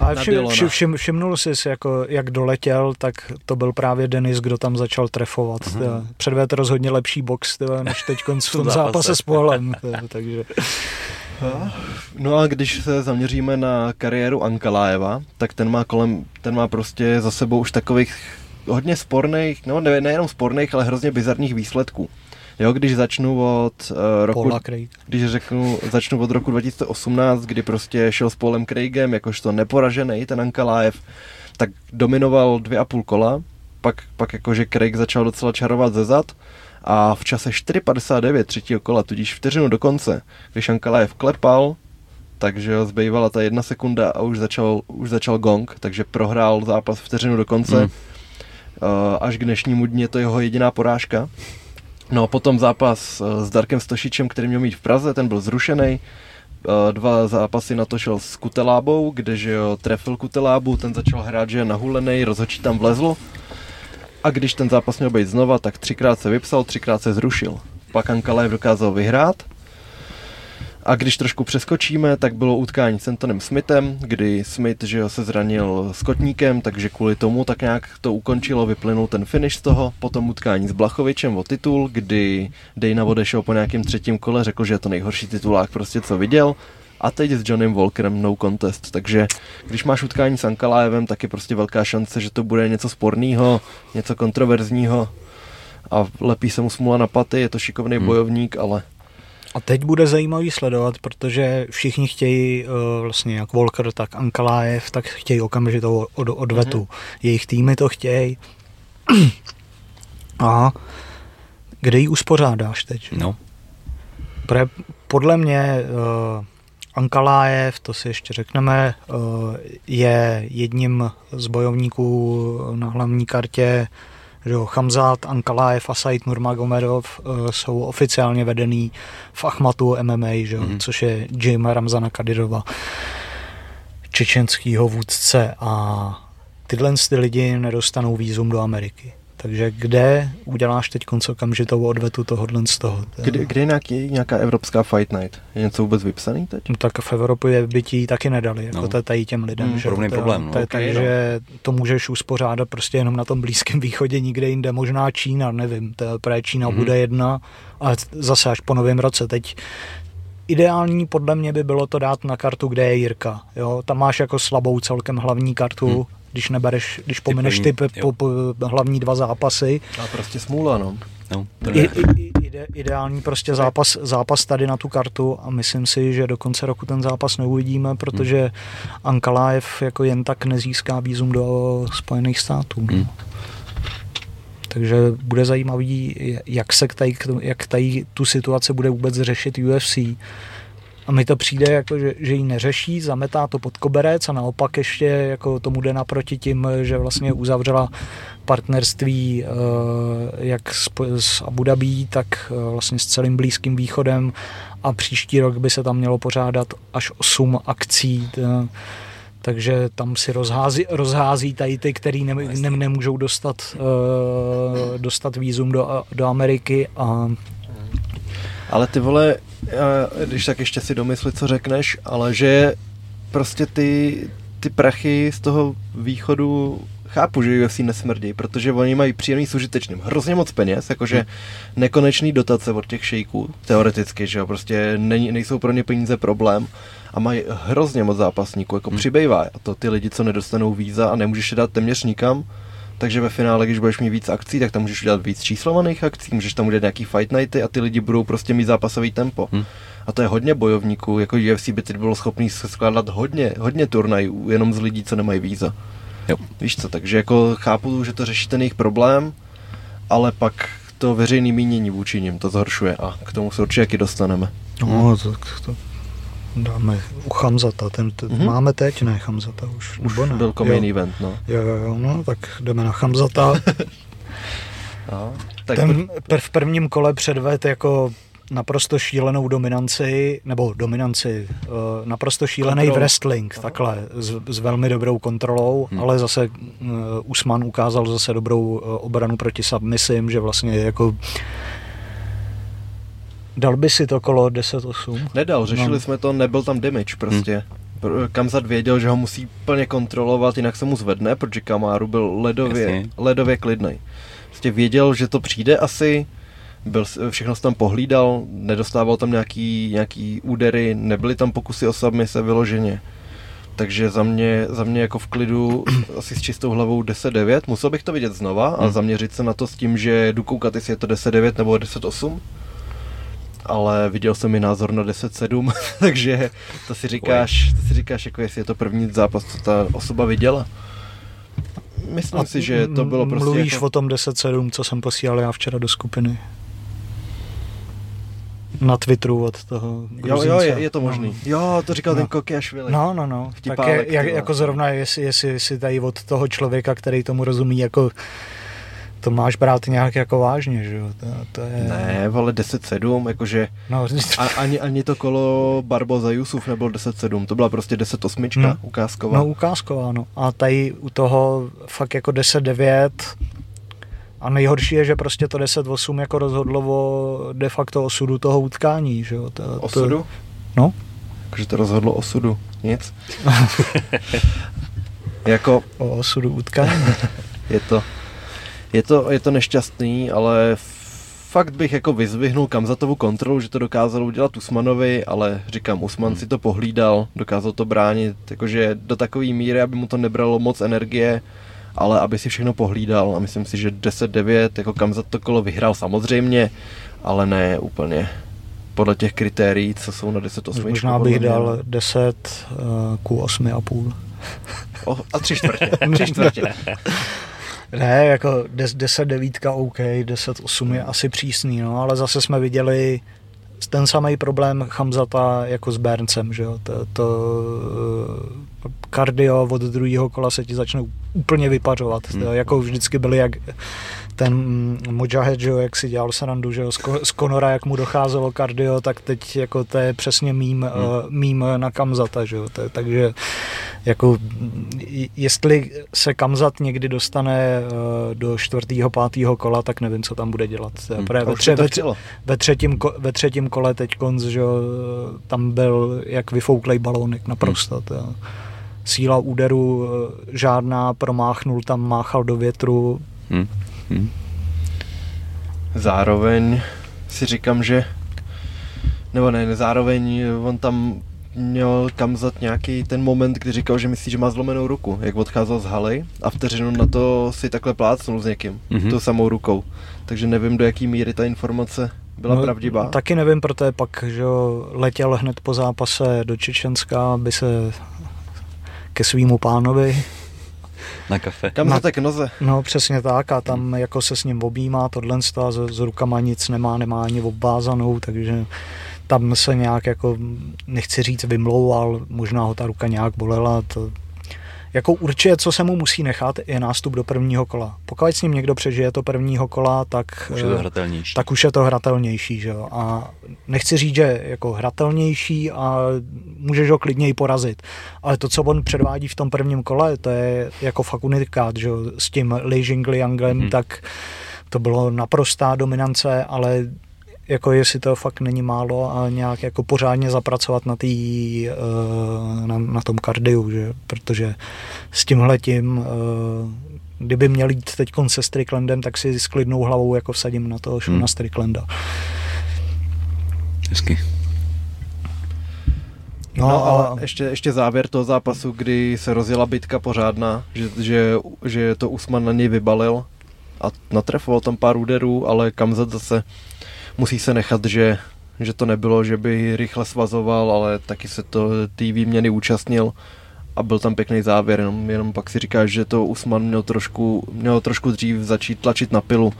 Ale všim, všim, všim, všimnul jsi, jako, jak doletěl, tak to byl právě Denis, kdo tam začal trefovat. Mm-hmm. Předved rozhodně lepší box tyhle, než teď v tom zápase s Polem. takže... No a když se zaměříme na kariéru Ankalájeva, tak ten má kolem, ten má prostě za sebou už takových hodně sporných, no ne, nejenom sporných, ale hrozně bizarních výsledků. Jo, když začnu od uh, roku, když řeknu, začnu od roku 2018, kdy prostě šel s Polem Craigem, jakožto neporažený ten Ankalájev, tak dominoval dvě a půl kola, pak, pak jakože Craig začal docela čarovat ze zad, a v čase 4.59 třetího kola, tudíž vteřinu do konce, když Ankalaev klepal, takže ho zbývala ta jedna sekunda a už začal, už začal gong, takže prohrál zápas vteřinu do konce. Uh, až k dnešnímu dní je to jeho jediná porážka. No a potom zápas uh, s Darkem Stošičem, který měl mít v Praze, ten byl zrušený. Uh, dva zápasy na to šel s Kutelábou, kde že jo, trefil Kutelábu, ten začal hrát, že je nahulený, rozhodčí tam vlezl a když ten zápas měl být znova, tak třikrát se vypsal, třikrát se zrušil. Pak Ankalaev dokázal vyhrát. A když trošku přeskočíme, tak bylo utkání s Antonem Smithem, kdy Smith že se zranil s kotníkem, takže kvůli tomu tak nějak to ukončilo, vyplynul ten finish z toho. Potom utkání s Blachovičem o titul, kdy Dana odešel po nějakém třetím kole, řekl, že je to nejhorší titulák prostě co viděl a teď s Johnnym Walkerem no contest. Takže když máš utkání s Ankalájevem, tak je prostě velká šance, že to bude něco sporného, něco kontroverzního a lepí se mu smula na paty, je to šikovný hmm. bojovník, ale a teď bude zajímavý sledovat, protože všichni chtějí, uh, vlastně jak Walker, tak Ankalájev, tak chtějí okamžitou od, odvetu. Mm-hmm. Jejich týmy to chtějí. A kde ji uspořádáš teď? No. Pre, podle mě uh, Ankalájev, to si ještě řekneme, eh, je jedním z bojovníků na hlavní kartě že Hamzat, Ankalájev a Said Nurmagomedov eh, jsou oficiálně vedený v Achmatu MMA, že, mm-hmm. což je Jim Ramzana Kadyrova, čečenského vůdce a tyhle ty lidi nedostanou výzum do Ameriky. Takže kde uděláš teď konce okamžitou odvetu tohohle z toho? Kde, kde je nějaký, nějaká evropská fight night? Je něco vůbec vypsaný teď? No, tak v Evropě by ti taky nedali, jako no. tady těm lidem. Hmm, že? Podobný problém. No. To, okay, takže no. to můžeš uspořádat prostě jenom na tom Blízkém východě, nikde jinde, možná Čína, nevím, to je Čína hmm. bude jedna, ale zase až po novém roce. Teď ideální podle mě by bylo to dát na kartu, kde je Jirka. Jo? Tam máš jako slabou celkem hlavní kartu, hmm když nebereš, když pomineš ty, ty po, po, hlavní dva zápasy. A prostě smůla, no. no I, i, ide, ideální prostě zápas, zápas tady na tu kartu a myslím si, že do konce roku ten zápas neuvidíme, protože hmm. Ankalájev jako jen tak nezíská výzum do Spojených států. No. Hmm. Takže bude zajímavý, jak se tady, jak tady tu situaci bude vůbec řešit UFC a mi to přijde, jako, že, že ji neřeší, zametá to pod koberec a naopak ještě jako tomu jde naproti tím, že vlastně uzavřela partnerství eh, jak s, s Abu Dhabi, tak eh, vlastně s celým Blízkým východem a příští rok by se tam mělo pořádat až 8 akcí. takže tam si rozhází, rozhází tady ty, který ne, ne, nemůžou dostat, uh, dostat výzum do, do Ameriky a ale ty vole, když tak ještě si domyslit, co řekneš, ale že prostě ty, ty prachy z toho východu chápu, že UFC nesmrdí, protože oni mají příjemný s užitečným. Hrozně moc peněz, jakože hmm. nekonečný dotace od těch šejků, teoreticky, že jo, prostě nej, nejsou pro ně peníze problém a mají hrozně moc zápasníků, jako hmm. přibývá. A to ty lidi, co nedostanou víza a nemůžeš je dát téměř nikam, takže ve finále, když budeš mít víc akcí, tak tam můžeš udělat víc číslovaných akcí, můžeš tam udělat nějaký fight nighty a ty lidi budou prostě mít zápasový tempo. Hmm. A to je hodně bojovníků, jako UFC by teď bylo schopný se skládat hodně, hodně turnajů, jenom z lidí, co nemají víza. Jo. Víš co, takže jako chápu, že to řeší ten jejich problém, ale pak to veřejné mínění vůči nim to zhoršuje a k tomu se určitě jaký dostaneme. No, tak to dáme u Chamzata, ten, ten mm-hmm. máme teď, ne Chamzata už, už nebo ne? byl main event, no. Jo, jo, jo, no, tak jdeme na Chamzata. no, tak ten v prvním kole předved jako naprosto šílenou dominanci, nebo dominanci, uh, naprosto šílený Kontrol. wrestling, Aha. takhle, s, s velmi dobrou kontrolou, hmm. ale zase uh, Usman ukázal zase dobrou uh, obranu proti submisim, že vlastně jako Dal by si to kolo 10-8? Nedal, řešili no. jsme to, nebyl tam damage prostě. Hmm. Kamzat věděl, že ho musí plně kontrolovat, jinak se mu zvedne, protože Kamaru byl ledově, ledově klidný. Prostě věděl, že to přijde asi, byl, všechno se tam pohlídal, nedostával tam nějaký, nějaký údery, nebyly tam pokusy o submise vyloženě. Takže za mě, za mě jako v klidu asi s čistou hlavou 10-9. Musel bych to vidět znova a hmm. zaměřit se na to s tím, že jdu koukat, jestli je to 10-9 nebo 10-8 ale viděl jsem mi názor na 10-7, takže to si říkáš, to si říkáš, jako jestli je to první zápas, co ta osoba viděla. Myslím a si, že to bylo prostě Mluvíš jako... o tom 10-7, co jsem posílal já včera do skupiny? na Twitteru od toho Jo, jo, je, je to možný. No. Jo, to říkal no. ten Kokiašvili. No, no, no. tak je, jak, jako zrovna, jestli, jestli si tady od toho člověka, který tomu rozumí, jako to máš brát nějak jako vážně, že jo? To, to je... Ne, vole 10-7, jakože no, a, ani, ani to kolo Barboza Jusuf nebylo 10-7, to byla prostě 10-8 no, ukázková. No ukázková, no. A tady u toho fakt jako 10-9 a nejhorší je, že prostě to 10-8 jako rozhodlo o de facto osudu toho utkání, že jo? To, osudu? To, no. Takže to rozhodlo osudu, nic? jako... O osudu utkání. je to je to, je to nešťastný, ale fakt bych jako vyzvihnul Kamzatovu kontrolu, že to dokázal udělat Usmanovi, ale říkám, Usman hmm. si to pohlídal, dokázal to bránit, jakože do takové míry, aby mu to nebralo moc energie, ale aby si všechno pohlídal a myslím si, že 10-9, jako Kamzat to kolo vyhrál samozřejmě, ale ne úplně podle těch kritérií, co jsou na 10-8. Možná bych dal 10 uh, ku 8,5. a tři čtvrtě. tři čtvrtě. Ne, jako 10 devítka OK, 10 8 je asi přísný, no, ale zase jsme viděli ten samý problém Chamzata jako s Berncem, že jo, to, to kardio od druhého kola se ti začne úplně vypařovat, hmm. jako vždycky byly jak ten Mojahed, že jo, jak si dělal srandu, že jo, z Konora, jak mu docházelo kardio, tak teď jako to je přesně mým, hmm. uh, mým na Kamzata, že jo, to, takže jako jestli se Kamzat někdy dostane uh, do čtvrtého, pátého kola, tak nevím, co tam bude dělat. Hmm. Ve, tře, ve, ve, třetím, ve třetím kole teď konc, že jo, tam byl jak vyfouklej balónek naprosto. Hmm. Síla úderu eh, žádná, promáchnul tam, máchal do větru. Hmm. Hmm. Zároveň si říkám, že nebo ne, zároveň on tam měl Kamzat nějaký ten moment, kdy říkal, že myslí, že má zlomenou ruku, jak odcházel z haly a vteřinu na to si takhle plácnul s někým, mm-hmm. tou samou rukou. Takže nevím, do jaký míry ta informace byla no, pravdivá. Taky nevím, protože pak že letěl hned po zápase do Čečenska, aby se ke svýmu pánovi na kafe. Kam na, k noze. No přesně tak a tam jako se s ním objímá tohle a s, s rukama nic nemá, nemá ani obvázanou, takže tam se nějak jako, nechci říct, vymlouval, možná ho ta ruka nějak bolela, to jako určitě, co se mu musí nechat, je nástup do prvního kola. Pokud s ním někdo přežije to prvního kola, tak už je to eh, hratelnější. Tak už je to hratelnější, že jo. A nechci říct, že jako hratelnější a můžeš ho klidně i porazit. Ale to, co on předvádí v tom prvním kole, to je jako fakt unikát, že jo. S tím Li Jingliangem, hmm. tak to bylo naprostá dominance, ale jako jestli to fakt není málo a nějak jako pořádně zapracovat na, tý, eh, na, na tom kardiu, že? protože s tímhletím eh, kdyby měl jít teď se Stricklandem, tak si s klidnou hlavou jako vsadím na to hmm. na Stricklanda. Hezky. No, no ale ještě, ještě závěr toho zápasu, kdy se rozjela bitka pořádná, že, že, že to Usman na něj vybalil a natrefoval tam pár úderů, ale Kamzat zase musí se nechat, že, že to nebylo, že by rychle svazoval, ale taky se to té výměny účastnil a byl tam pěkný závěr, jenom, jenom pak si říkáš, že to Usman měl trošku, měl trošku dřív začít tlačit na pilu,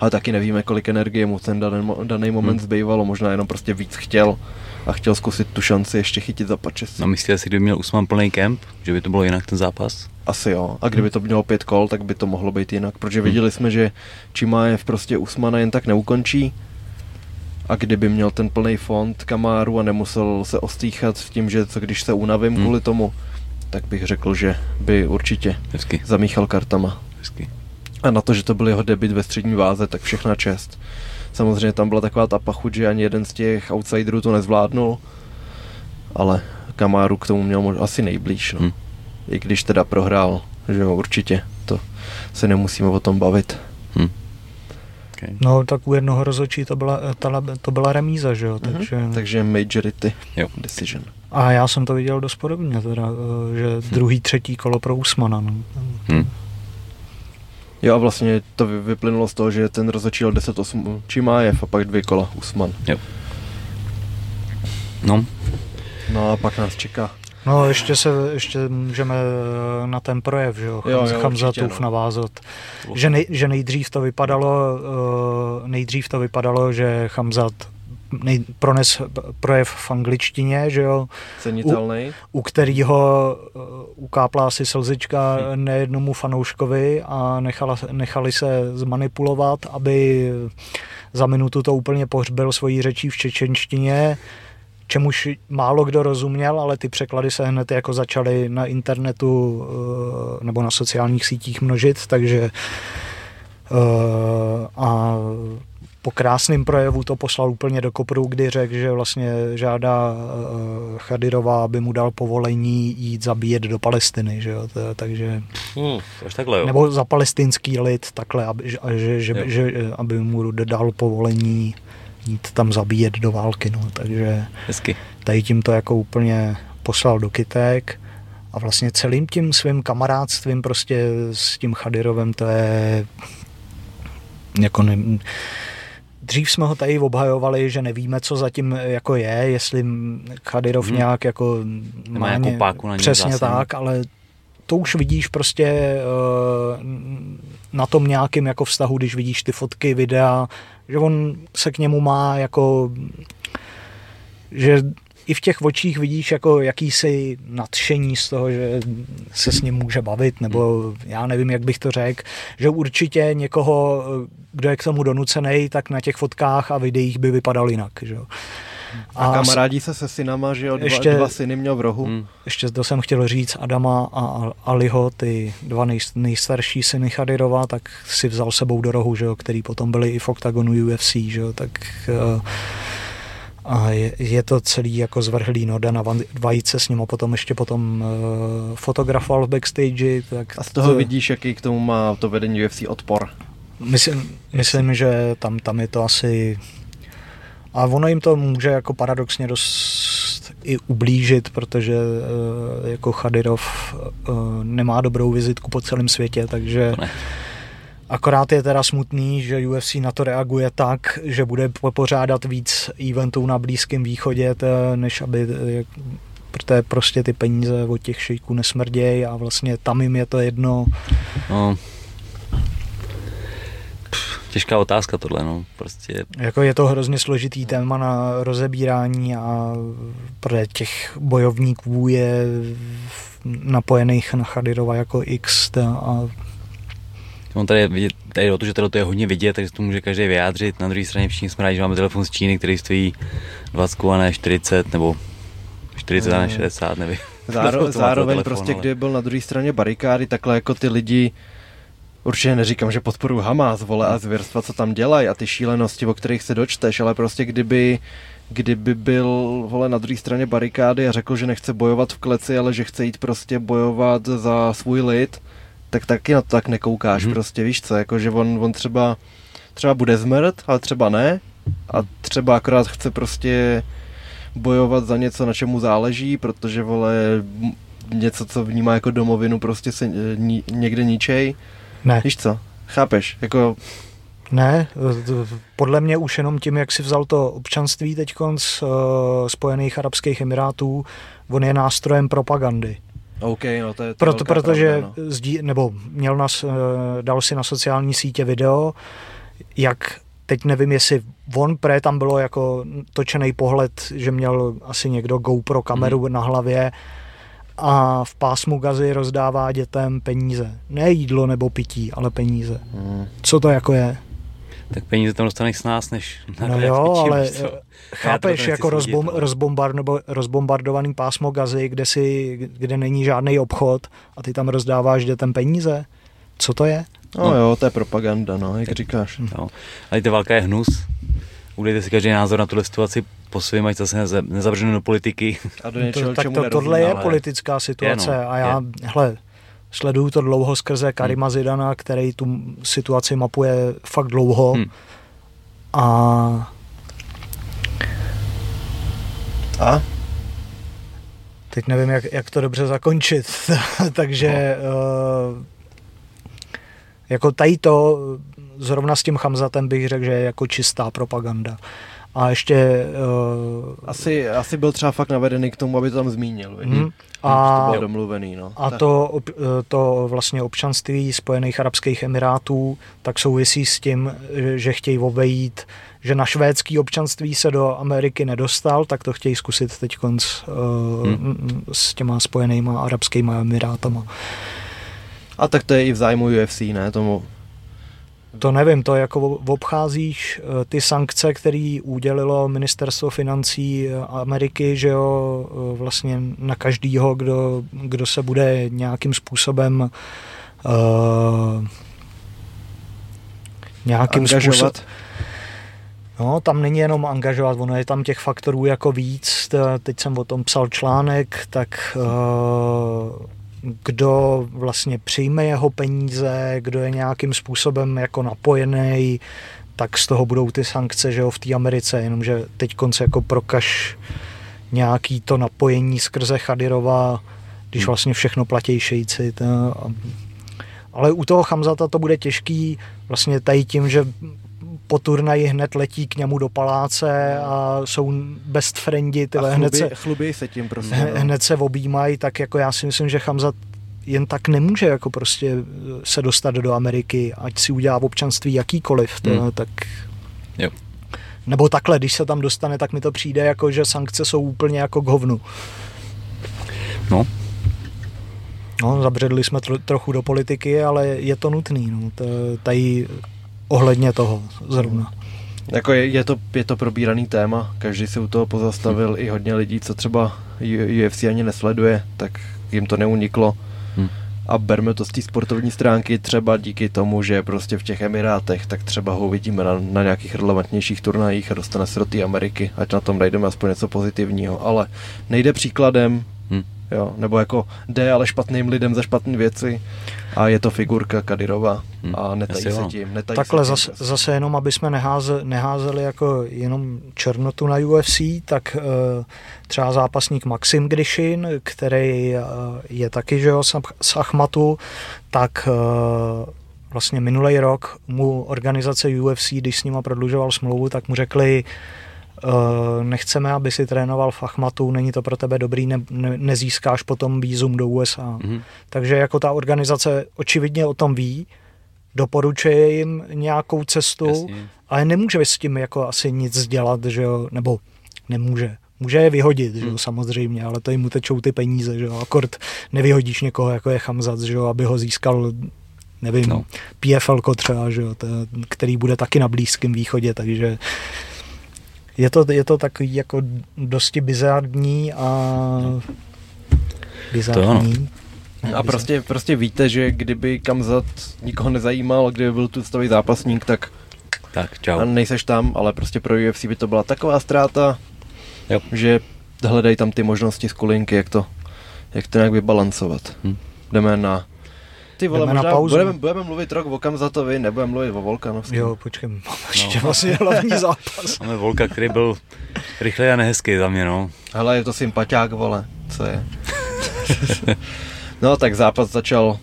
ale taky nevíme, kolik energie mu ten daný, daný moment hmm. zbývalo, možná jenom prostě víc chtěl a chtěl zkusit tu šanci ještě chytit za pačes. No myslíte si, kdyby měl Usman plný kemp, že by to bylo jinak ten zápas? Asi jo. A kdyby to mělo pět kol, tak by to mohlo být jinak, protože hmm. viděli jsme, že Čimájev prostě Usmana jen tak neukončí, a kdyby měl ten plný fond kamáru a nemusel se ostýchat v tím, že co když se unavím hmm. kvůli tomu, tak bych řekl, že by určitě Hezky. zamíchal kartama. Hezky. A na to, že to byl jeho debit ve střední váze, tak všechna čest. Samozřejmě tam byla taková ta pachuť, že ani jeden z těch outsiderů to nezvládnul, ale Kamáru k tomu měl možná asi nejblíž. No. Hmm. I když teda prohrál, že jo, určitě. To se nemusíme o tom bavit. Hmm. Okay. No, tak u jednoho rozhodčí to byla, ta, to byla remíza, že jo, mm-hmm. takže... Takže majority jo. decision. A já jsem to viděl dost podobně, teda, eh, že hm. druhý, třetí kolo pro Usmana, no. Hmm. Jo a vlastně to vyplynulo z toho, že ten rozhodčí 10-8 Čimájev a pak dvě kola Usman. Jo. No. No a pak nás čeká No, ještě se, ještě můžeme eh, na ten projev, že jo, jo, jo Chamzatův no. navázat. Že, nej, že nejdřív to vypadalo, eh, nejdřív to vypadalo, že Chamzat nej, prones projev v angličtině, že jo. Cenitelný. U, u kterého uh, ukápla asi slzička hmm. nejednomu fanouškovi a nechala, nechali se zmanipulovat, aby za minutu to úplně pohřbil svojí řečí v čečenštině čemuž málo kdo rozuměl, ale ty překlady se hned jako začaly na internetu eh, nebo na sociálních sítích množit, takže eh, a po krásném projevu to poslal úplně do kopru, kdy řekl, že vlastně žádá uh, Chadirová, aby mu dal povolení jít zabíjet do Palestiny, že jo, to, takže... Hmm, až takhle, jo. Nebo za palestinský lid, takhle, aby, že, že, že, že, aby mu dal povolení jít tam zabíjet do války, no, takže Hezky. tady tím to jako úplně poslal do kytek a vlastně celým tím svým kamarádstvím prostě s tím Chadirovem to je jako ne, Dřív jsme ho tady obhajovali, že nevíme, co zatím jako je, jestli Chadirov hmm. nějak jako má nějakou páku na Přesně zásem. tak, ale to už vidíš prostě uh, na tom nějakým jako vztahu, když vidíš ty fotky, videa, že on se k němu má jako, že i v těch očích vidíš jako jakýsi nadšení z toho, že se s ním může bavit, nebo já nevím, jak bych to řekl, že určitě někoho, kdo je k tomu donucený, tak na těch fotkách a videích by vypadal jinak. Že? A, a kamarádí se se synama, že jo, dva, ještě, dva syny měl v rohu. Hmm. Ještě to jsem chtěl říct, Adama a Aliho, ty dva nej, nejstarší syny Chadirova, tak si vzal sebou do rohu, že jo, který potom byli i v oktagonu UFC, že jo, tak uh, a je, je to celý jako zvrhlý, no, Dana Vajce s ním a potom ještě potom uh, fotografoval v backstage. Tak a z toho to, vidíš, jaký k tomu má to vedení UFC odpor? Myslím, myslím že tam, tam je to asi a ono jim to může jako paradoxně dost i ublížit, protože uh, jako Chadirov uh, nemá dobrou vizitku po celém světě, takže akorát je teda smutný, že UFC na to reaguje tak, že bude pořádat víc eventů na Blízkém východě, než aby protože prostě ty peníze od těch šejků nesmrdějí a vlastně tam jim je to jedno. No Těžká otázka tohle, no, prostě. Jako je to hrozně složitý téma na rozebírání a pro těch bojovníků je napojených na Chadirova jako X a On tady je vidět, tady o to, že to je hodně vidět, takže to může každý vyjádřit. Na druhé straně všichni jsme rádi, že máme telefon z Číny, který stojí 20 a ne 40, nebo 40 a ne 60, nevím. Záro, zároveň telefon, prostě, ale... kdy byl na druhé straně barikády, takhle jako ty lidi, určitě neříkám, že podporu Hamas, vole, a zvěrstva, co tam dělají a ty šílenosti, o kterých se dočteš, ale prostě kdyby kdyby byl vole na druhé straně barikády a řekl, že nechce bojovat v kleci, ale že chce jít prostě bojovat za svůj lid, tak taky na to tak nekoukáš hmm. prostě, víš co, jako že on, on třeba, třeba bude zmrt, ale třeba ne a třeba akorát chce prostě bojovat za něco, na čemu záleží, protože vole něco, co vnímá jako domovinu, prostě se ni, někde ničej. Ne. Víš co? Chápeš? Jako... Ne, podle mě už jenom tím, jak si vzal to občanství teď z uh, Spojených Arabských Emirátů, on je nástrojem propagandy. OK, no to je to Proto, protože pravda, no. zdí, nebo měl nas, uh, dal si na sociální sítě video, jak teď nevím, jestli on, pre tam bylo jako točený pohled, že měl asi někdo GoPro kameru hmm. na hlavě a v pásmu gazy rozdává dětem peníze. Ne jídlo nebo pití, ale peníze. Hmm. Co to jako je? Tak peníze tam dostaneš s nás, než na No jo, pití, ale co? chápeš, jako rozbom, rozbombard, nebo rozbombardovaný pásmo gazy, kde, si, kde není žádný obchod a ty tam rozdáváš dětem peníze? Co to je? No, no jo, to je propaganda, no, jak tak, říkáš. No. Ale ta válka je hnus. Udejte si každý názor na tuhle situaci po svým, ať zase neza, nezavřeno do politiky. A do něčeho, to, tak to, tohle je politická situace je, no, a já, je. hele, sleduju to dlouho skrze Karima hmm. Zidana, který tu situaci mapuje fakt dlouho. Hmm. A... A? Teď nevím, jak, jak to dobře zakončit, takže no. uh, jako tady to, zrovna s tím Hamzatem bych řekl, že je jako čistá propaganda. A ještě... Uh, asi, asi byl třeba fakt navedený k tomu, aby to tam zmínil. Hmm. A, to bylo domluvený, no. a to, to vlastně občanství Spojených Arabských Emirátů tak souvisí s tím, že chtějí obejít, že na švédský občanství se do Ameriky nedostal, tak to chtějí zkusit teď uh, hmm. s těma Spojenýma Arabskými Emirátama. A tak to je i v zájmu UFC, ne? Tomu to nevím, to jako obcházíš eh, ty sankce, které udělilo ministerstvo financí Ameriky, že jo, eh, vlastně na každýho, kdo, kdo se bude nějakým způsobem uh, nějakým Angažovat. způsobem No, tam není jenom angažovat, ono je tam těch faktorů jako víc. Teď jsem o tom psal článek, tak uh, kdo vlastně přijme jeho peníze, kdo je nějakým způsobem jako napojený, tak z toho budou ty sankce, že jo, v té Americe, jenomže teď konce jako prokaž nějaký to napojení skrze Chadirova, když hmm. vlastně všechno platí šejci. To, ale u toho Chamzata to bude těžký vlastně tady tím, že po turnaji hned letí k němu do paláce a jsou best friendi, tyhle chlubí, hned se, chlubí se tím prostě. Hned se objímají, tak jako já si myslím, že Hamza jen tak nemůže jako prostě se dostat do Ameriky, ať si udělá občanství jakýkoliv, to, hmm. tak... Jo. Nebo takhle, když se tam dostane, tak mi to přijde jako, že sankce jsou úplně jako k hovnu. No. No, zabředli jsme tro, trochu do politiky, ale je to nutný, no, to, tady ohledně toho zrovna. Jako je, je, to, je to probíraný téma, každý si u toho pozastavil, hmm. i hodně lidí, co třeba UFC ani nesleduje, tak jim to neuniklo. Hmm. A berme to z té sportovní stránky třeba díky tomu, že prostě v těch Emirátech, tak třeba ho uvidíme na, na nějakých relevantnějších turnajích a dostane se do té Ameriky, ať na tom najdeme aspoň něco pozitivního. Ale nejde příkladem, hmm. jo, nebo jako jde ale špatným lidem za špatné věci a je to figurka Kadirova hmm. a netají se tím. Netají Takhle se tím zase, zase jenom, aby jsme neházeli, neházeli jako jenom černotu na UFC, tak uh, třeba zápasník Maxim Grishin, který uh, je taky že jo, z Achmatu, tak uh, vlastně minulý rok mu organizace UFC, když s nima prodlužoval smlouvu, tak mu řekli, Eh, nechceme, aby si trénoval v Achmatu, není to pro tebe dobrý, ne, ne, nezískáš potom výzum do USA. Mm-hmm. Takže jako ta organizace očividně o tom ví, doporučuje jim nějakou cestu, Jasně. ale nemůže s tím jako asi nic dělat, že jo, nebo nemůže. Může je vyhodit, že jo, Hmm. samozřejmě, ale to jim utečou ty peníze, že jo, akord nevyhodíš někoho, jako je Chamzat, že jo, aby ho získal, nevím. No. PFL třeba, že jo, to, který bude taky na Blízkém východě, takže je to, je to takový jako dosti bizarní a bizarní. Ne, A prostě, prostě víte, že kdyby Kamzat nikoho nezajímal, kdyby byl tu stavý zápasník, tak Tak, čau. a nejseš tam, ale prostě pro UFC by to byla taková ztráta, Jo. že hledají tam ty možnosti z kulinky, jak to, jak to nějak vybalancovat. Hm. Jdeme na... Ty vole, Jdeme na možná pauzu. budeme, budeme mluvit rok o Kamzatovi, nebudeme mluvit o Volkanovském. Jo, počkej, mám ještě No. vlastně hlavní zápas. Máme Volka, který byl rychlý a nehezký za mě, no. Hele, je to sympatiák, vole, co je? no, tak zápas začal,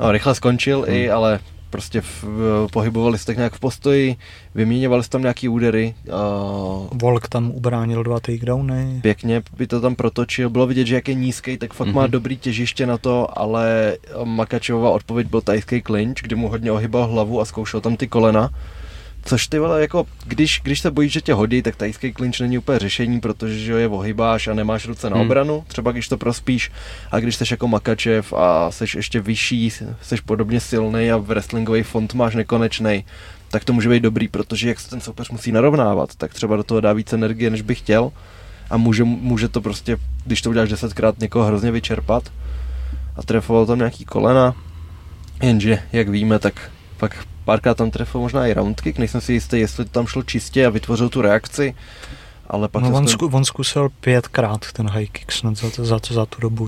no, rychle skončil Hmm. i, ale prostě v, v, pohybovali se tak nějak v postoji, vyměňovali se tam nějaký údery, uh, Volk tam ubránil dva takedowny. pěkně by to tam protočil, bylo vidět, že jak je nízký, tak fakt má Mhm. dobrý těžiště na to, ale Makačová odpověď byl tajský clinch, kdy mu hodně ohybal hlavu a zkoušel tam ty kolena. Což ty vole, jako, když, když se bojíš, že tě hodí, tak tajský clinch není úplně řešení, protože je ohybáš a nemáš ruce na Hmm. obranu, třeba když to prospíš, a když jsi jako Makačev a jsi ještě vyšší, jsi podobně silný a wrestlingový fond máš nekonečný, tak to může být dobrý, protože jak se ten soupeř musí narovnávat, tak třeba do toho dá víc energie, než by chtěl. A může, může to prostě, když to uděláš desetkrát, někoho hrozně vyčerpat a trefoval tam nějaký kolena, jenže, jak víme, tak pak párkrát tam trefil možná i roundkick, nejsem si jistý, jestli to tam šlo čistě a vytvořil tu reakci, ale pak No, on, zku, on zkusil pětkrát ten high kick snad za, to, za, to, za tu dobu.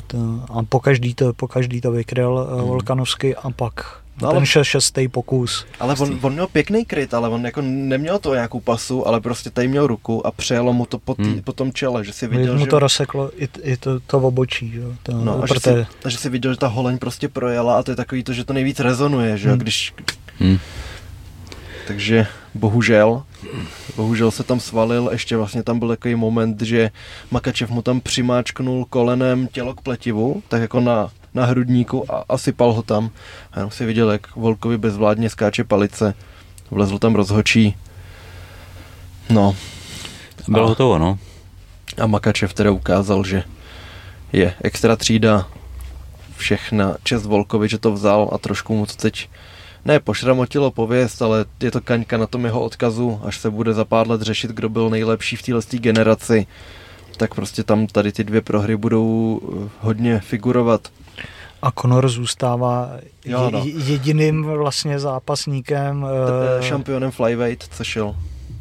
A po každý to, po každý to vykryl Mhm. hmm. Volkanovsky a pak No, ten ale- šest, šestý pokus. Ale on, on měl pěkný kryt, ale on jako neměl to nějakou pasu, ale prostě tady měl ruku a přejelo mu to po, tý, Hmm. po tom čele, že si Viděl, mu že... to rozseklo i, i to, to obočí. Že? jo, To, No, a že, si, a že si viděl, že ta holeň prostě projela a to je takový to, že to nejvíc rezonuje, že jo, Hmm. když... Hm. Takže bohužel, bohužel se tam svalil, ještě vlastně tam byl takový moment, že Makačev mu tam přimáčknul kolenem tělo k pletivu, tak jako na, na hrudníku a, a sypal ho tam. A jenom si viděl, jak Volkovi bezvládně skáče palice, vlezl tam rozhočí. No, Bylo A- hotovo, no. a Makačev teda ukázal, že je extra třída, všechna čest Volkovi, že to vzal a trošku mu to teď ne pošramotilo pověst, ale je to kaňka na tom jeho odkazu, až se bude za pár let řešit, kdo byl nejlepší v téhle generaci, tak prostě tam tady ty dvě prohry budou eh, hodně figurovat. a Conor zůstává Jo, no. je, jediným vlastně zápasníkem. Uh, eh, šampionem flyweight, co šel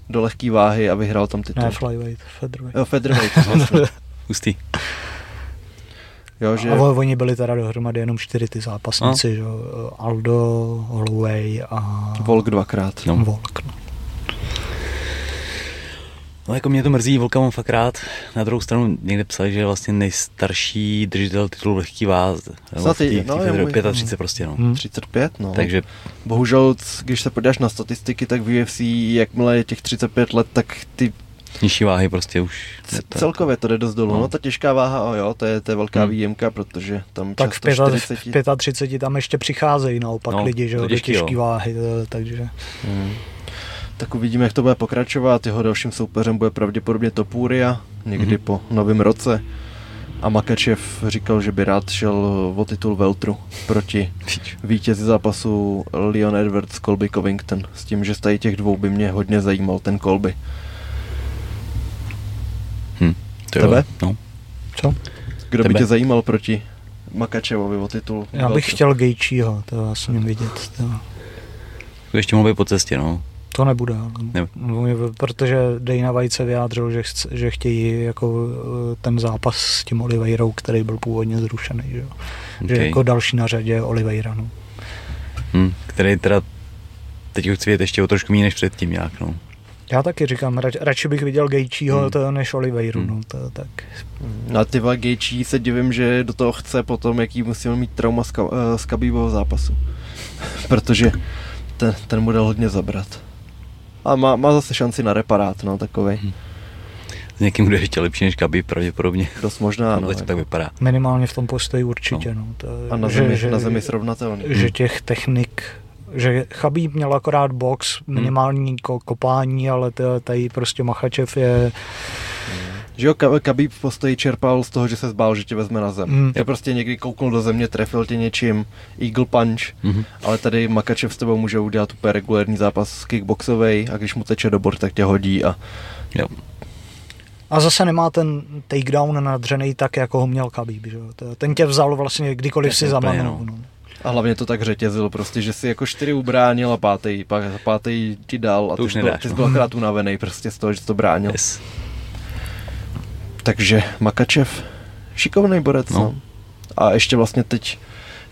do lehké váhy a vyhrál tam titul. ne, flyweight, featherweight. Jo, featherweight, vlastně. Hustý. Jo, že... A oni byli teda dohromady jenom čtyři ty zápasníci, No. že? jo, Aldo, Holloway a Volk dvakrát. No. Volk. No. No jako mě to mrzí, Volka mám fakt rád. Na druhou stranu někde psali, že je vlastně nejstarší držitel titulu lehký. Nebo Snad no, je federu- můj- 35 prostě, no. Hm. 35, no. Takže Bohužel, když se podíváš na statistiky, tak v UFC, jakmile je těch 35 let, tak ty nižší váhy prostě už... c- to- celkově to jde dost dolů. No. No. ta těžká váha, o jo, to je, to je velká Hmm. výjimka, protože tam Tak v, často pěta, 40... v 35 tam ještě přicházejí naopak No, lidi, že jo, těžký, těžký jo. váhy, to- takže Hmm. Tak uvidíme, jak to bude pokračovat. Jeho dalším soupeřem bude pravděpodobně Topuria, někdy Mhm. po novém roce. A Makačev říkal, že by rád šel o titul Veltru proti vítězi zápasu Leon Edwards, Colby Covington. S tím, že z tady těch dvou by mě hodně zajímal ten Colby. Jo, Tebe? No. co? Kdo by Tebe? tě zajímal proti Makačevovi o titul? Já bych Veltru? chtěl Gejčího, to já jsem vidět. To, To ještě mohl být po cestě, no. to nebude, Ne. protože Dana White se vyjádřil, že, chce, že chtějí jako eh, ten zápas s tím Oliveirou, který byl původně zrušený, že, jo. že Okay. jako další na řadě je Oliveira. No. Hm. Který teda teď už chci vidět ještě o trošku méně než předtím nějak, no. Já taky říkám, rač, radši bych viděl Gejčího Hmm. to než Oliveiru, Hmm. no, to, tak. Na ty Gejčí se divím, že do toho chce potom, jaký musíme mít trauma z, ka- eh, z zápasu. Protože ten, ten model hodně zabrat. A má, má zase šanci na reparát, no, takovej. Hmm. S někým, kdo je ještě lepší než Kabi, pravděpodobně. Dost možná, No, no. to tak jako. vypadá. Minimálně v tom postoji určitě. No. to, A na zemi, že, na zemi srovnatelný. že těch technik že Chabíb měl akorát box, Hmm. minimální ko- kopání, ale t- tady prostě Machačev je Že jo, Ka- Khabib v postoji čerpal z toho, že se zbál, že tě vezme na zem. Mm. Že prostě někdy kouknul do země, trefil tě něčím, eagle punch, Mhm. ale tady Makačev s tebou může udělat úplně regulární zápas kickboxový a když mu teče do bord, tak tě hodí a Jo. A zase nemá ten takedown nadřený tak, jako ho měl Khabib. Že? Ten tě vzal vlastně kdykoliv si Jasně, zamanul. No. A hlavně to tak řetězil prostě, že si jako čtyři ubránil a pátý, pak pátý ti dal a To ty už byl, ty jsi no. byl akorát unavený prostě z toho, že to bránil. Yes. Takže Makačev, šikovný borec, no. No. A ještě vlastně teď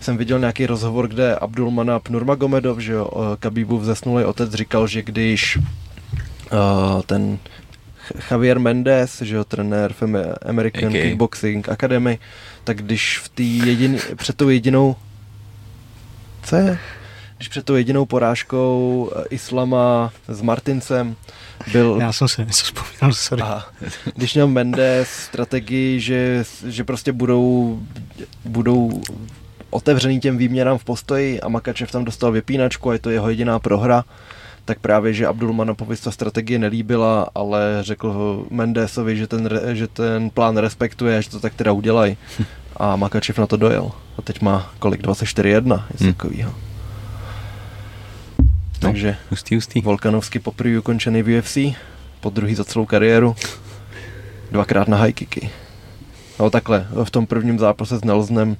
jsem viděl nějaký rozhovor, kde Abdulmanap Nurmagomedov, že jo, eh, Khabibův zesnulý otec říkal, že když uh, ten Javier Mendes, že jo, trenér v Ame- American AK. Kickboxing Academy, tak když v té jedin, před tou jedinou co je? Když před tou jedinou porážkou eh, Islama s Martincem byl, Já jsem si něco vzpomínal, sorry. a když měl Mendes strategii, že, že prostě budou, budou otevřený těm výměnám v postoji a Makačev tam dostal vypínačku a je to jeho jediná prohra, tak právě, že Abdulmanapovi ta strategie nelíbila, ale řekl ho Mendesovi, že ten, že ten plán respektuje, že to tak teda udělají. A Makačev na to dojel. A teď má kolik? 24-1, něco Hmm. takového. No. Takže Hustý, hustý. Volkanovsky poprvé ukončený v UFC, po druhý za celou kariéru, dvakrát na high kicky. No takhle, v tom prvním zápase s Nelsonem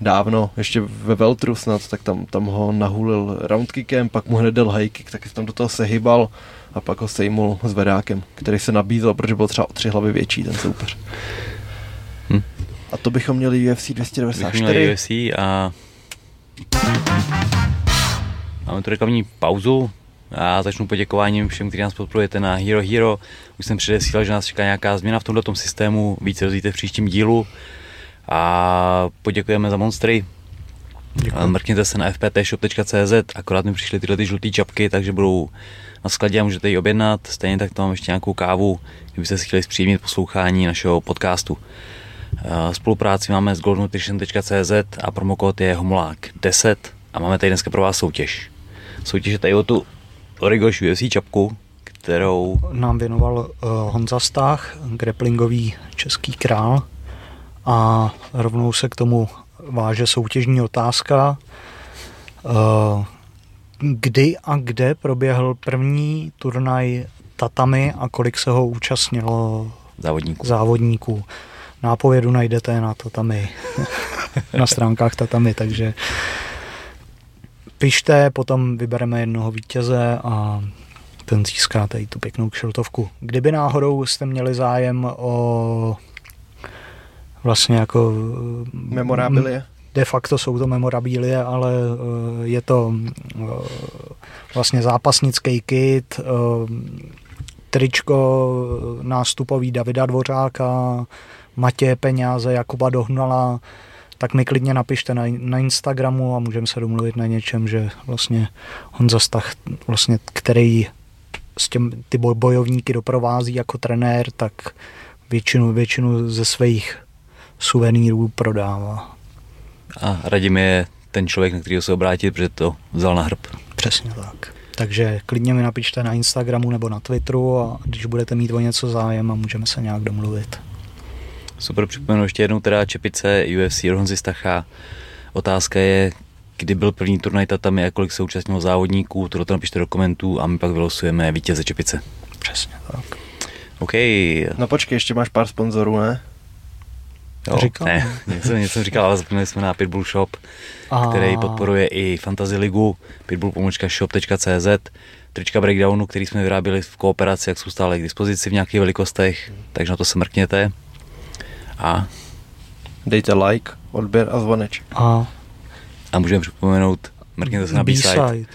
dávno, ještě ve Veltru snad, tak tam, tam ho nahulil roundkickem, pak mu hned dal high kick, tak se tam do toho sehybal a pak ho sejmul s vedákem, který se nabízel, protože byl třeba o tři hlavy větší ten soupeř. A to bychom měli UFC Bychom 294. měli UFC a máme tu reklamní pauzu. Já začnu poděkováním všem, kteří nás podporujete na Hero Hero. Už jsem předesílal, že nás čeká nějaká změna v tomto systému, více rozvíte v příštím dílu. A poděkujeme za monstry. A Mrkněte se na fptshop.cz, akorát mi přišly tyhle ty žluté čapky, takže budou na skladě a můžete ji objednat. Stejně tak tam mám ještě nějakou kávu, kdybyste si chtěli zpříjemnit poslouchání našeho podcastu. Eh, Spolupráci máme s goldnutrition.cz a promokód je homolák10 a máme tady dneska pro vás soutěž. Soutěž je tady o tu Origoš UFC čapku, kterou Nám věnoval uh, Honza Stach, grapplingový český král. A rovnou se k tomu váže soutěžní otázka. Uh, kdy a kde proběhl první turnaj tatami a kolik se ho účastnilo závodníků. závodníků. Nápovědu najdete na tatami, na stránkách tatami, takže pište, potom vybereme jednoho vítěze a ten získá tady tu pěknou kšiltovku. Kdyby náhodou jste měli zájem o vlastně jako Memorabilie. de facto jsou to memorabilie, ale eh, je to eh, vlastně zápasnický kit, eh, tričko nástupový Davida Dvořáka, Matěje Peňáze, Jakuba Dohnala, tak mi klidně napište na, na Instagramu a můžeme se domluvit na něčem, že vlastně Honza Stach, vlastně, který s těm, ty boj- bojovníky doprovází jako trenér, tak většinu, většinu ze svých suvenýrů prodává. A Radim je ten člověk, na kterého se obrátit, protože to vzal na hrb. Přesně tak. Takže klidně mi napište na Instagramu nebo na Twitteru a když budete mít o něco zájem a můžeme se nějak domluvit. Super, připomenu ještě jednou teda čepice UFC Honzy Stacha. Otázka je, kdy byl první turnaj tatami a kolik se účastnilo závodníků, to tam napište do komentů a my pak vylosujeme vítěze čepice. Přesně tak. OK. No počkej, ještě máš pár sponzorů, ne? Jo, Říkal? Ne, něco, něco jsem říkal, ale zapomněli jsme na Pitbull Shop, A který podporuje i Fantasy ligu, pitbull.shop.cz, trička Breakdownu, který jsme vyráběli v kooperaci, jak jsou stále k dispozici v nějakých velikostech, takže na to se mrkněte. A, Dejte like, odběr a zvoneček. A a můžeme připomenout, mrkněte se na B-side. B-side.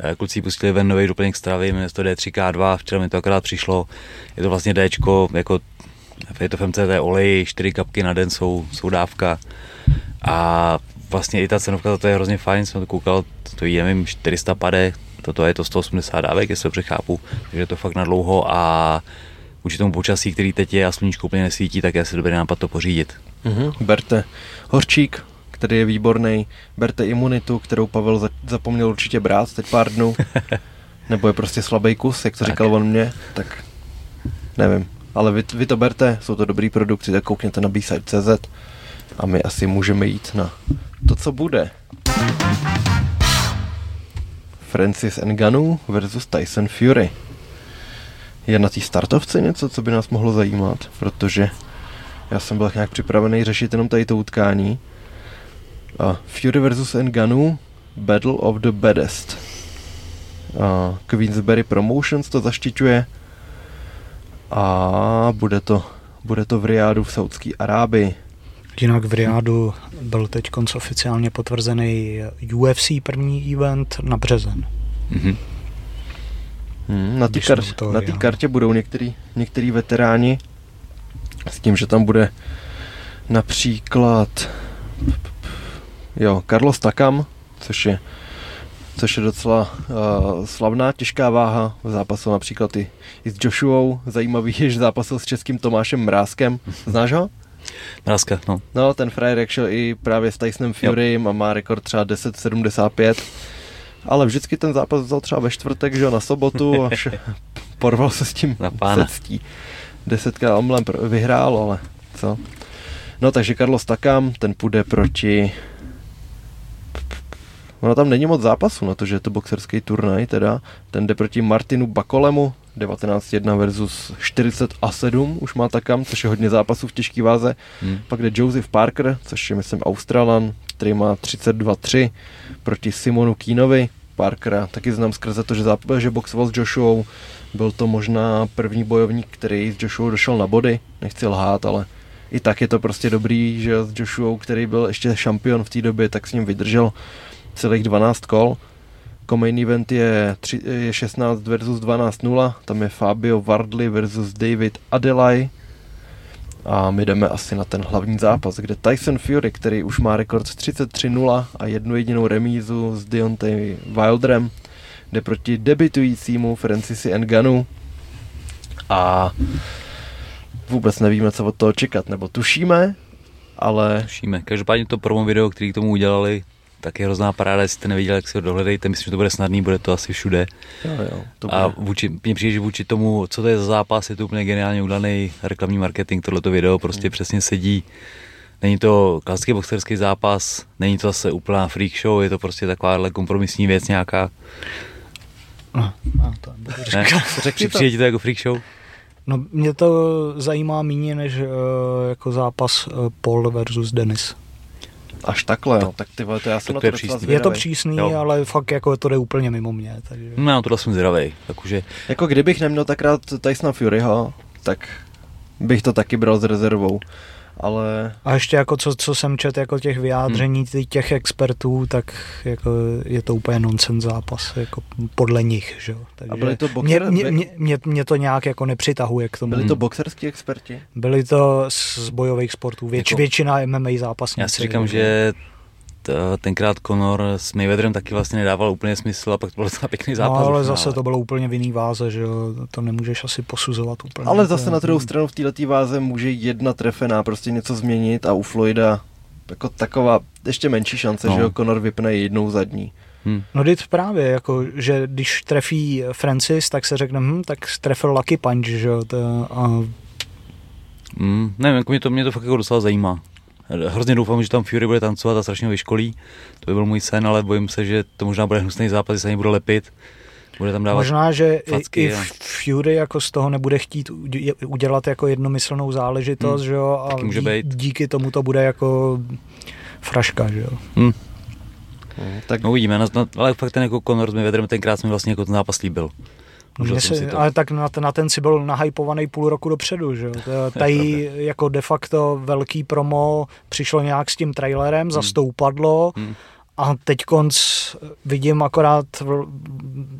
Eh, Kluci pustili ven nový doplněk stravy, jmenuje se to D3K2, včera mi to akorát přišlo. Je to vlastně Dčko, jako je to v MCT olej, 4 kapky na den jsou, jsou dávka. A vlastně i ta cenovka, to je hrozně fajn, jsem to koukal, to je, nevím, 400 pade, toto je to 180 dávek, jestli to přechápu, takže je to fakt na dlouho a vůči tomu počasí, který teď je a sluníčko úplně nesvítí, tak je asi dobrý nápad to pořídit. Mhm. Berte horčík, který je výborný. Berte imunitu, kterou Pavel za- zapomněl určitě brát teď pár dnů. Nebo je prostě slabý kus, jak to Tak. říkal on mě, tak nevím. Ale vy, vy to berte, jsou to dobrý produkty, tak koukněte na B-Side.cz a my asi můžeme jít na to, co bude. Francis Ngannou versus Tyson Fury. Je na té startovce něco, co by nás mohlo zajímat, protože já jsem byl nějak připravený řešit jenom tady to utkání. A Fury versus Ngannou, Battle of the Baddest. A Queensberry Promotions to zaštiťuje a bude to, bude to v Riádu v Saudské Arábii. Jinak v Riádu byl teď oficiálně potvrzený UFC první event na březen. Mhm. Hmm, na té kar- na já. kartě budou některý, některý veteráni s tím, že tam bude například jo, Carlos Takam, což je což je docela uh, slavná těžká váha. Zápasil například i, i s Joshuou. Zajímavý je, že zápasil s českým Tomášem Mrázkem. Znáš ho? Mrázka, no. No, ten frajer jak šel i právě s Tysonem Furym a má rekord třeba 10.75. Ale vždycky ten zápas vzal třeba ve čtvrtek, že jo, na sobotu a vše, porval se s tím Na pána. se ctí. Desetkrát omlem vyhrál, ale co? No takže Carlos Takam, ten půjde proti... Ono tam není moc zápasu na to, že je to boxerský turnaj teda. Ten jde proti Martinu Bakolemu, 19-1 versus 40 a 7 už má Takam, což je hodně zápasů v těžké váze. Hm. Pak jde Joseph Parker, což je myslím Australan, který má 32-3 proti Simonu Kínovi. Parkera taky znám skrze to, že, záp- že boxoval s Joshuou. Byl to možná první bojovník, který s Joshuou došel na body. Nechci lhát, ale i tak je to prostě dobrý, že s Joshuou, který byl ještě šampion v té době, tak s ním vydržel celých 12 kol. Co-main event je, tři, je 16 versus 12-0, tam je Fabio Wardley versus David Adelai. A my jdeme asi na ten hlavní zápas, kde Tyson Fury, který už má rekord 33-0 a jednu jedinou remízu s Deontay Wilderem, jde proti debitujícímu Francisi Ngannou. A vůbec nevíme, co od toho čekat, nebo tušíme, ale Tušíme. Každopádně to promo video, který k tomu udělali, tak je hrozná paráda, jestli jste neviděli, jak si ho dohledejte, myslím, že to bude snadný, bude to asi všude. jo, jo, to A vůči, mně přijde, že vůči tomu, co to je za zápas, je to úplně geniálně udaný reklamní marketing, tohleto video prostě Hmm. přesně sedí. Není to klasický boxerský zápas, není to zase úplná freak show, je to prostě takováhle kompromisní věc nějaká. No, no, to Ne? Řekni to. Přijde ti to jako freak show? No, mě to zajímá méně než uh, jako zápas uh, Paul versus Denis. Až takhle, jo. tak ty vole, to já jsem tak na to je přísný. Je to přísný, Jo. ale fakt jako to jde úplně mimo mě. Takže... No, tohle jsem zvědavej, takže Jako kdybych neměl tak rád Tysona Furyho, tak bych to taky bral s rezervou. Ale A ještě jako co, co jsem čet jako těch vyjádření Hmm. těch expertů, tak jako je to úplně nonsense zápas, jako podle nich, že jo. Takže A byli to mě, boxer- mě, mě, mě, mě, to nějak jako nepřitahuje k tomu. byli to boxerský experti? Byli to z bojových sportů, věč, Jako- většina MMA zápasníci. já si říkám, že tenkrát Conor s Mayweatherem taky vlastně nedával úplně smysl a pak to byl docela pěkný zápas. No, ale zase to bylo úplně v jiný váze, že to nemůžeš asi posuzovat úplně. Ale zase na druhou stranu v této váze může jedna trefená prostě něco změnit a u Floyda jako taková ještě menší šance, No. že jo, Conor vypne jednou zadní. Hm. No teď právě, jako, že když trefí Francis, tak se řekne, hm, tak trefil Lucky Punch, že jo, to, a Mm, nevím, jako mě to, mě to fakt jako docela zajímá. Hrozně doufám, že tam Fury bude tancovat a strašně ho vyškolí. To by byl můj sen, ale bojím se, že to možná bude hnusný zápas, že se ani bude lepit. Bude tam dávat... možná, že i, facky i a- Fury jako z toho nebude chtít udě- udělat jako jednomyslnou záležitost, Hmm, že jo, a taky může dí, být. díky tomu to bude jako fraška, že jo. Hm, Hmm, tak no uvidíme, ale fakt ten jako Conor s Mayweatherem tenkrát jsme vlastně jako ten zápas líbil. No, se, si to. ale tak na, ten- na ten si byl nahypovaný půl roku dopředu, že jo. To- Tady jako de facto velký promo přišlo nějak s tím trailerem, zase to upadlo Hmm. a teď konc vidím akorát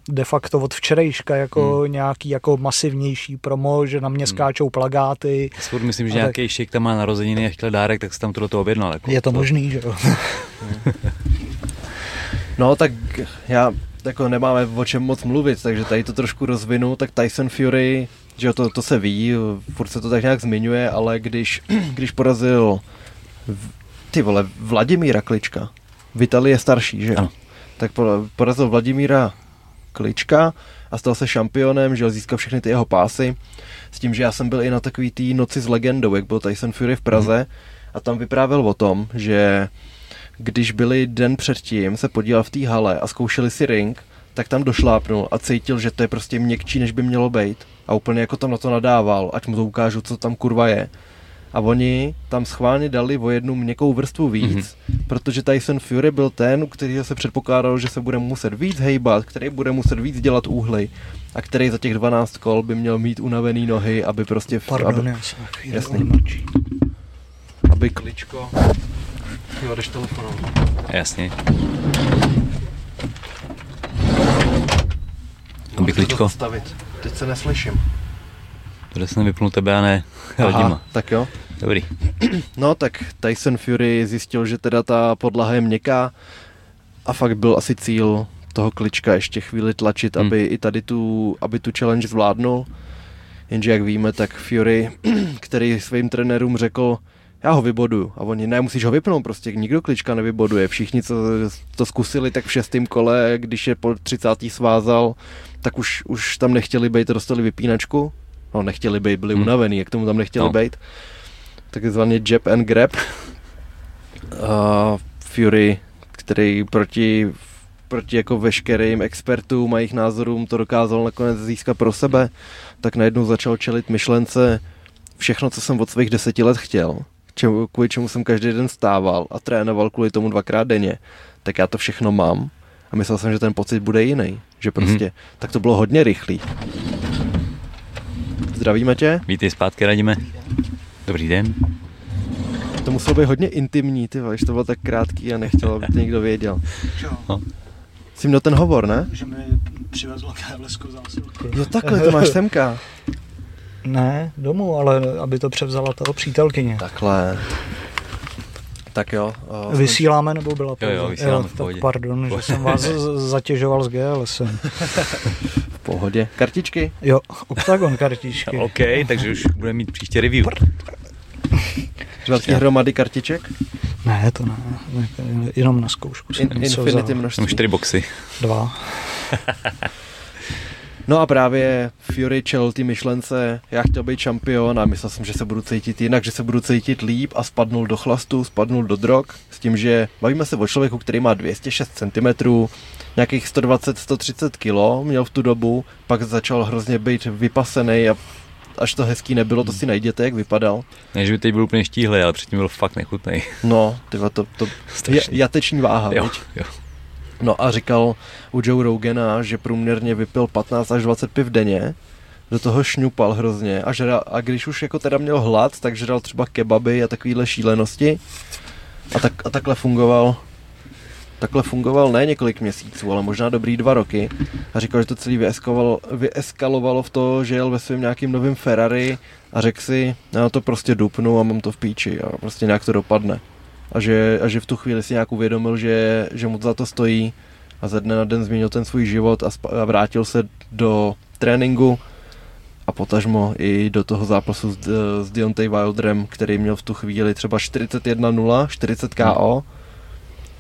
de facto od včerejška jako nějaký jako masivnější promo, že na mě skáčou plagáty. Já si furt myslím, že A tak- nějaký šik tam má narozeniny a chtěl dárek, tak se tam to do toho objednal. Jako, Je to možný, že jo. No tak já jako nemáme o čem moc mluvit, takže tady to trošku rozvinu, tak Tyson Fury, že jo, to, to se ví, furt se to tak nějak zmiňuje, ale když, když porazil Ty vole, Vladimíra Klička. Vitali je starší, že jo? Tak porazil Vladimíra Klička a stal se šampionem, že získal všechny ty jeho pásy. S tím, že já jsem byl i na takový tý noci s legendou, jak byl Tyson Fury v Praze mm. a tam vyprávěl o tom, že když byli den předtím se podíval v té hale a zkoušeli si ring, tak tam došlápnul a cítil, že to je prostě měkčí, než by mělo být. A úplně jako tam na to nadával, ať mu to ukážu, co tam kurva je. A oni tam schválně dali o jednu měkkou vrstvu víc, mm-hmm. protože Tyson Fury byl ten, u kterého se předpokládalo, že se bude muset víc hejbat, který bude muset víc dělat úhly a který za těch 12 kol by měl mít unavený nohy, aby prostě... Pardon, aby, já jsem jasný, aby kličko... Jo, jdeš telefonou. Jasně. Aby kličko. Stavit. Teď se neslyším. Protože jsem vypnul tebe a ne Radima. tak jo. Dobrý. No tak Tyson Fury zjistil, že teda ta podlaha je měkká a fakt byl asi cíl toho klička ještě chvíli tlačit, hmm. aby i tady tu, aby tu challenge zvládnul. Jenže jak víme, tak Fury, který svým trenérům řekl, já ho vyboduju. A oni, ne, musíš ho vypnout, prostě nikdo klička nevyboduje. Všichni, co to zkusili, tak v šestém kole, když je po 30. svázal, tak už, už tam nechtěli být, dostali vypínačku. No, nechtěli být, byli hmm. unavený, jak tomu tam nechtěli no. být. Takzvaně jab and grab. A Fury, který proti, proti jako veškerým expertům a jejich názorům to dokázal nakonec získat pro sebe, tak najednou začal čelit myšlence všechno, co jsem od svých deseti let chtěl čemu, kvůli čemu jsem každý den stával a trénoval kvůli tomu dvakrát denně, tak já to všechno mám a myslel jsem, že ten pocit bude jiný. Že prostě, mm-hmm. tak to bylo hodně rychlý. Zdravíme tě. Vítej zpátky, radíme. Dobrý den. To muselo být hodně intimní, ty že to bylo tak krátký a nechtěl, aby to někdo věděl. No. Jsi měl ten hovor, ne? Že mi přivezla KLSko zásilky. Jo, takhle, to máš semka. Ne, domů, ale aby to převzala toho přítelkyně. Takhle. Tak jo. Uh, Vysíláme nebo byla to? Jo, jo, vysíláme jo, tak pardon, že jsem vás zatěžoval s GLSem. v pohodě. Kartičky? Jo, Octagon kartičky. OK, takže už budeme mít příště review. Velký hromady kartiček? Ne, to ne. Jenom na zkoušku. In, infinity množství. čtyři boxy. Dva. No a právě Fury čel ty myšlence, já chtěl být šampion a myslel jsem, že se budu cítit jinak, že se budu cítit líp a spadnul do chlastu, spadnul do drog s tím, že bavíme se o člověku, který má 206 cm, nějakých 120-130 kg měl v tu dobu, pak začal hrozně být vypasený a až to hezký nebylo, to si najděte, jak vypadal. Ne, že by teď byl úplně štíhlý, ale předtím byl fakt nechutný. No, tyva, to, to je jateční váha, jo, jo. No a říkal u Joe Rogana, že průměrně vypil 15 až 20 piv denně, do toho šňupal hrozně a, žral, a když už jako teda měl hlad, tak žral třeba kebaby a takovýhle šílenosti. A, tak, a takhle fungoval takhle fungoval ne několik měsíců, ale možná dobrý dva roky. A říkal, že to celý vyeskalovalo, vyeskalovalo v to, že jel ve svém nějakým novým Ferrari a řekl si, já to prostě dupnu a mám to v píči a prostě nějak to dopadne a že, a že v tu chvíli si nějak uvědomil, že, že mu za to stojí a ze dne na den změnil ten svůj život a, a vrátil se do tréninku a potažmo i do toho zápasu s, s Deontay Wilderem, který měl v tu chvíli třeba 41-0, 40 KO.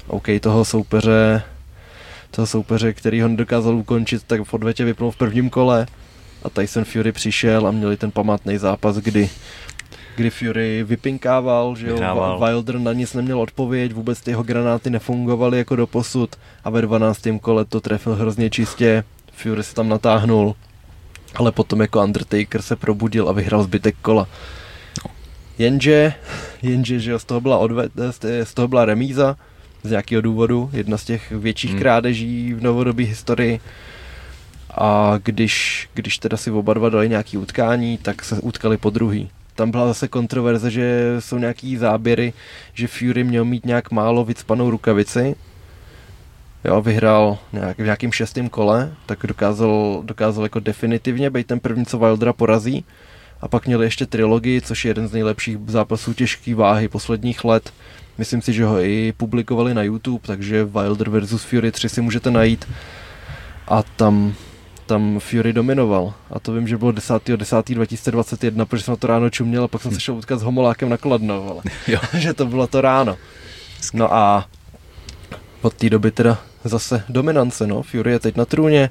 OK, toho soupeře, toho soupeře, který ho nedokázal ukončit, tak v odvetě vypnul v prvním kole a Tyson Fury přišel a měli ten památný zápas, kdy kdy Fury vypinkával, že jo, Wilder na nic neměl odpověď, vůbec ty jeho granáty nefungovaly jako do posud a ve 12. kole to trefil hrozně čistě, Fury se tam natáhnul, ale potom jako Undertaker se probudil a vyhrál zbytek kola. Jenže, jenže, že z toho byla, odve, z toho byla remíza, z nějakého důvodu, jedna z těch větších hmm. krádeží v novodobí historii. A když, když teda si oba dva dali nějaký utkání, tak se utkali po druhý tam byla zase kontroverze, že jsou nějaký záběry, že Fury měl mít nějak málo vycpanou rukavici. Jo, vyhrál nějak, v nějakým šestém kole, tak dokázal, dokázal jako definitivně být ten první, co Wildera porazí. A pak měli ještě trilogii, což je jeden z nejlepších zápasů těžké váhy posledních let. Myslím si, že ho i publikovali na YouTube, takže Wilder versus Fury 3 si můžete najít. A tam tam Fury dominoval. A to vím, že bylo 10. 10. 2021, protože jsem na to ráno čuměl a pak jsem se šel utkat s Homolákem na Kladno, ale. Jo. že to bylo to ráno. No a od té doby teda zase dominance, no. Fury je teď na trůně.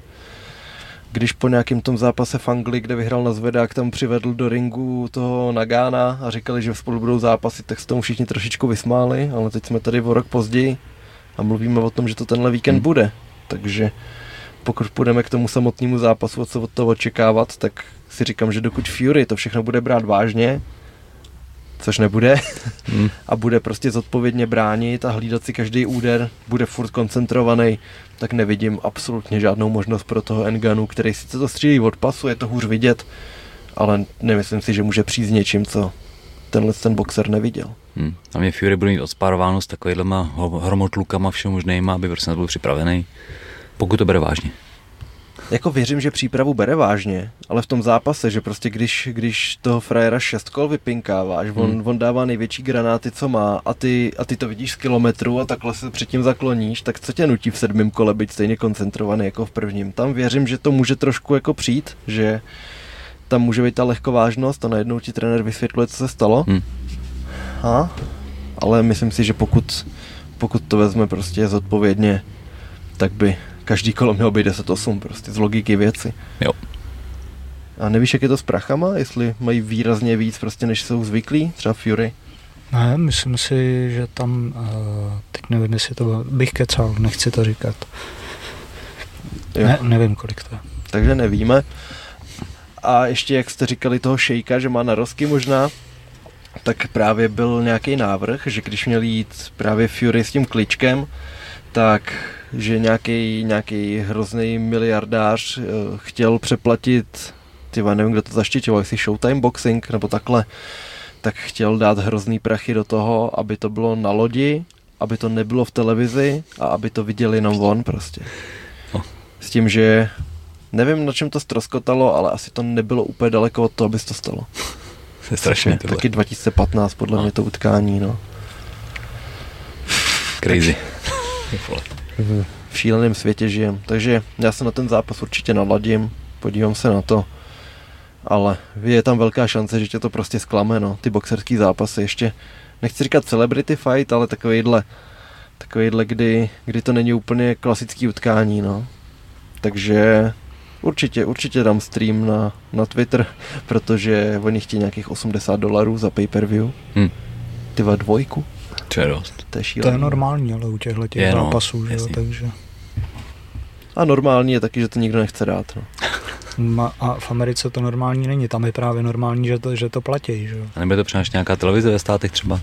Když po nějakém tom zápase v Anglii, kde vyhrál na zvedák, tam přivedl do ringu toho Nagána a říkali, že spolu budou zápasy, tak se tomu všichni trošičku vysmáli, ale teď jsme tady o rok později a mluvíme o tom, že to tenhle víkend hmm. bude. Takže pokud půjdeme k tomu samotnému zápasu, co od toho očekávat, tak si říkám, že dokud Fury to všechno bude brát vážně, což nebude, hmm. a bude prostě zodpovědně bránit a hlídat si každý úder, bude furt koncentrovaný, tak nevidím absolutně žádnou možnost pro toho Enganu, který sice to střílí od pasu, je to hůř vidět, ale nemyslím si, že může přijít s něčím, co tenhle ten boxer neviděl. Hmm. A mě Fury bude mít odspárováno s takovýhlema hromotlukama všem možnýma, aby prostě byl připravený, pokud to bere vážně jako věřím, že přípravu bere vážně, ale v tom zápase, že prostě když, když toho frajera šest kol vypinkáváš, hmm. on, on dává největší granáty, co má a ty, a ty to vidíš z kilometru a takhle se předtím zakloníš, tak co tě nutí v sedmém kole být stejně koncentrovaný jako v prvním? Tam věřím, že to může trošku jako přijít, že tam může být ta lehkovážnost a najednou ti trenér vysvětluje, co se stalo. Hmm. A? Ale myslím si, že pokud, pokud to vezme prostě zodpovědně, tak by každý kolo mělo být 10-8, prostě z logiky věci. Jo. A nevíš, jak je to s prachama, jestli mají výrazně víc prostě, než jsou zvyklí, třeba Fury? Ne, myslím si, že tam, uh, teď nevím, jestli to bych kecal, nechci to říkat. Jo. Ne, nevím, kolik to je. Takže nevíme. A ještě, jak jste říkali toho šejka, že má narosky možná, tak právě byl nějaký návrh, že když měl jít právě Fury s tím kličkem, tak že nějaký nějaký hrozný miliardář uh, chtěl přeplatit, ty nevím, kdo to zaštiťoval, jestli Showtime Boxing nebo takhle, tak chtěl dát hrozný prachy do toho, aby to bylo na lodi, aby to nebylo v televizi a aby to viděli jenom on prostě. No. S tím, že nevím, na čem to stroskotalo, ale asi to nebylo úplně daleko od toho, aby se to stalo. Je strašně Taky 2015 podle no. mě to utkání, no. Crazy v šíleném světě žijem. Takže já se na ten zápas určitě naladím, podívám se na to. Ale je tam velká šance, že tě to prostě zklame, no. Ty boxerský zápasy ještě, nechci říkat celebrity fight, ale takovýhle, takovýhle, kdy, kdy to není úplně klasický utkání, no. Takže určitě, určitě dám stream na, na Twitter, protože oni chtějí nějakých 80 dolarů za pay-per-view. Hmm. Ty dvojku. To je dost. To je, to je normální, ale u těchto těch je, no, zápasů, že jo, takže... A normální je taky, že to nikdo nechce dát. No. A v Americe to normální není, tam je právě normální, že to, že to platí. Že? A nebude to přenášet nějaká televize ve státech třeba?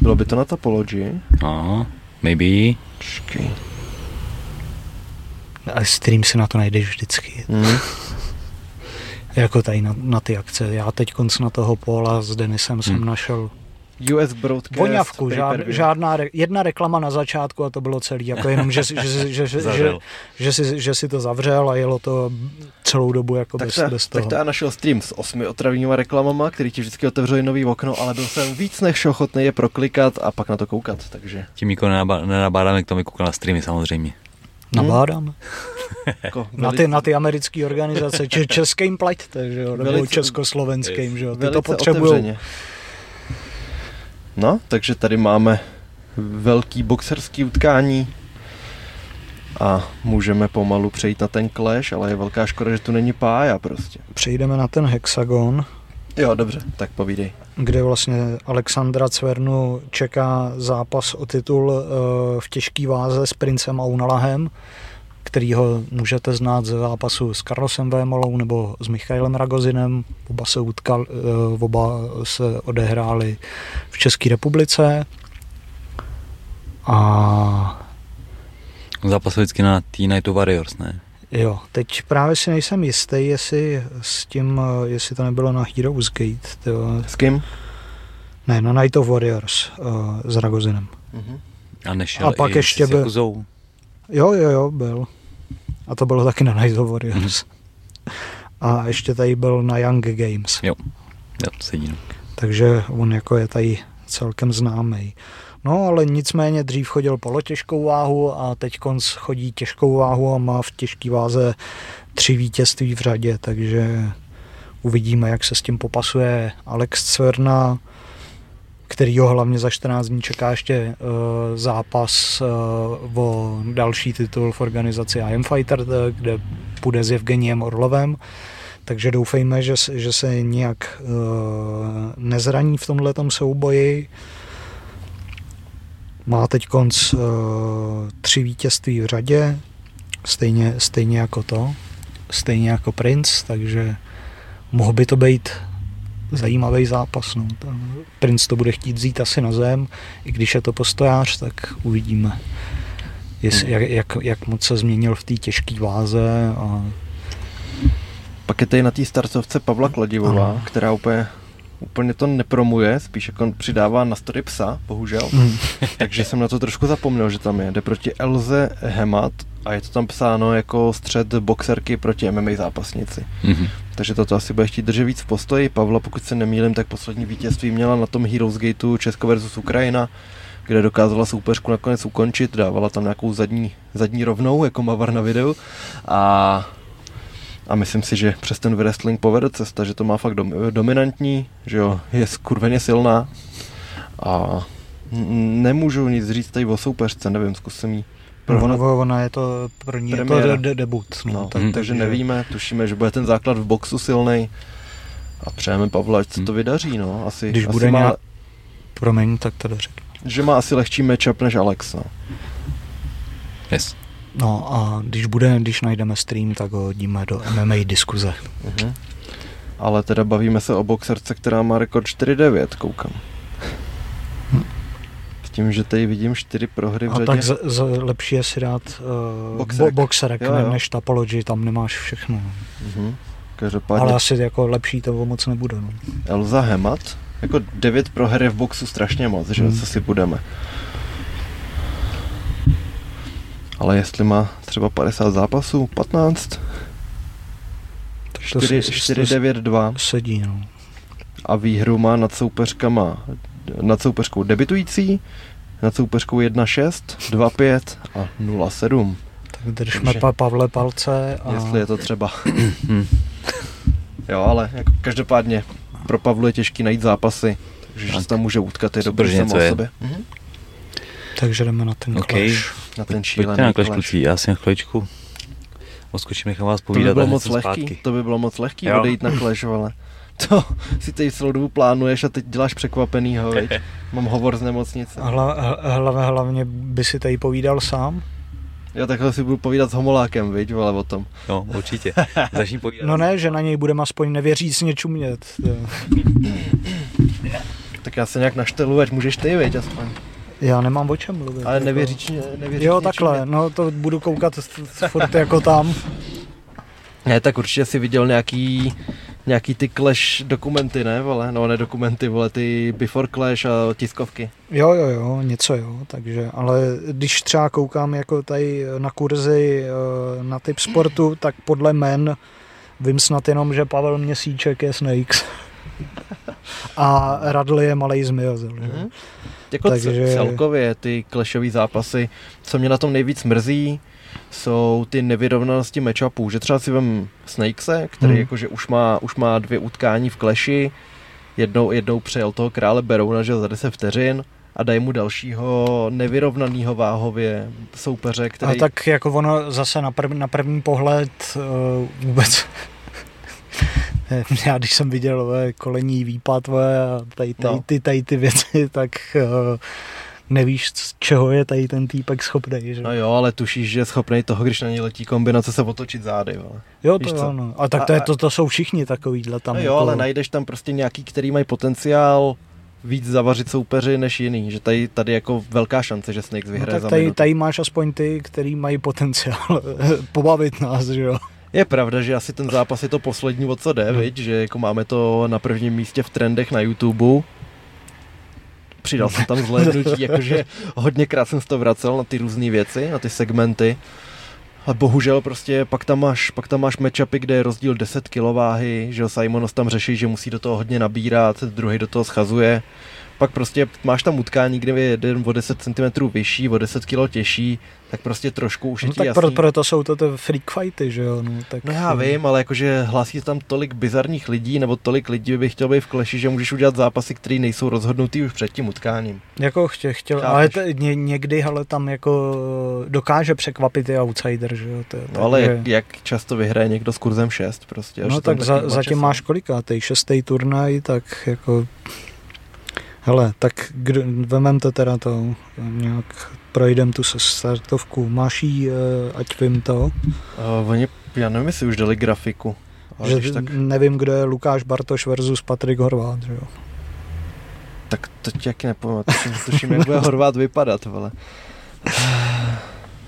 Bylo by to na Topology? No, maybe. Čekej. A stream si na to najdeš vždycky. Mm. jako tady na, na ty akce. Já teď konc na toho Paula s Denisem mm. jsem hmm. našel US Broadcast. Voňavku, žád, žádná, jedna reklama na začátku a to bylo celý, jako jenom, že, že, že, že, že, že, že, si, že si to zavřel a jelo to celou dobu jako tak bez, ta, bez toho. Tak to já našel stream s osmi otravníma reklamama, který ti vždycky otevřeli nový okno, ale byl jsem víc než ochotný je proklikat a pak na to koukat, takže. Tím jako nenabádáme k tomu koukat na streamy samozřejmě. Nabádám. Hmm. jako na, ty, na ty americké organizace, če, českým plaťte, že jo, nebo velice, československým, že jo, ty to potřebují. No, takže tady máme velký boxerský utkání a můžeme pomalu přejít na ten clash, ale je velká škoda, že tu není pája prostě. Přejdeme na ten hexagon. Jo, dobře, tak povídej. Kde vlastně Alexandra Cvernu čeká zápas o titul uh, v těžký váze s princem Aunalahem, kterýho můžete znát ze zápasu s Carlosem Vémolou nebo s Michailem Ragozinem. Oba se utkal, uh, oba se odehráli v České republice. A Zápas vždycky na T Night Warriors, ne? Jo, teď právě si nejsem jistý, jestli s tím, jestli to nebylo na Heroes Gate. Tyjo. S kým? Ne, na Night of Warriors uh, s Ragozinem. Uh-huh. A nešel a pak i ještě byl... Jo, jo, jo, byl. A to bylo taky na Night of Warriors. Uh-huh. A ještě tady byl na Young Games. Jo, jo sedí. Takže on jako je tady celkem známý. No, ale nicméně dřív chodil polotěžkou váhu a teď konc chodí těžkou váhu a má v těžké váze tři vítězství v řadě, takže uvidíme, jak se s tím popasuje Alex Cverna, který ho hlavně za 14 dní čeká ještě uh, zápas uh, o další titul v organizaci I Am Fighter, kde půjde s Evgeniem Orlovem. Takže doufejme, že, že se nějak uh, nezraní v tomhle souboji. Má teď konc uh, tři vítězství v řadě, stejně, stejně jako to, stejně jako Prince, takže mohl by to být zajímavý zápas. No. Prince to bude chtít vzít asi na zem, i když je to postojář, tak uvidíme, jestli, jak, jak, jak moc se změnil v té těžké váze. A... Pak je tady na té startovce Pavla Kladivová, ano. která úplně úplně to nepromuje, spíš jako přidává na story psa, bohužel. Mm. Takže jsem na to trošku zapomněl, že tam je. Jde proti Elze Hemat a je to tam psáno jako střed boxerky proti MMA zápasnici. Mm-hmm. Takže toto asi bude chtít držet víc v postoji. Pavla, pokud se nemýlím, tak poslední vítězství měla na tom Heroes Gateu Česko versus Ukrajina, kde dokázala soupeřku nakonec ukončit, dávala tam nějakou zadní, zadní rovnou, jako Mavar na videu. A a myslím si, že přes ten wrestling povede cesta, že to má fakt dom, dominantní, že jo, je skurveně silná a nemůžu nic říct tady o soupeřce, nevím, zkusím jí pro ona, ona je to pro ní je to de, de, debut. No, no, tak, hmm. Takže nevíme, tušíme, že bude ten základ v boxu silný a přejeme Pavla, ať se to vydaří. No. Asi, Když asi bude má, nějak... Promiň, tak to řeknu. Že má asi lehčí matchup než Alex. No. Yes. No a když bude, když najdeme stream, tak ho hodíme do MMA diskuze. Uh-huh. Ale teda bavíme se o boxerce, která má rekord 4-9, koukám. S tím, že tady vidím 4 prohry v řadě. A tak z, z, lepší je si dát uh, boxerek, bo, boxerek jo, jo. než Tapology, tam nemáš všechno. Uh-huh. Každopádně... Ale asi jako lepší to moc nebude. No. Elza Hemat, jako 9 proher v boxu strašně moc, že hmm. co si budeme. Ale jestli má třeba 50 zápasů, 15, 4, 4 9, 2. Sedí, no. A výhru má nad soupeřkama, nad soupeřkou debitující, nad soupeřkou 1-6, 2-5 a 0-7. Tak držme Takže, pa Pavle palce. A... Jestli je to třeba. jo, ale jako každopádně pro Pavlu je těžký najít zápasy, takže tak. se tam může utkat, je dobrý samo o sobě. Mhm. Takže jdeme na ten okay. clash. Na ten šílený Pojďte na clash, kluci, já si na chviličku odskočím, nechám vás povídat. To by bylo moc lehký, zpátky. to by bylo moc lehký odejít na clash, ale to si teď celou dobu plánuješ a teď děláš překvapenýho, veď? Mám hovor z nemocnice. A hla, hlavně, hlavně by si tady povídal sám? Jo, takhle si budu povídat s homolákem, viď, ale o tom. No, určitě. Začni povídat. No ne, že na něj budeme aspoň nevěřícně čumět. tak já se nějak naštelu, ať můžeš ty, viď, aspoň. Já nemám o čem mluvit. Ale jako- nevěříš, nevěříš Jo, takhle, mě. no to budu koukat furt jako tam. Ne, tak určitě si viděl nějaký, nějaký ty Clash dokumenty, ne, vole? No, ne dokumenty, vole, ty Before Clash a tiskovky. Jo, jo, jo, něco jo, takže, ale když třeba koukám jako tady na kurzy eh, na typ sportu, tak podle men vím snad jenom, že Pavel Měsíček je Snakes. a Radley je malý zmiozel. Mm-hmm. Jako Takže... celkově ty klešové zápasy, co mě na tom nejvíc mrzí, jsou ty nevyrovnanosti matchupů, že třeba si vem Snakese, který hmm. jakože už má, už má dvě utkání v kleši, jednou, jednou přejel toho krále Berouna, že za 10 vteřin a dají mu dalšího nevyrovnaného váhově soupeře, který... A tak jako ono zase na, prv, na první pohled uh, vůbec já když jsem viděl ve kolení výpad a tady, tady, no. ty, tady ty věci, tak uh, nevíš, z čeho je tady ten týpek schopný. Že? No jo, ale tušíš, že je schopný toho, když na něj letí kombinace, se otočit zády. Ale. Jo, to jo, no. A tak to, je, to, to jsou všichni takovýhle tam. No jo, jako... ale najdeš tam prostě nějaký, který mají potenciál víc zavařit soupeři než jiný, že tady, tady jako velká šance, že Snakes vyhraje no, tak za tady, tady máš aspoň ty, který mají potenciál pobavit nás, že jo. Je pravda, že asi ten zápas je to poslední, o co jde, hmm. viď? že jako máme to na prvním místě v trendech na YouTube. Přidal jsem tam zhlédnutí, jakože hodněkrát jsem se to vracel na ty různé věci, na ty segmenty. A bohužel prostě pak tam máš, pak tam máš matchupy, kde je rozdíl 10 kg váhy, že Simonos tam řeší, že musí do toho hodně nabírat, druhý do toho schazuje. Pak prostě máš tam utkání, kde je jeden o 10 cm vyšší, o 10 kg těžší, tak prostě trošku už je No tak jasný. pro, proto jsou to ty freak fighty, že jo? No, tak, No já vím, ale jakože hlásí tam tolik bizarních lidí, nebo tolik lidí by chtěl být v kleši, že můžeš udělat zápasy, které nejsou rozhodnutý už před tím utkáním. Jako chtěl, chtěl Chápeš? ale t, ně, někdy ale tam jako dokáže překvapit i outsider, že jo? To, No ale jak, jak často vyhraje někdo s kurzem 6 prostě. No tak za, zatím máš kolikátej, šestý turnaj, tak jako... Hele, tak kdo, vemem to teda to, nějak projdem tu se startovku. Máš jí, eh, ať vím to, Uh, oni, já nevím, jestli už dali grafiku. Ale že tak, nevím, kdo je Lukáš Bartoš versus Patrik Horvát, že jo. tak to ti jaký nepamatuji. Tuším, tuším, jak bude Horvát vypadat, vole.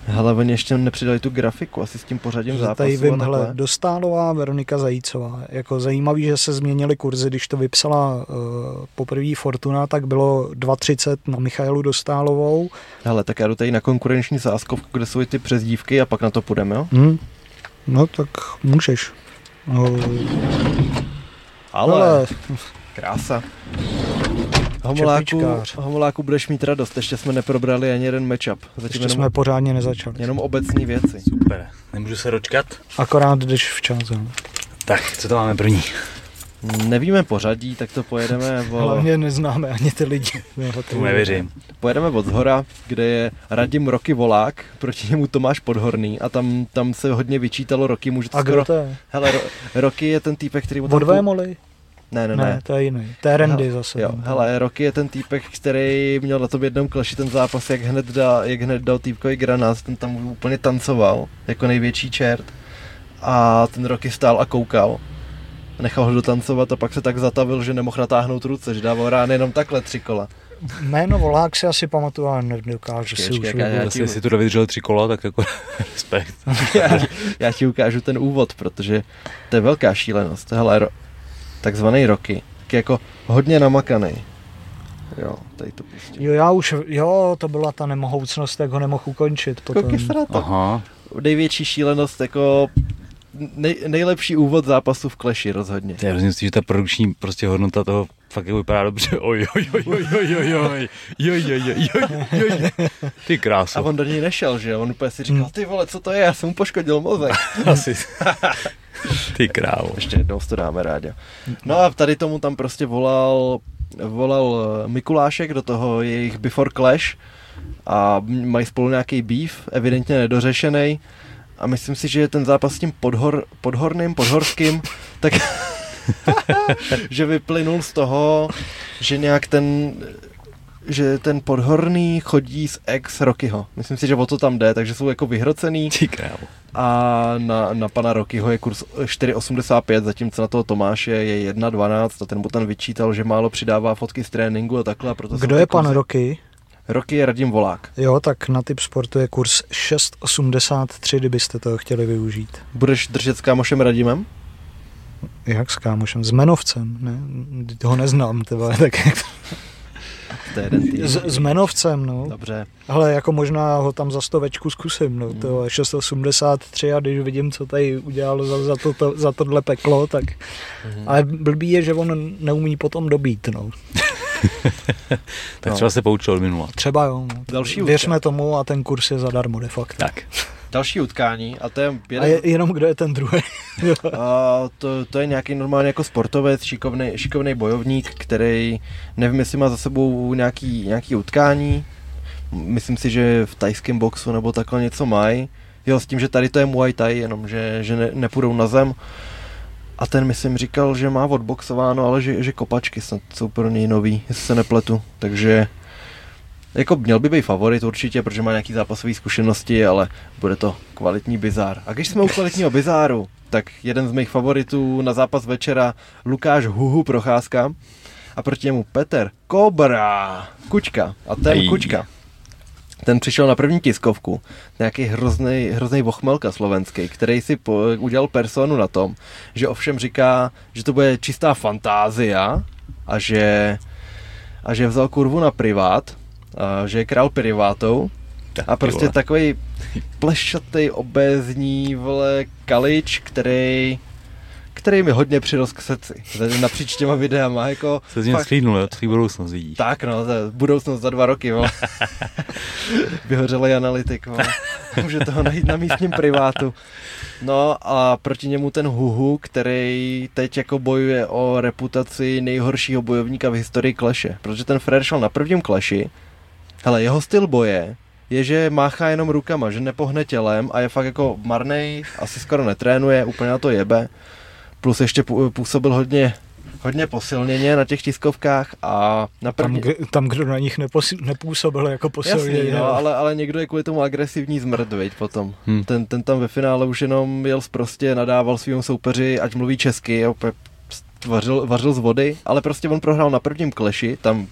Hele, oni ještě nepřidali tu grafiku, asi s tím pořadím zápasu. Tady vím, hele, Dostálová, Veronika Zajícová. Jako zajímavý, že se změnily kurzy, když to vypsala uh, poprvé Fortuna, tak bylo 2,30 na Michailu Dostálovou. Hele, tak já jdu tady na konkurenční sázkovku, kde jsou i ty přezdívky a pak na to půjdeme, jo? Hm? No tak můžeš. No, Ale, ale krása. Homoláku, Čepičkář. homoláku budeš mít radost, ještě jsme neprobrali ani jeden matchup. Zatím ještě jenom, jsme pořádně nezačali. jenom obecní věci. Super, nemůžu se dočkat. Akorát jdeš včas. jo. Tak, co to máme první? Nevíme pořadí, tak to pojedeme o, Hlavně neznáme ani ty lidi. Ty Tomu nevěřím. pojedeme od zhora, kde je Radim Roky Volák, proti němu Tomáš Podhorný a tam, tam se hodně vyčítalo Roky, může to A skoro... kdo to je? Hele, Ro, Roky je ten týpek, který mu tam... Od Vémoli? Ne, ne, Ne, ne. to je jiný. To je Randy Hele, zase. Jo, no. hele, Roky je ten týpek, který měl na tom jednom kleši ten zápas, jak hned, dal, jak hned dal týpkový granát, ten tam úplně tancoval, jako největší čert. A ten Roky stál a koukal. Nechal ho dotancovat a pak se tak zatavil, že nemohl natáhnout ruce, že dával rány jenom takhle tři kola. Jméno Volák si asi pamatuju, ale nedokážu si už já- já. Zase, jestli tři kola, tak jako respekt. já, já ti ukážu ten úvod, protože to je velká šílenost. Hele, ro, takzvaný Roky, tak jako hodně namakaný. Jo, tady to pustím. Jo, já už, jo, to byla ta nemohoucnost, jak ho nemohl ukončit potom. Koukej se na to. Aha, největší šílenost, jako nej, nejlepší úvod zápasu v Clashi rozhodně. to je hrozně že ta produkční prostě hodnota toho fakt jako vypadá dobře. Oj, oj, oj, oj, oj, oj, oj, oj, oj, oj, oj, oj. Ty A kráso. on do něj nešel, že jo? On úplně si říkal, Hmm. ty vole, co to je, já jsem mu poškodil mozek. Asi. Ty krávo. Ještě jednou to dáme rádi. No a tady tomu tam prostě volal, volal eh, Mikulášek do toho jejich Before Clash a mají spolu nějaký beef, evidentně nedořešený. A myslím si, že ten zápas s tím podhor, podhorným, podhorským, tak že vyplynul z toho, že nějak ten že ten podhorný chodí z ex Rockyho. Myslím si, že o to tam jde, takže jsou jako vyhrocený Ty krávo. a na, na pana Rockyho je kurz 4,85, zatímco na toho Tomáše je 1,12 a ten mu tam vyčítal, že málo přidává fotky z tréninku a takhle. A proto Kdo je pan kurzy- Roky? Rocky je Radim Volák. Jo, tak na typ sportu je kurz 6,83, kdybyste to chtěli využít. Budeš držet s kámošem Radimem? Jak s kámošem? S Menovcem, ne? Toho neznám, tyhle, tak jak To je jeden tým. s, s Menovcem, no. Dobře. Ale jako možná ho tam za stovečku zkusím, no, Hmm. to je 683 a když vidím, co tady udělal za, za, to, to, za tohle peklo, tak... Mhm. Ale blbý je, že on neumí potom dobít, no. Tak No. třeba se poučil minula. Třeba jo. No. Další Věřme tomu a ten kurz je zadarmo de facto. Tak. Další utkání a to je A jeden, je, jenom kdo je ten druhý. A to, to je nějaký normálně jako sportovec, šikovný, šikovný bojovník, který nevím, jestli má za sebou nějaký, nějaký utkání. Myslím si, že v tajském boxu nebo takhle něco mají. Jo, s tím, že tady to je Muay Thai, jenom že, že ne, nepůjdou na zem. A ten myslím říkal, že má odboxováno, ale že, že kopačky snad jsou pro něj nový, jestli se nepletu. Takže jako měl by být favorit určitě, protože má nějaký zápasové zkušenosti, ale bude to kvalitní bizár. A když jsme u kvalitního bizáru, tak jeden z mých favoritů na zápas večera Lukáš Huhu Procházka a proti němu Petr Kobra Kučka. A ten Ej. Kučka, ten přišel na první tiskovku, nějaký hrozný, hrozný vochmelka slovenský, který si po, udělal personu na tom, že ovšem říká, že to bude čistá fantázia a že, a že vzal kurvu na privát, že je král privátou a prostě takový plešatý, obézní, vole, kalič, který který mi hodně přirost k srdci. Napříč těma videama, jako... Se z něj sklídnul, jo? Tvý budoucnost vidíš. Tak no, to je budoucnost za dva roky, vole. Vyhořelý analytik, vole. Může toho najít na místním privátu. No a proti němu ten Huhu, který teď jako bojuje o reputaci nejhoršího bojovníka v historii kleše. Protože ten Frér šel na prvním kleši, hele, jeho styl boje je, že máchá jenom rukama, že nepohne tělem a je fakt jako marnej, asi skoro netrénuje, úplně na to jebe. Plus ještě působil hodně hodně posilněně na těch tiskovkách a na první... tam, tam, kdo na nich neposi, nepůsobil jako posilněně. Jasný, no, ale, ale někdo je kvůli tomu agresivní zmrd, viď, potom. Hmm. Ten, ten tam ve finále už jenom jel prostě, nadával svým soupeři, ať mluví česky, a opět vařil, vařil z vody, ale prostě on prohrál na prvním kleši, tam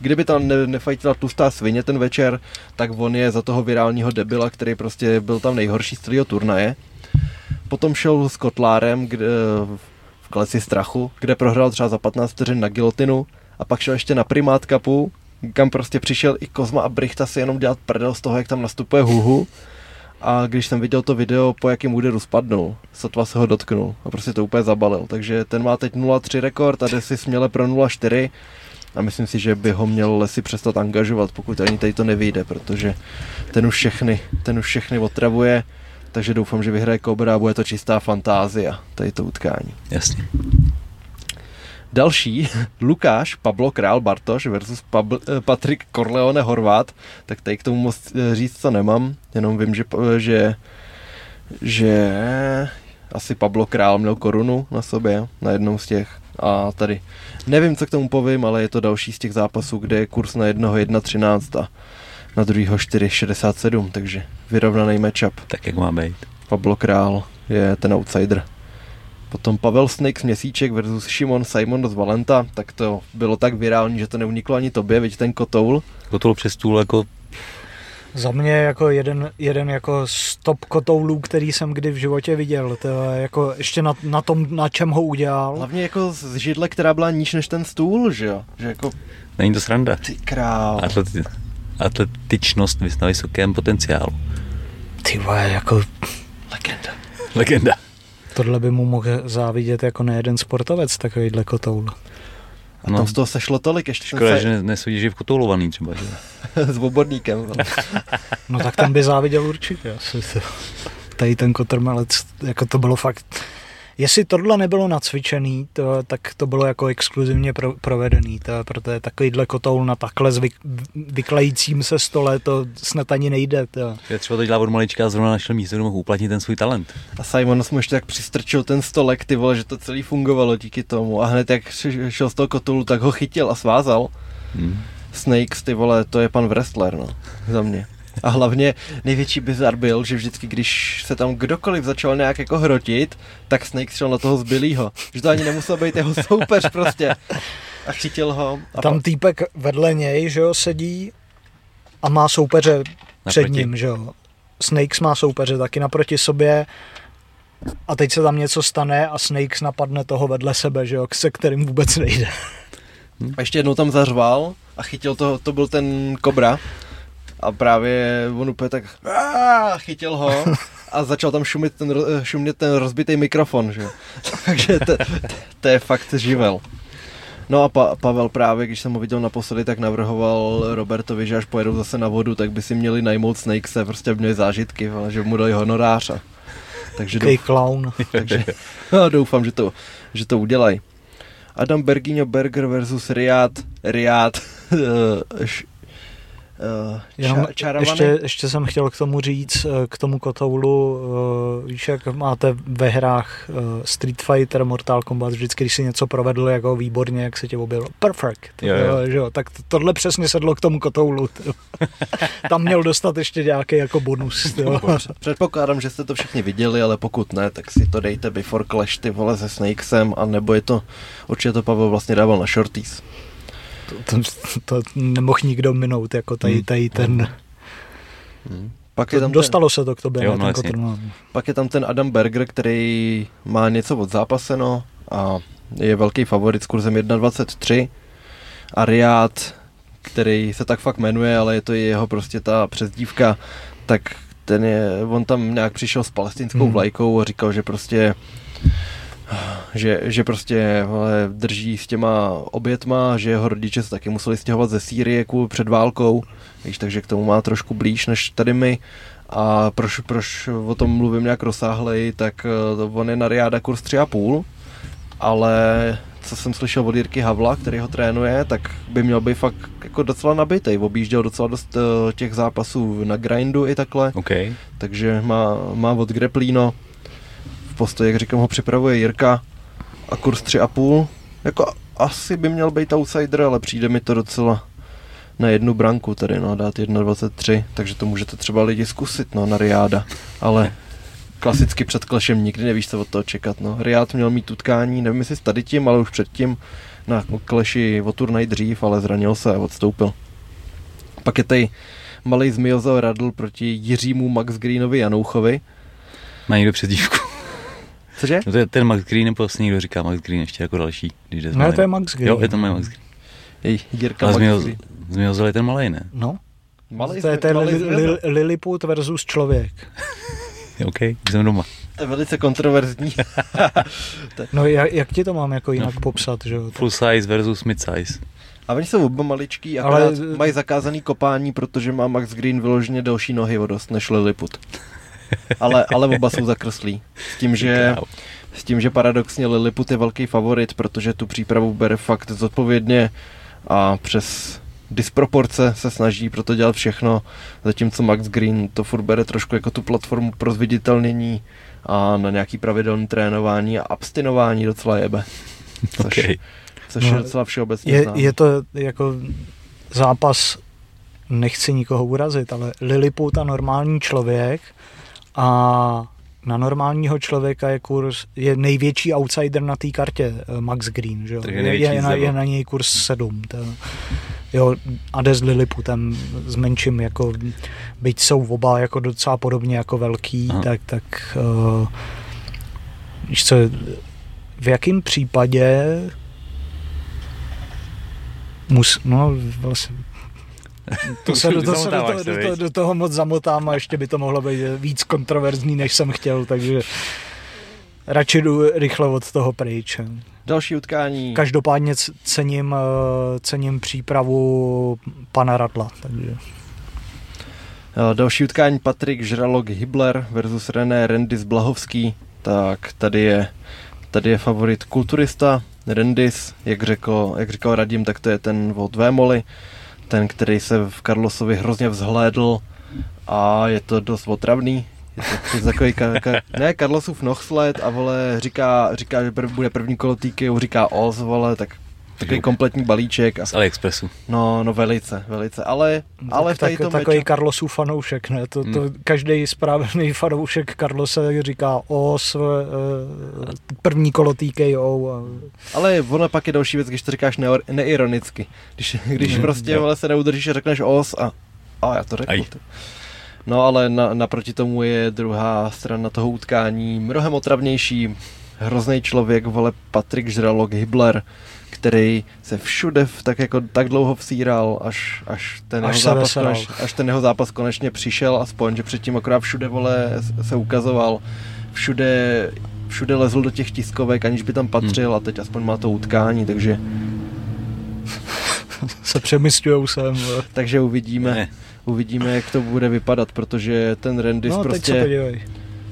kdyby tam ne, nefajtila tlustá svině ten večer, tak on je za toho virálního debila, který prostě byl tam nejhorší z celého turnaje. Potom šel s Kotlárem kde, v kleci strachu, kde prohrál třeba za 15 vteřin na gilotinu a pak šel ještě na primát kapu, kam prostě přišel i Kozma a Brichta si jenom dělat prdel z toho, jak tam nastupuje Huhu. A když jsem viděl to video, po jakém úderu spadnul, sotva se ho dotknul a prostě to úplně zabalil. Takže ten má teď 0-3 rekord a jde si směle pro 0-4 a myslím si, že by ho měl Lesy přestat angažovat, pokud ani tady to nevyjde, protože ten už všechny, ten už všechny otravuje takže doufám, že vyhraje Cobra a bude to čistá fantázia, tady to utkání. Jasně. Další, Lukáš, Pablo Král Bartoš versus Pabl, eh, Patrik Corleone Horvát, tak tady k tomu moc eh, říct co nemám, jenom vím, že, eh, že, že asi Pablo Král měl korunu na sobě, na jednou z těch a tady nevím, co k tomu povím, ale je to další z těch zápasů, kde je kurz na jednoho 1.13 a na druhýho 4.67, takže vyrovnaný matchup. Tak jak má být. Pablo Král je ten outsider. Potom Pavel Snake z Měsíček versus Šimon Simon z Valenta, tak to bylo tak virální, že to neuniklo ani tobě, vidíte ten kotoul. Kotoul přes stůl jako za mě jako jeden, jeden jako stop kotoulů, který jsem kdy v životě viděl. To je jako ještě na, na tom, na čem ho udělal. Hlavně jako z židle, která byla níž než ten stůl, že jo? Že jako... Není to sranda. Ty král. Atleti, atletičnost na vysokém potenciálu. Ty vole, jako... Legenda. Legenda. Tohle by mu mohl závidět jako nejeden sportovec, takovýhle kotoul. A no. tam z toho sešlo tolik ještě. Škoda, se... že nesudíš, že v kotoulovaný třeba. Že? S obodníkem. no tak tam by záviděl určitě. Asi. Tady ten kotrmelec, jako to bylo fakt Jestli tohle nebylo nacvičený, to, tak to bylo jako exkluzivně pro, provedený, to, protože takovýhle kotoul na takhle zvyk, vyklejícím se stole, to snad ani nejde. To. Je třeba to dělá od malička a zrovna našel místo, kde mohl uplatnit ten svůj talent. A Simon mu ještě tak přistrčil ten stolek, ty vole, že to celý fungovalo díky tomu a hned jak šel z toho kotoulu, tak ho chytil a svázal. Hmm. Snakes, ty vole, to je pan wrestler, no, za mě. A hlavně největší bizar byl, že vždycky, když se tam kdokoliv začal nějak jako hrotit, tak Snake šel na toho zbylýho. Že to ani nemusel být jeho soupeř prostě. A chytil ho. A tam pa... týpek vedle něj, že jo, sedí a má soupeře naproti. před ním, že jo. Snakes má soupeře taky naproti sobě a teď se tam něco stane a Snakes napadne toho vedle sebe, že jo, se kterým vůbec nejde. A ještě jednou tam zařval a chytil to, to byl ten Kobra a právě on úplně tak chytil ho a začal tam šumit ten, šumět ten rozbitý mikrofon, že? Takže to, to je fakt živel. No a pa, Pavel právě, když jsem ho viděl naposledy, tak navrhoval Robertovi, že až pojedou zase na vodu, tak by si měli najmout Snakese, prostě měli zážitky, ale že mu dali honorář. A, takže douf, clown. Takže no, doufám, že to, že to udělají. Adam Bergino Berger versus Riad, Riad Uh, Jenom ještě, ještě jsem chtěl k tomu říct, eh, k tomu kotoulu, uh, víš, jak máte ve hrách uh, Street Fighter, Mortal Kombat, vždycky, když si něco provedl jako výborně, jak se tě objevilo, perfect, jo, jo. Jo, jo, tak tohle přesně sedlo k tomu kotoulu. Tam měl dostat ještě nějaký jako bonus. Jo. Předpokládám, že jste to všichni viděli, ale pokud ne, tak si to dejte Before Clash, ty vole, se Snakesem, a nebo je to, určitě to Pavel vlastně dával na Shorties to, to, to nemohl nikdo minout, jako tady, hmm. tady ten... Hmm. Pak je tam Dostalo ten... se to k tobě, jo, ne, ten no, Pak je tam ten Adam Berger, který má něco od zápaseno a je velký favorit s kurzem 1.23 a Riad, který se tak fakt jmenuje, ale je to jeho prostě ta přezdívka, tak ten je, on tam nějak přišel s palestinskou hmm. vlajkou a říkal, že prostě že, že prostě vole, drží s těma obětma, že jeho rodiče se taky museli stěhovat ze Sýrie kvůli před válkou, víš, takže k tomu má trošku blíž než tady my. A proč, proč o tom mluvím nějak rozsáhlej, tak uh, on je na Riáda kurz 3,5, ale co jsem slyšel od Jirky Havla, který ho trénuje, tak by měl být fakt jako docela nabitý. Objížděl docela dost uh, těch zápasů na grindu i takhle. Okay. Takže má, má od Greplíno. V postoji, jak říkám, ho připravuje Jirka a kurz 3,5. Jako asi by měl být outsider, ale přijde mi to docela na jednu branku tady, no, dát 1,23, takže to můžete třeba lidi zkusit, no, na Riáda, ale klasicky před klešem nikdy nevíš, co od toho čekat, no. Riád měl mít utkání, nevím jestli tady tím, ale už předtím na kleši o turnaj dřív, ale zranil se a odstoupil. Pak je tady malý Zmiozel Radl proti Jiřímu Max Greenovi Janouchovi. Má někdo přezdívku? Cože? No to je ten Max Green, nebo vlastně někdo říká Max Green ještě jako další, když jde No to je Max Green. Jo, je to Max Green. Jej, Jirka Ale Max Green. Zmiozel je ten malej, ne? No, Malej, to je ten malej li, Zmiozel. li, Lilliput versus člověk. OK, jsem doma. To je velice kontroverzní. No jak, jak ti to mám jako jinak popsat, že jo? Full size versus mid size. A oni jsou oba maličký, Ale... mají zakázaný kopání, protože má Max Green vyloženě delší nohy o dost než Lilliput. Ale, ale oba jsou zakrslí. S tím, že, s tím, že paradoxně Lilliput je velký favorit, protože tu přípravu bere fakt zodpovědně a přes disproporce se snaží proto dělat všechno, zatímco Max Green to furt bere trošku jako tu platformu pro zviditelnění a na nějaký pravidelný trénování a abstinování docela jebe. Což, OK. což No, je docela všeobecně Je, známé. je to jako zápas, nechci nikoho urazit, ale Lilliput a normální člověk a na normálního člověka je kurz, je největší outsider na té kartě eh, Max Green, že jo? Je, je, na, je na něj kurz 7. To, jo, a jde s Lilliputem s menším, jako, byť jsou oba jako docela podobně jako velký, Aha. tak, tak uh, víš co, v jakém případě mus, no vlastně to se, do, to, se do, toho, do, viď? do toho moc zamotám a ještě by to mohlo být víc kontroverzní, než jsem chtěl, takže radši jdu rychle od toho pryč. Další utkání. Každopádně cením, eh, cením přípravu pana Radla. Takže. Eh, Další utkání Patrik Žralok Hibler versus René Rendis Blahovský. Tak tady je, tady je favorit kulturista Rendis, jak, řekl, jak říkal Radim, tak to je ten od Vémoli, ten, který se v Carlosovi hrozně vzhlédl a je to dost otravný. Je to, takový, ka, ka, ne, Carlosův nohsled a vole, říká, říká, že prv, bude první kolo TKO, říká Oz, vole, tak takový kompletní balíček. A, Z AliExpressu. no, no velice, velice, ale, ale v tak, tady tom takový matchu- Carlosův fanoušek, ne? To, to Hmm. každý správný fanoušek Carlose říká os, eh, první kolo TKO. A, Ale ono pak je další věc, když to říkáš neo- neironicky. Když, když Mhm, prostě jo. vole, se neudržíš a řekneš os a, a já to řeknu. Aj. No ale na, naproti tomu je druhá strana toho utkání mnohem otravnější. Hrozný člověk, vole Patrik Žralok Hibler, který se všude v, tak jako tak dlouho vsíral, až, až, ten, Až jeho zápas veselal. koneš, až ten jeho zápas konečně přišel, aspoň, že předtím akorát všude vole se ukazoval, všude, všude lezl do těch tiskovek, aniž by tam patřil a teď aspoň má to utkání, takže, se přemysťujou sem. takže uvidíme, Ne. uvidíme, jak to bude vypadat, protože ten Rendis No, teď se prostě,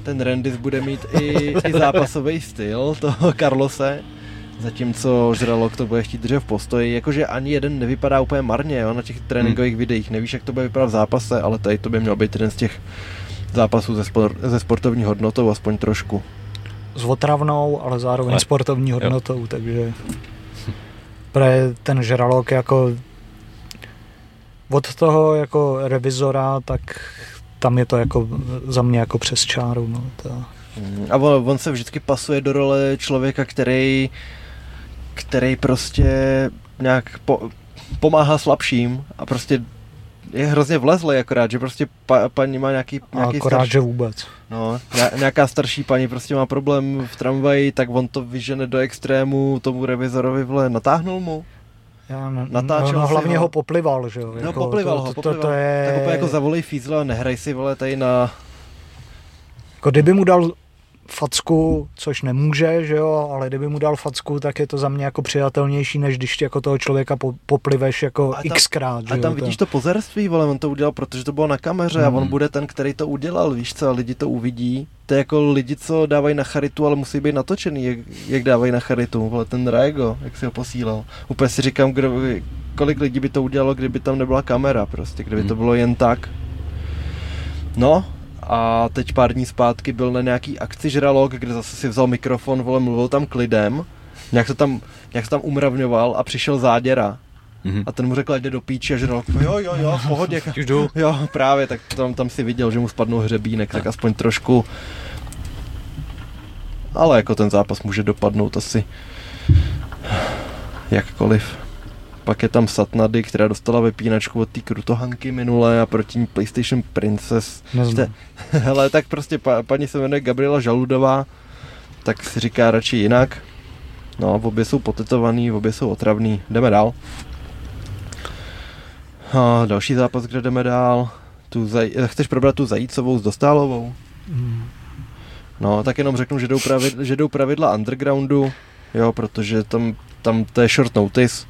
ten Rendis bude mít i, i zápasový styl toho Carlose, zatímco Žralok to bude chtít držet v postoji, jakože ani jeden nevypadá úplně marně jo, na těch tréninkových Hmm. videích, nevíš, jak to bude vypadat v zápase, ale tady to by měl být jeden z těch zápasů ze, spor, ze sportovní hodnotou, aspoň trošku. S otravnou, ale zároveň Ale- sportovní hodnotou, takže pre ten žralok jako od toho jako revizora, tak tam je to jako za mě jako přes čáru. No, to, Mm, A on, on se vždycky pasuje do role člověka, který, který prostě nějak po, pomáhá slabším a prostě je hrozně vlezlý akorát, že prostě pa, paní má nějaký, nějaký akorát, starší, že vůbec. no, ně- nějaká starší paní prostě má problém v tramvaji, tak on to vyžene do extrému, tomu revizorovi vle, natáhnul mu. Já, no, Natáčel no, no, hlavně ho. ho poplival, že jo. No, poplival to, ho, to, poplival. To, to je, Tak úplně jako zavolej fízla, nehraj si vole tady na... jako kdyby mu dal facku, což nemůže, že jo, ale kdyby mu dal facku, tak je to za mě jako přijatelnější, než když jako toho člověka po, popliveš jako A tam- xkrát, A tam jo, vidíš to pozerství, vole, on to udělal, protože to bylo na kameře a on bude ten, který to udělal, víš co, a lidi to uvidí. To je jako lidi, co dávají na charitu, ale musí být natočený, jak, jak dávají na charitu, vole, ten Raego, jak si ho posílal. Úplně si říkám, kdo, kolik lidí by to udělalo, kdyby tam nebyla kamera prostě, kdyby to Mhm. bylo jen tak. No, a teď pár dní zpátky byl na nějaký akci žralok, kde zase si vzal mikrofon, vole, mluvil tam k lidem, nějak to tam, nějak se tam umravňoval a přišel záděra. Mhm. A ten mu řekl, jde do píči a žralok, jo, jo, jo, v pohodě. Už jdu. Jo, právě, tak tam, tam si viděl, že mu spadnul hřebínek, tak aspoň trošku. Ale jako ten zápas může dopadnout asi jakkoliv. Pak je tam Satnady, která dostala vypínačku od té krutohanky minule a proti ní PlayStation Princess. Neznám. Hele, tak prostě pa, paní se jmenuje Gabriela Žaludová, tak si říká radši jinak. No, obě jsou potetovaný, obě jsou otravný. Jdeme dál. A další zápas, kde jdeme dál. Tu zaj... Chceš probrat tu Zajícovou s Dostálovou? Mm. No, tak jenom řeknu, že jdou, pravidla, že jdou pravidla undergroundu, jo, protože tam, tam to je short notice,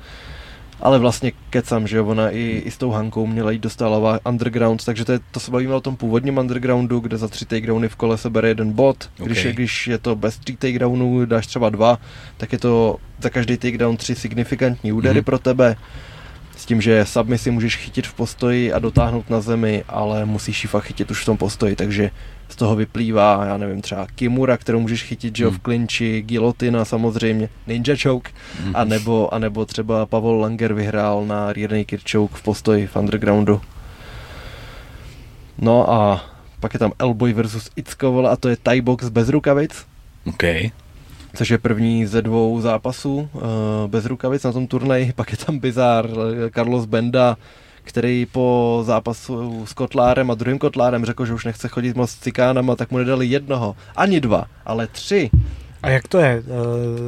ale vlastně kecam, že ona i, i s tou Hankou měla jít dostálová underground, takže to, je, to se bavíme o tom původním undergroundu, kde za tři takedowny v kole se bere jeden bod, když, Ok. je, když je to bez tří takedownů, dáš třeba dva, tak je to za každý takedown tři signifikantní údery Mhm. pro tebe, s tím, že submisi můžeš chytit v postoji a dotáhnout na zemi, ale musíš ji fakt chytit už v tom postoji, takže z toho vyplývá, já nevím, třeba Kimura, kterou můžeš chytit, že jo, v Hmm. klinči, gilotina samozřejmě, ninja choke, Mhm. a nebo, a nebo třeba Pavel Langer vyhrál na rear naked choke v postoji v undergroundu. No a pak je tam Elboy versus vole, a to je Thai box bez rukavic, OK. Což je první ze dvou zápasů uh, bez rukavic na tom turnaji. Pak je tam bizar eh, Carlos Benda, který po zápasu s Kotlárem a druhým Kotlárem řekl, že už nechce chodit moc s cikánama, tak mu nedali jednoho, ani dva, ale tři. A jak to je?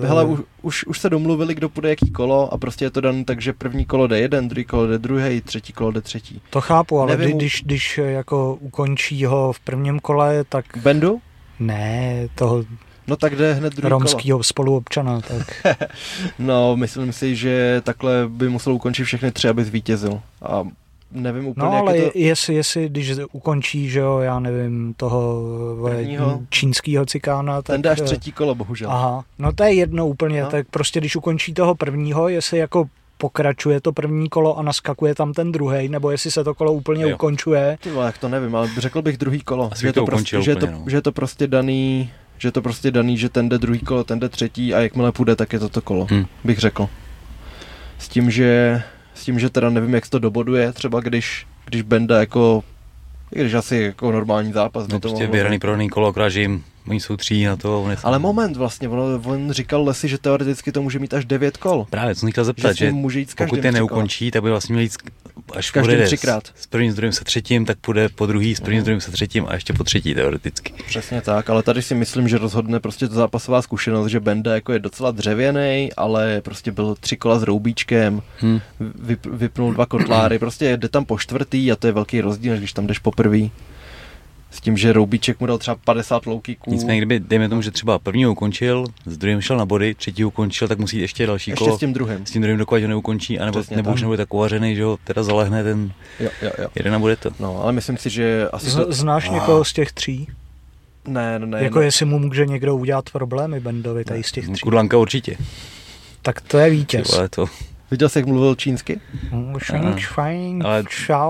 Uh, Hele, už, už, už se domluvili, kdo půjde jaký kolo a prostě je to dan tak, že první kolo jde jeden, druhý kolo jde druhý, třetí kolo jde třetí. To chápu, ale Nevím, kdy, když, když jako ukončí ho v prvním kole, tak Bendu? ne, toho No tak jde hned druhý kolo. romského spoluobčana, tak No, myslím si, že takhle by musel ukončit všechny tři, aby zvítězil. A nevím úplně, No jak ale je to... jestli, jestli, když ukončí, že jo, já nevím, toho Prvního. čínského cikána, tak... Ten dáš eh, třetí kolo, bohužel. Aha, no to je jedno úplně, No. no. tak prostě když ukončí toho prvního, jestli jako pokračuje to první kolo a naskakuje tam ten druhý, nebo jestli se to kolo úplně Jo. jo. ukončuje. Ty vole, jak to nevím, ale řekl bych druhý kolo. Asi že, to to prostě, že, je to, no. že je to prostě daný, že je to prostě daný, že ten jde druhý kolo, ten jde třetí a jakmile půjde, tak je to to kolo, Hm. bych řekl. S tím, že, s tím, že teda nevím, jak se to doboduje, třeba když, když Benda jako, i když asi jako normální zápas No prostě mohlo vyhraný být. prohraný kolo, akorát, že jim, oni jsou tří na to. On Ale moment vlastně, on, on říkal Lesi, že teoreticky to může mít až devět kol. Právě, co jsem chtěl Že zeptat, ním že, může jít s pokud je neukončí, tak by vlastně měl jít až odjede třikrát. S, s prvním, s druhým, se třetím, tak půjde po druhý, s prvním, s druhým, se třetím a ještě po třetí teoreticky. Přesně tak, ale tady si myslím, že rozhodne prostě to zápasová zkušenost, že Benda jako je docela dřevěný, ale prostě byl tři kola s roubíčkem, Hm. vyp, vypnul dva kotláry, prostě jde tam po čtvrtý a to je velký rozdíl, než když tam jdeš poprvý. S tím, že roubíček mu dal třeba 50 loukíků. Nicméně, kdyby, dejme tomu, že třeba první ukončil, s druhým šel na body, třetí ukončil, tak musí ještě další Ještě kolo. s tím druhým. s tím druhým dokud ho neukončí, anebo, Přesně nebo tak. už nebude tak uvařený, že ho teda zalehne ten Jo, jo, jo. jeden a bude to. No, ale myslím si, že asi Z, to... znáš Ah. někoho z těch tří? Ne, ne, ne. jako ne. jestli mu může někdo udělat problémy Bendovi tady z těch tří. Kudlanka určitě. Tak to je Ty vítěz. vole, to. Viděl jsi, jak mluvil čínsky? Šving, šving, Ale.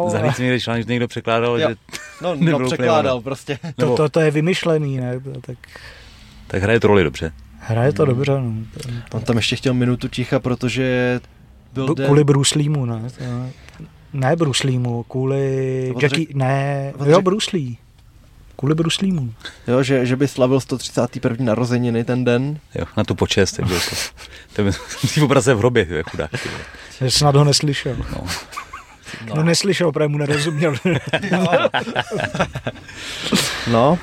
Za se někde článek někdo překládal, Jo. že No, no překládal prostě. To, nebo- to, to je vymyšlený, ne? Tak tak hraje to roli dobře. hraje to dobře, no. On tam ještě chtěl minutu ticha, protože byl B- den... kvůli Bruce Leemu, ne? Ne Bruce Leemu, kvůli Jackie, ne, jo řek- Bruce Lee. Kvůli Bruce Leemu. Jo, že, že by slavil 131. narozeniny ten den. Jo, na tu počest, takže to, to by musí popracovat v hrobě, je chudák. Že snad ho neslyšel. No. No, no neslyšel, protože mu nerozuměl. No,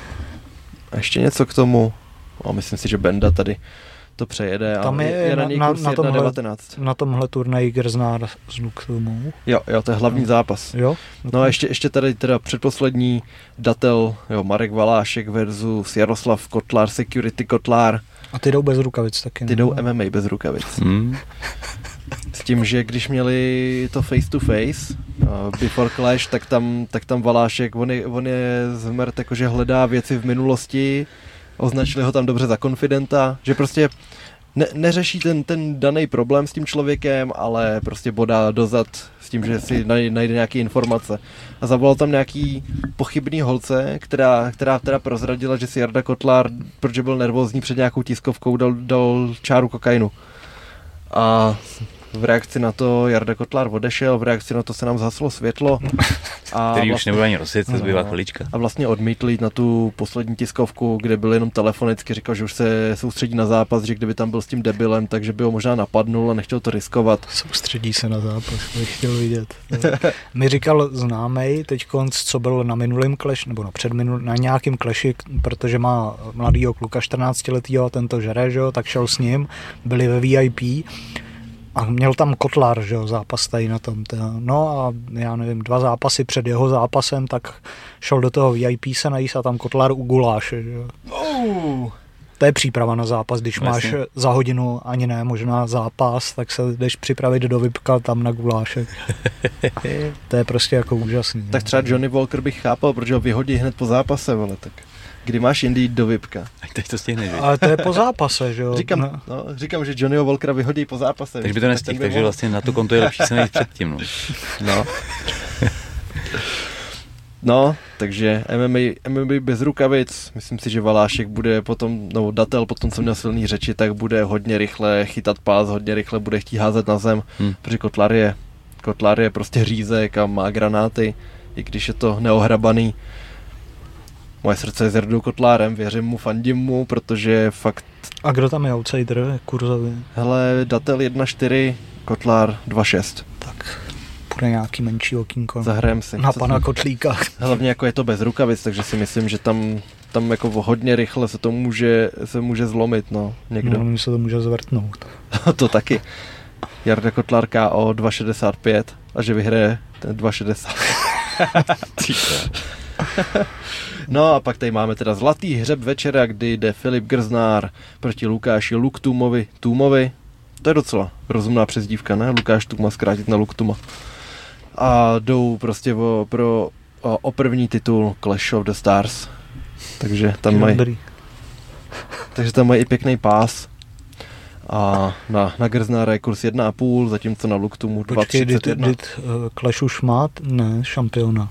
a ještě něco k tomu. No, myslím si, že Benda tady to přejede Tam a je je na na- na- tomhle- 1,19. Na tomhle turnaji Grznár s Luktumou. Jo, jo, to je hlavní zápas. Jo? No a ještě, ještě tady teda předposlední datel, jo, Marek Valášek versus Jaroslav Kotlár, Security Kotlár. A ty jdou bez rukavic taky. Ty ne? jdou MMA bez rukavic. Hmm. S tím, že když měli to face to face, uh, before clash, tak tam, tak tam Valášek, on je, on je zmrt, jakože hledá věci v minulosti, označili ho tam dobře za konfidenta, že prostě ne, neřeší ten, ten daný problém s tím člověkem, ale prostě bodá dozad s tím, že si najde, nějaké informace. A zavolal tam nějaký pochybný holce, která, která, která prozradila, že si Jarda Kotlár, protože byl nervózní před nějakou tiskovkou, dal, dal čáru kokainu. A v reakci na to Jarda Kotlár odešel, v reakci na to se nám zhaslo světlo. A Který už vlastně- nebude ani rozsvět, to zbývá No. chvilička. a vlastně odmítl jít na tu poslední tiskovku, kde byl jenom telefonicky, říkal, že už se soustředí na zápas, že kdyby tam byl s tím debilem, takže by ho možná napadnul a nechtěl to riskovat. Soustředí se na zápas, to bych chtěl vidět. Mi říkal známej teď co byl na minulém clash, nebo na, předminul, na nějakým clashi, k- protože má mladýho kluka 14 letýho a ten to žere, že jo, tak šel s ním, byli ve VIP a měl tam Kotlar, že jo, zápas tady na tom. teda. No a já nevím, dva zápasy před jeho zápasem, tak šel do toho VIP se najíst a tam Kotlar u guláše, že jo. Oh. To je příprava na zápas, když Vlastně. máš za hodinu, ani ne, možná zápas, tak se jdeš připravit do Vipka tam na gulášek. to je prostě jako úžasný. Tak třeba Johnny Walker bych chápal, protože ho vyhodí hned po zápase, vole, tak kdy máš jindy jít do Vipka? Ať teď to stihneš? Ale to je po zápase, že jo? Říkám, No, no, říkám, že Johnnyho Walkera vyhodí po zápase. Takže by to tak nestihl, takže vlastně na to konto je lepší se najít předtím. No. No. No, takže MMA, MMA bez rukavic, myslím si, že Valášek bude potom, no Datel potom, co měl silný řeči, tak bude hodně rychle chytat pás, hodně rychle bude chtít házet na zem, Hm. protože Kotlar je, Kotlar je prostě řízek a má granáty, i když je to neohrabaný. Moje srdce je s Jardou Kotlárem, věřím mu, fandím mu, protože fakt, A kdo tam je outsider kurzově? hele, Datel 1.4, Kotlár 2.6. Tak bude nějaký menší okýnko. Zahrajem si. Na pana Kotlíka. Hlavně jako je to bez rukavic, takže si myslím, že tam, tam jako hodně rychle se to může, se může zlomit, no, někdo. No, se to může zvrtnout. to taky. Jarda Kotlar KO 2,65 a že vyhraje ten 2,60. No a pak tady máme teda zlatý hřeb večera, kdy jde Filip Grznár proti Lukáši Luktumovi. Tumovi. To je docela rozumná přezdívka, ne? Lukáš Tuma zkrátit na Luktuma. A jdou prostě o, pro, o, o první titul Clash of the Stars. Takže tam mají, takže tam mají i pěkný pás. A na, na Grznára je kurz 1,5, zatímco na Luktumu Počkej, dit, 2,31. dit, uh, Clash už má, ne, šampiona.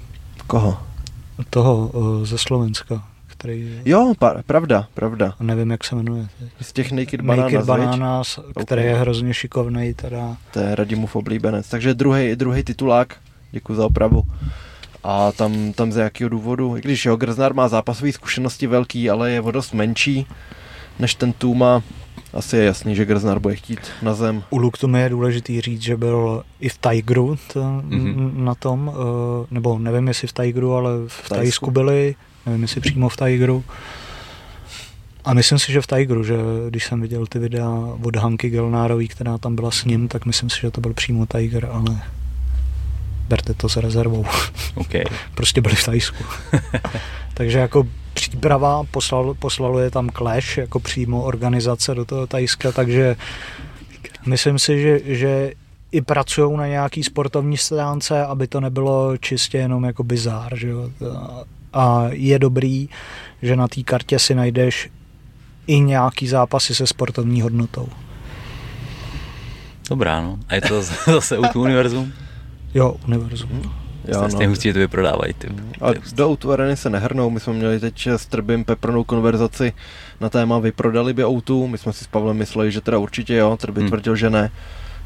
Koho? Toho uh, ze Slovenska, který, Jo, pa, pravda, pravda. nevím, jak se jmenuje. Z těch Naked Bananas, Naked? Bananas, který Ok. je hrozně šikovný, teda. To je Radimův oblíbenec. Takže druhý, druhý titulák, děkuji za opravu. A tam, tam z jakého důvodu, i když jo, Grznár má zápasové zkušenosti velký, ale je o dost menší než ten Tuma. Asi je jasný, že Grznár bude chtít na zem. U Luktumy je důležitý říct, že byl i v Tigeru t, Mhm. na tom, eh, nebo nevím, jestli v Tigeru, ale v Tajsku. Tajsku byli, nevím, jestli přímo v Tigeru. A myslím si, že v Tigeru, že když jsem viděl ty videa od Hanky Gelnárový, která tam byla s ním, tak myslím si, že to byl přímo Tiger, ale berte to s rezervou. OK. prostě byli v Tajsku. Takže jako příprava, poslal, poslalo je tam Clash jako přímo organizace do toho Tajska, takže myslím si, že, že i pracují na nějaký sportovní stránce, aby to nebylo čistě jenom jako bizár, že jo. A- je dobrý, že na té kartě si najdeš i nějaký zápasy se sportovní hodnotou. Dobrá, no. A je to zase u univerzum? Jo, univerzum. Jo, Strašně hustí, že to vyprodávají. Ty. A do Outu se nehrnou, my jsme měli teď s Trbim peprnou konverzaci na téma vyprodali by Outu, my jsme si s Pavlem mysleli, že teda určitě jo, Trby Hmm. tvrdil, že ne.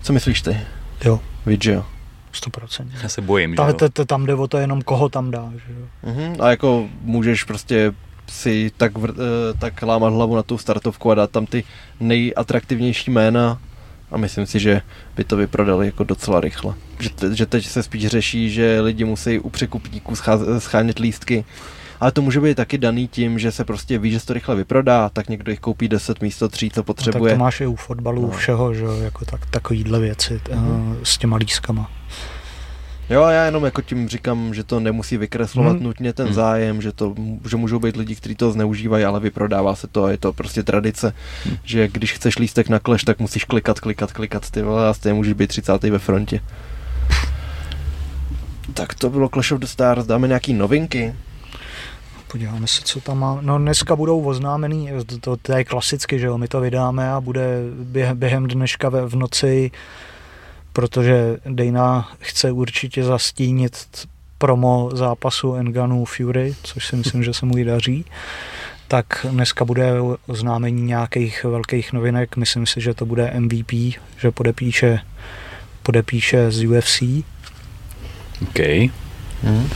Co myslíš ty? Jo, Víš, že jo? 100%. Já se bojím, že Ta, jo. ta, ta, tam jde o to jenom, koho tam dáš. Že jo. Mhm. A jako můžeš prostě si tak, vr, eh, tak lámat hlavu na tu startovku a dát tam ty nejatraktivnější jména a myslím si, že by to vyprodali jako docela rychle. Že, te, že teď se spíš řeší, že lidi musí u překupníků schá- schánět lístky Ale to může být taky daný tím, že se prostě ví, že se to rychle vyprodá, tak někdo jich koupí 10 místo 3, co potřebuje. No, tak to máš i u fotbalu, no. všeho, že jako tak, takovýhle věci mm-hmm. s těma lískama. Jo, já jenom jako tím říkám, že to nemusí vykreslovat hmm. nutně ten hmm. zájem, že to že můžou být lidi, kteří to zneužívají, ale vyprodává se to a je to prostě tradice, hmm. že když chceš lístek na kleš, tak musíš klikat, klikat, klikat ty vole a stejně můžeš být 30. ve frontě. Tak to bylo Clash of the Stars, dáme nějaký novinky. Podíváme se, co tam má. No dneska budou oznámený, to, to, to je klasicky, že jo, my to vydáme a bude během, během dneška ve, v noci protože Dana chce určitě zastínit promo zápasu Enganu Fury, což si myslím, že se mu i daří, tak dneska bude oznámení nějakých velkých novinek. Myslím si, že to bude MVP, že podepíše, podepíše z UFC. OK. Hmm.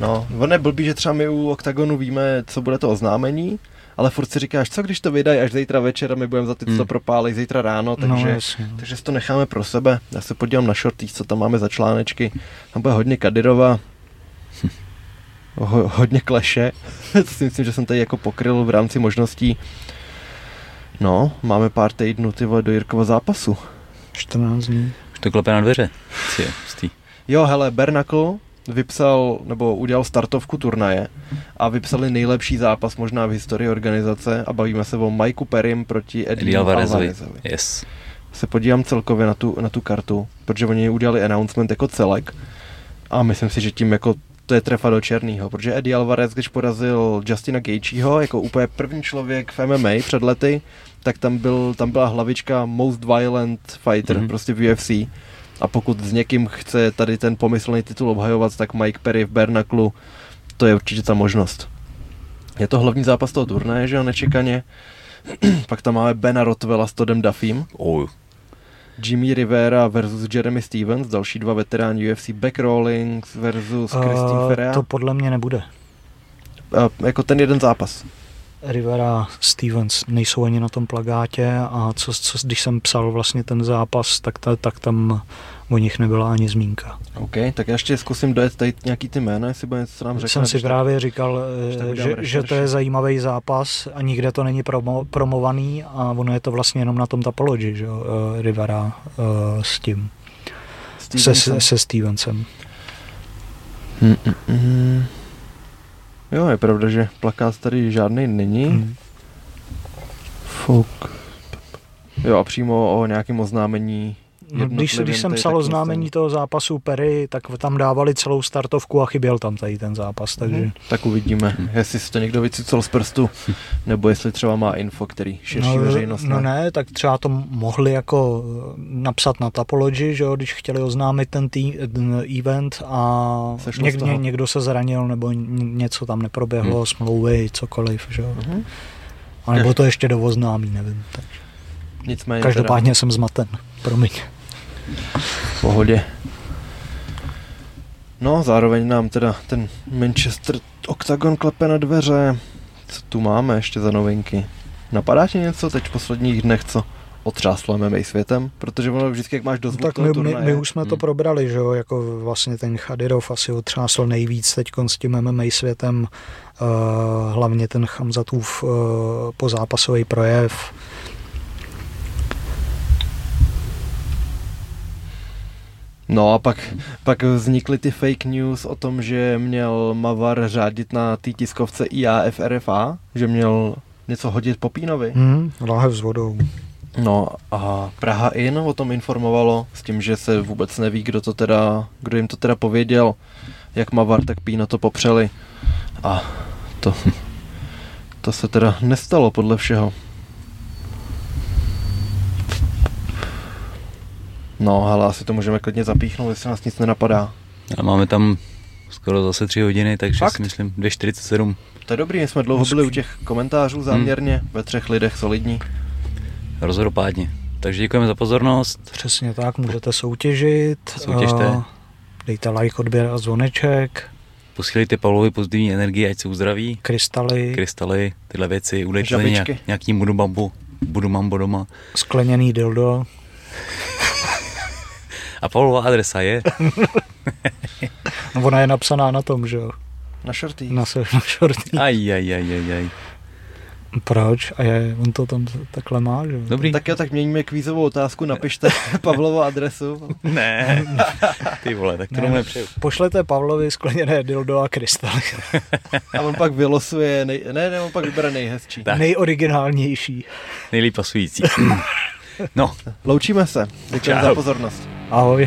No, on je blbý, že třeba my u OKTAGONu víme, co bude to oznámení, ale furt si říkáš, co když to vydají až zítra večer a my budeme za ty, co to hmm. propálí zítra ráno, takže, no, jasně. No. takže si to necháme pro sebe. Já se podívám na shorty, co tam máme za článečky. Tam bude hodně Kadyrova, ho, hodně kleše. si myslím, že jsem tady jako pokryl v rámci možností. No, máme pár týdnů ty vole, do Jirkova zápasu. 14 dní. Už to klepe na dveře. Jo, hele, Bernakl, vypsal nebo udělal startovku turnaje a vypsali nejlepší zápas možná v historii organizace a bavíme se o Mikeu Perim proti Eddie Alvarezovi. Yes. Se podívám celkově na tu, na tu kartu, protože oni udělali announcement jako celek a myslím si, že tím jako to je trefa do černého, protože Eddie Alvarez, když porazil Justina Gaethjeho jako úplně první člověk v MMA před lety, tak tam, byl, tam byla hlavička Most Violent Fighter, mm-hmm. prostě v UFC a pokud s někým chce tady ten pomyslný titul obhajovat, tak Mike Perry v Bernaklu, to je určitě ta možnost. Je to hlavní zápas toho turnaje, že jo, nečekaně. Pak tam máme Bena Rotwella s Todem Duffym. Oh. Jimmy Rivera versus Jeremy Stevens, další dva veteráni UFC, Beck Rawlings versus uh, Christine Ferrea. To podle mě nebude. Uh, jako ten jeden zápas. Rivera Stevens nejsou ani na tom plagátě a co, co, když jsem psal vlastně ten zápas, tak, ta, tak tam o nich nebyla ani zmínka. OK, tak já ještě zkusím dojet tady nějaký ty jména, jestli bude něco nám řekne. Jsem si právě říkal, eh, že, že to je zajímavý zápas a nikde to není promo, promovaný a ono je to vlastně jenom na tom Tapology, že jo, uh, Rivera uh, s tím. Se, se, se Stevensem. Mm, mm, mm. Jo, je pravda, že plakát tady žádný není. Hmm. Fuk. Jo, a přímo o nějakém oznámení No, když, když jsem psal oznámení toho zápasu Perry, tak tam dávali celou startovku a chyběl tam tady ten zápas, takže... Hmm. Tak uvidíme, hmm. jestli si to někdo vycucol z prstu, nebo jestli třeba má info, který širší no, veřejnost No ne, tak třeba to mohli jako eh, napsat na Tapology, že jo, když chtěli oznámit ten, tý, ten event a něk, ně, někdo se zranil nebo něco tam neproběhlo, hmm. smlouvy, cokoliv, že jo. Hmm. A nebo to ještě do oznámí, nevím. Tak. Nicméně Každopádně teda... jsem zmaten, promiň. V pohodě. No, zároveň nám teda ten Manchester Octagon klepe na dveře. Co tu máme ještě za novinky? Napadá ti něco teď v posledních dnech, co otřáslo MMA světem? Protože ono vždycky, jak máš dost no, tak my, my, my, už jsme hmm. to probrali, že jo, jako vlastně ten Chadirov asi otřásl nejvíc teď s tím MMA světem, uh, hlavně ten Chamzatův uh, pozápasový projev, No a pak, pak vznikly ty fake news o tom, že měl Mavar řádit na té tiskovce IAFRFA, že měl něco hodit Popínovi. Hmm, láhev s vodou. No a Praha In o tom informovalo s tím, že se vůbec neví, kdo to teda, kdo jim to teda pověděl, jak Mavar, tak Pína to popřeli. A to, to se teda nestalo podle všeho. No, ale asi to můžeme klidně zapíchnout, jestli nás nic nenapadá. A máme tam skoro zase tři hodiny, takže Fakt? si myslím 2.47. To je dobrý, my jsme dlouho byli u těch komentářů záměrně, hmm. ve třech lidech solidní. Rozhodopádně. Takže děkujeme za pozornost. Přesně tak, můžete soutěžit. Soutěžte. Uh, dejte like, odběr a zvoneček. Posílejte Pavlovi pozitivní energii, ať se uzdraví. Krystaly. Krystaly, tyhle věci. Udejte nějak, nějaký budu mambo doma. Skleněný dildo. A Pavlova adresa je? no ona je napsaná na tom, že jo. Na shorty. Na, se, na shorty. Aj, aj, aj, aj, aj. Proč? A je, on to tam takhle má, že? Dobrý. Tak jo, tak měníme kvízovou otázku, napište Pavlovo adresu. Ne, ty vole, tak to Ne. nepřeju. Pošlete Pavlovi skleněné dildo a krystaly. A on pak vylosuje, nej, ne, ne, on pak vybere nejhezčí. Tak. Nejoriginálnější. Nejlíp pasující. No, Loučíme se. Děkujeme za pozornost. Ahoj.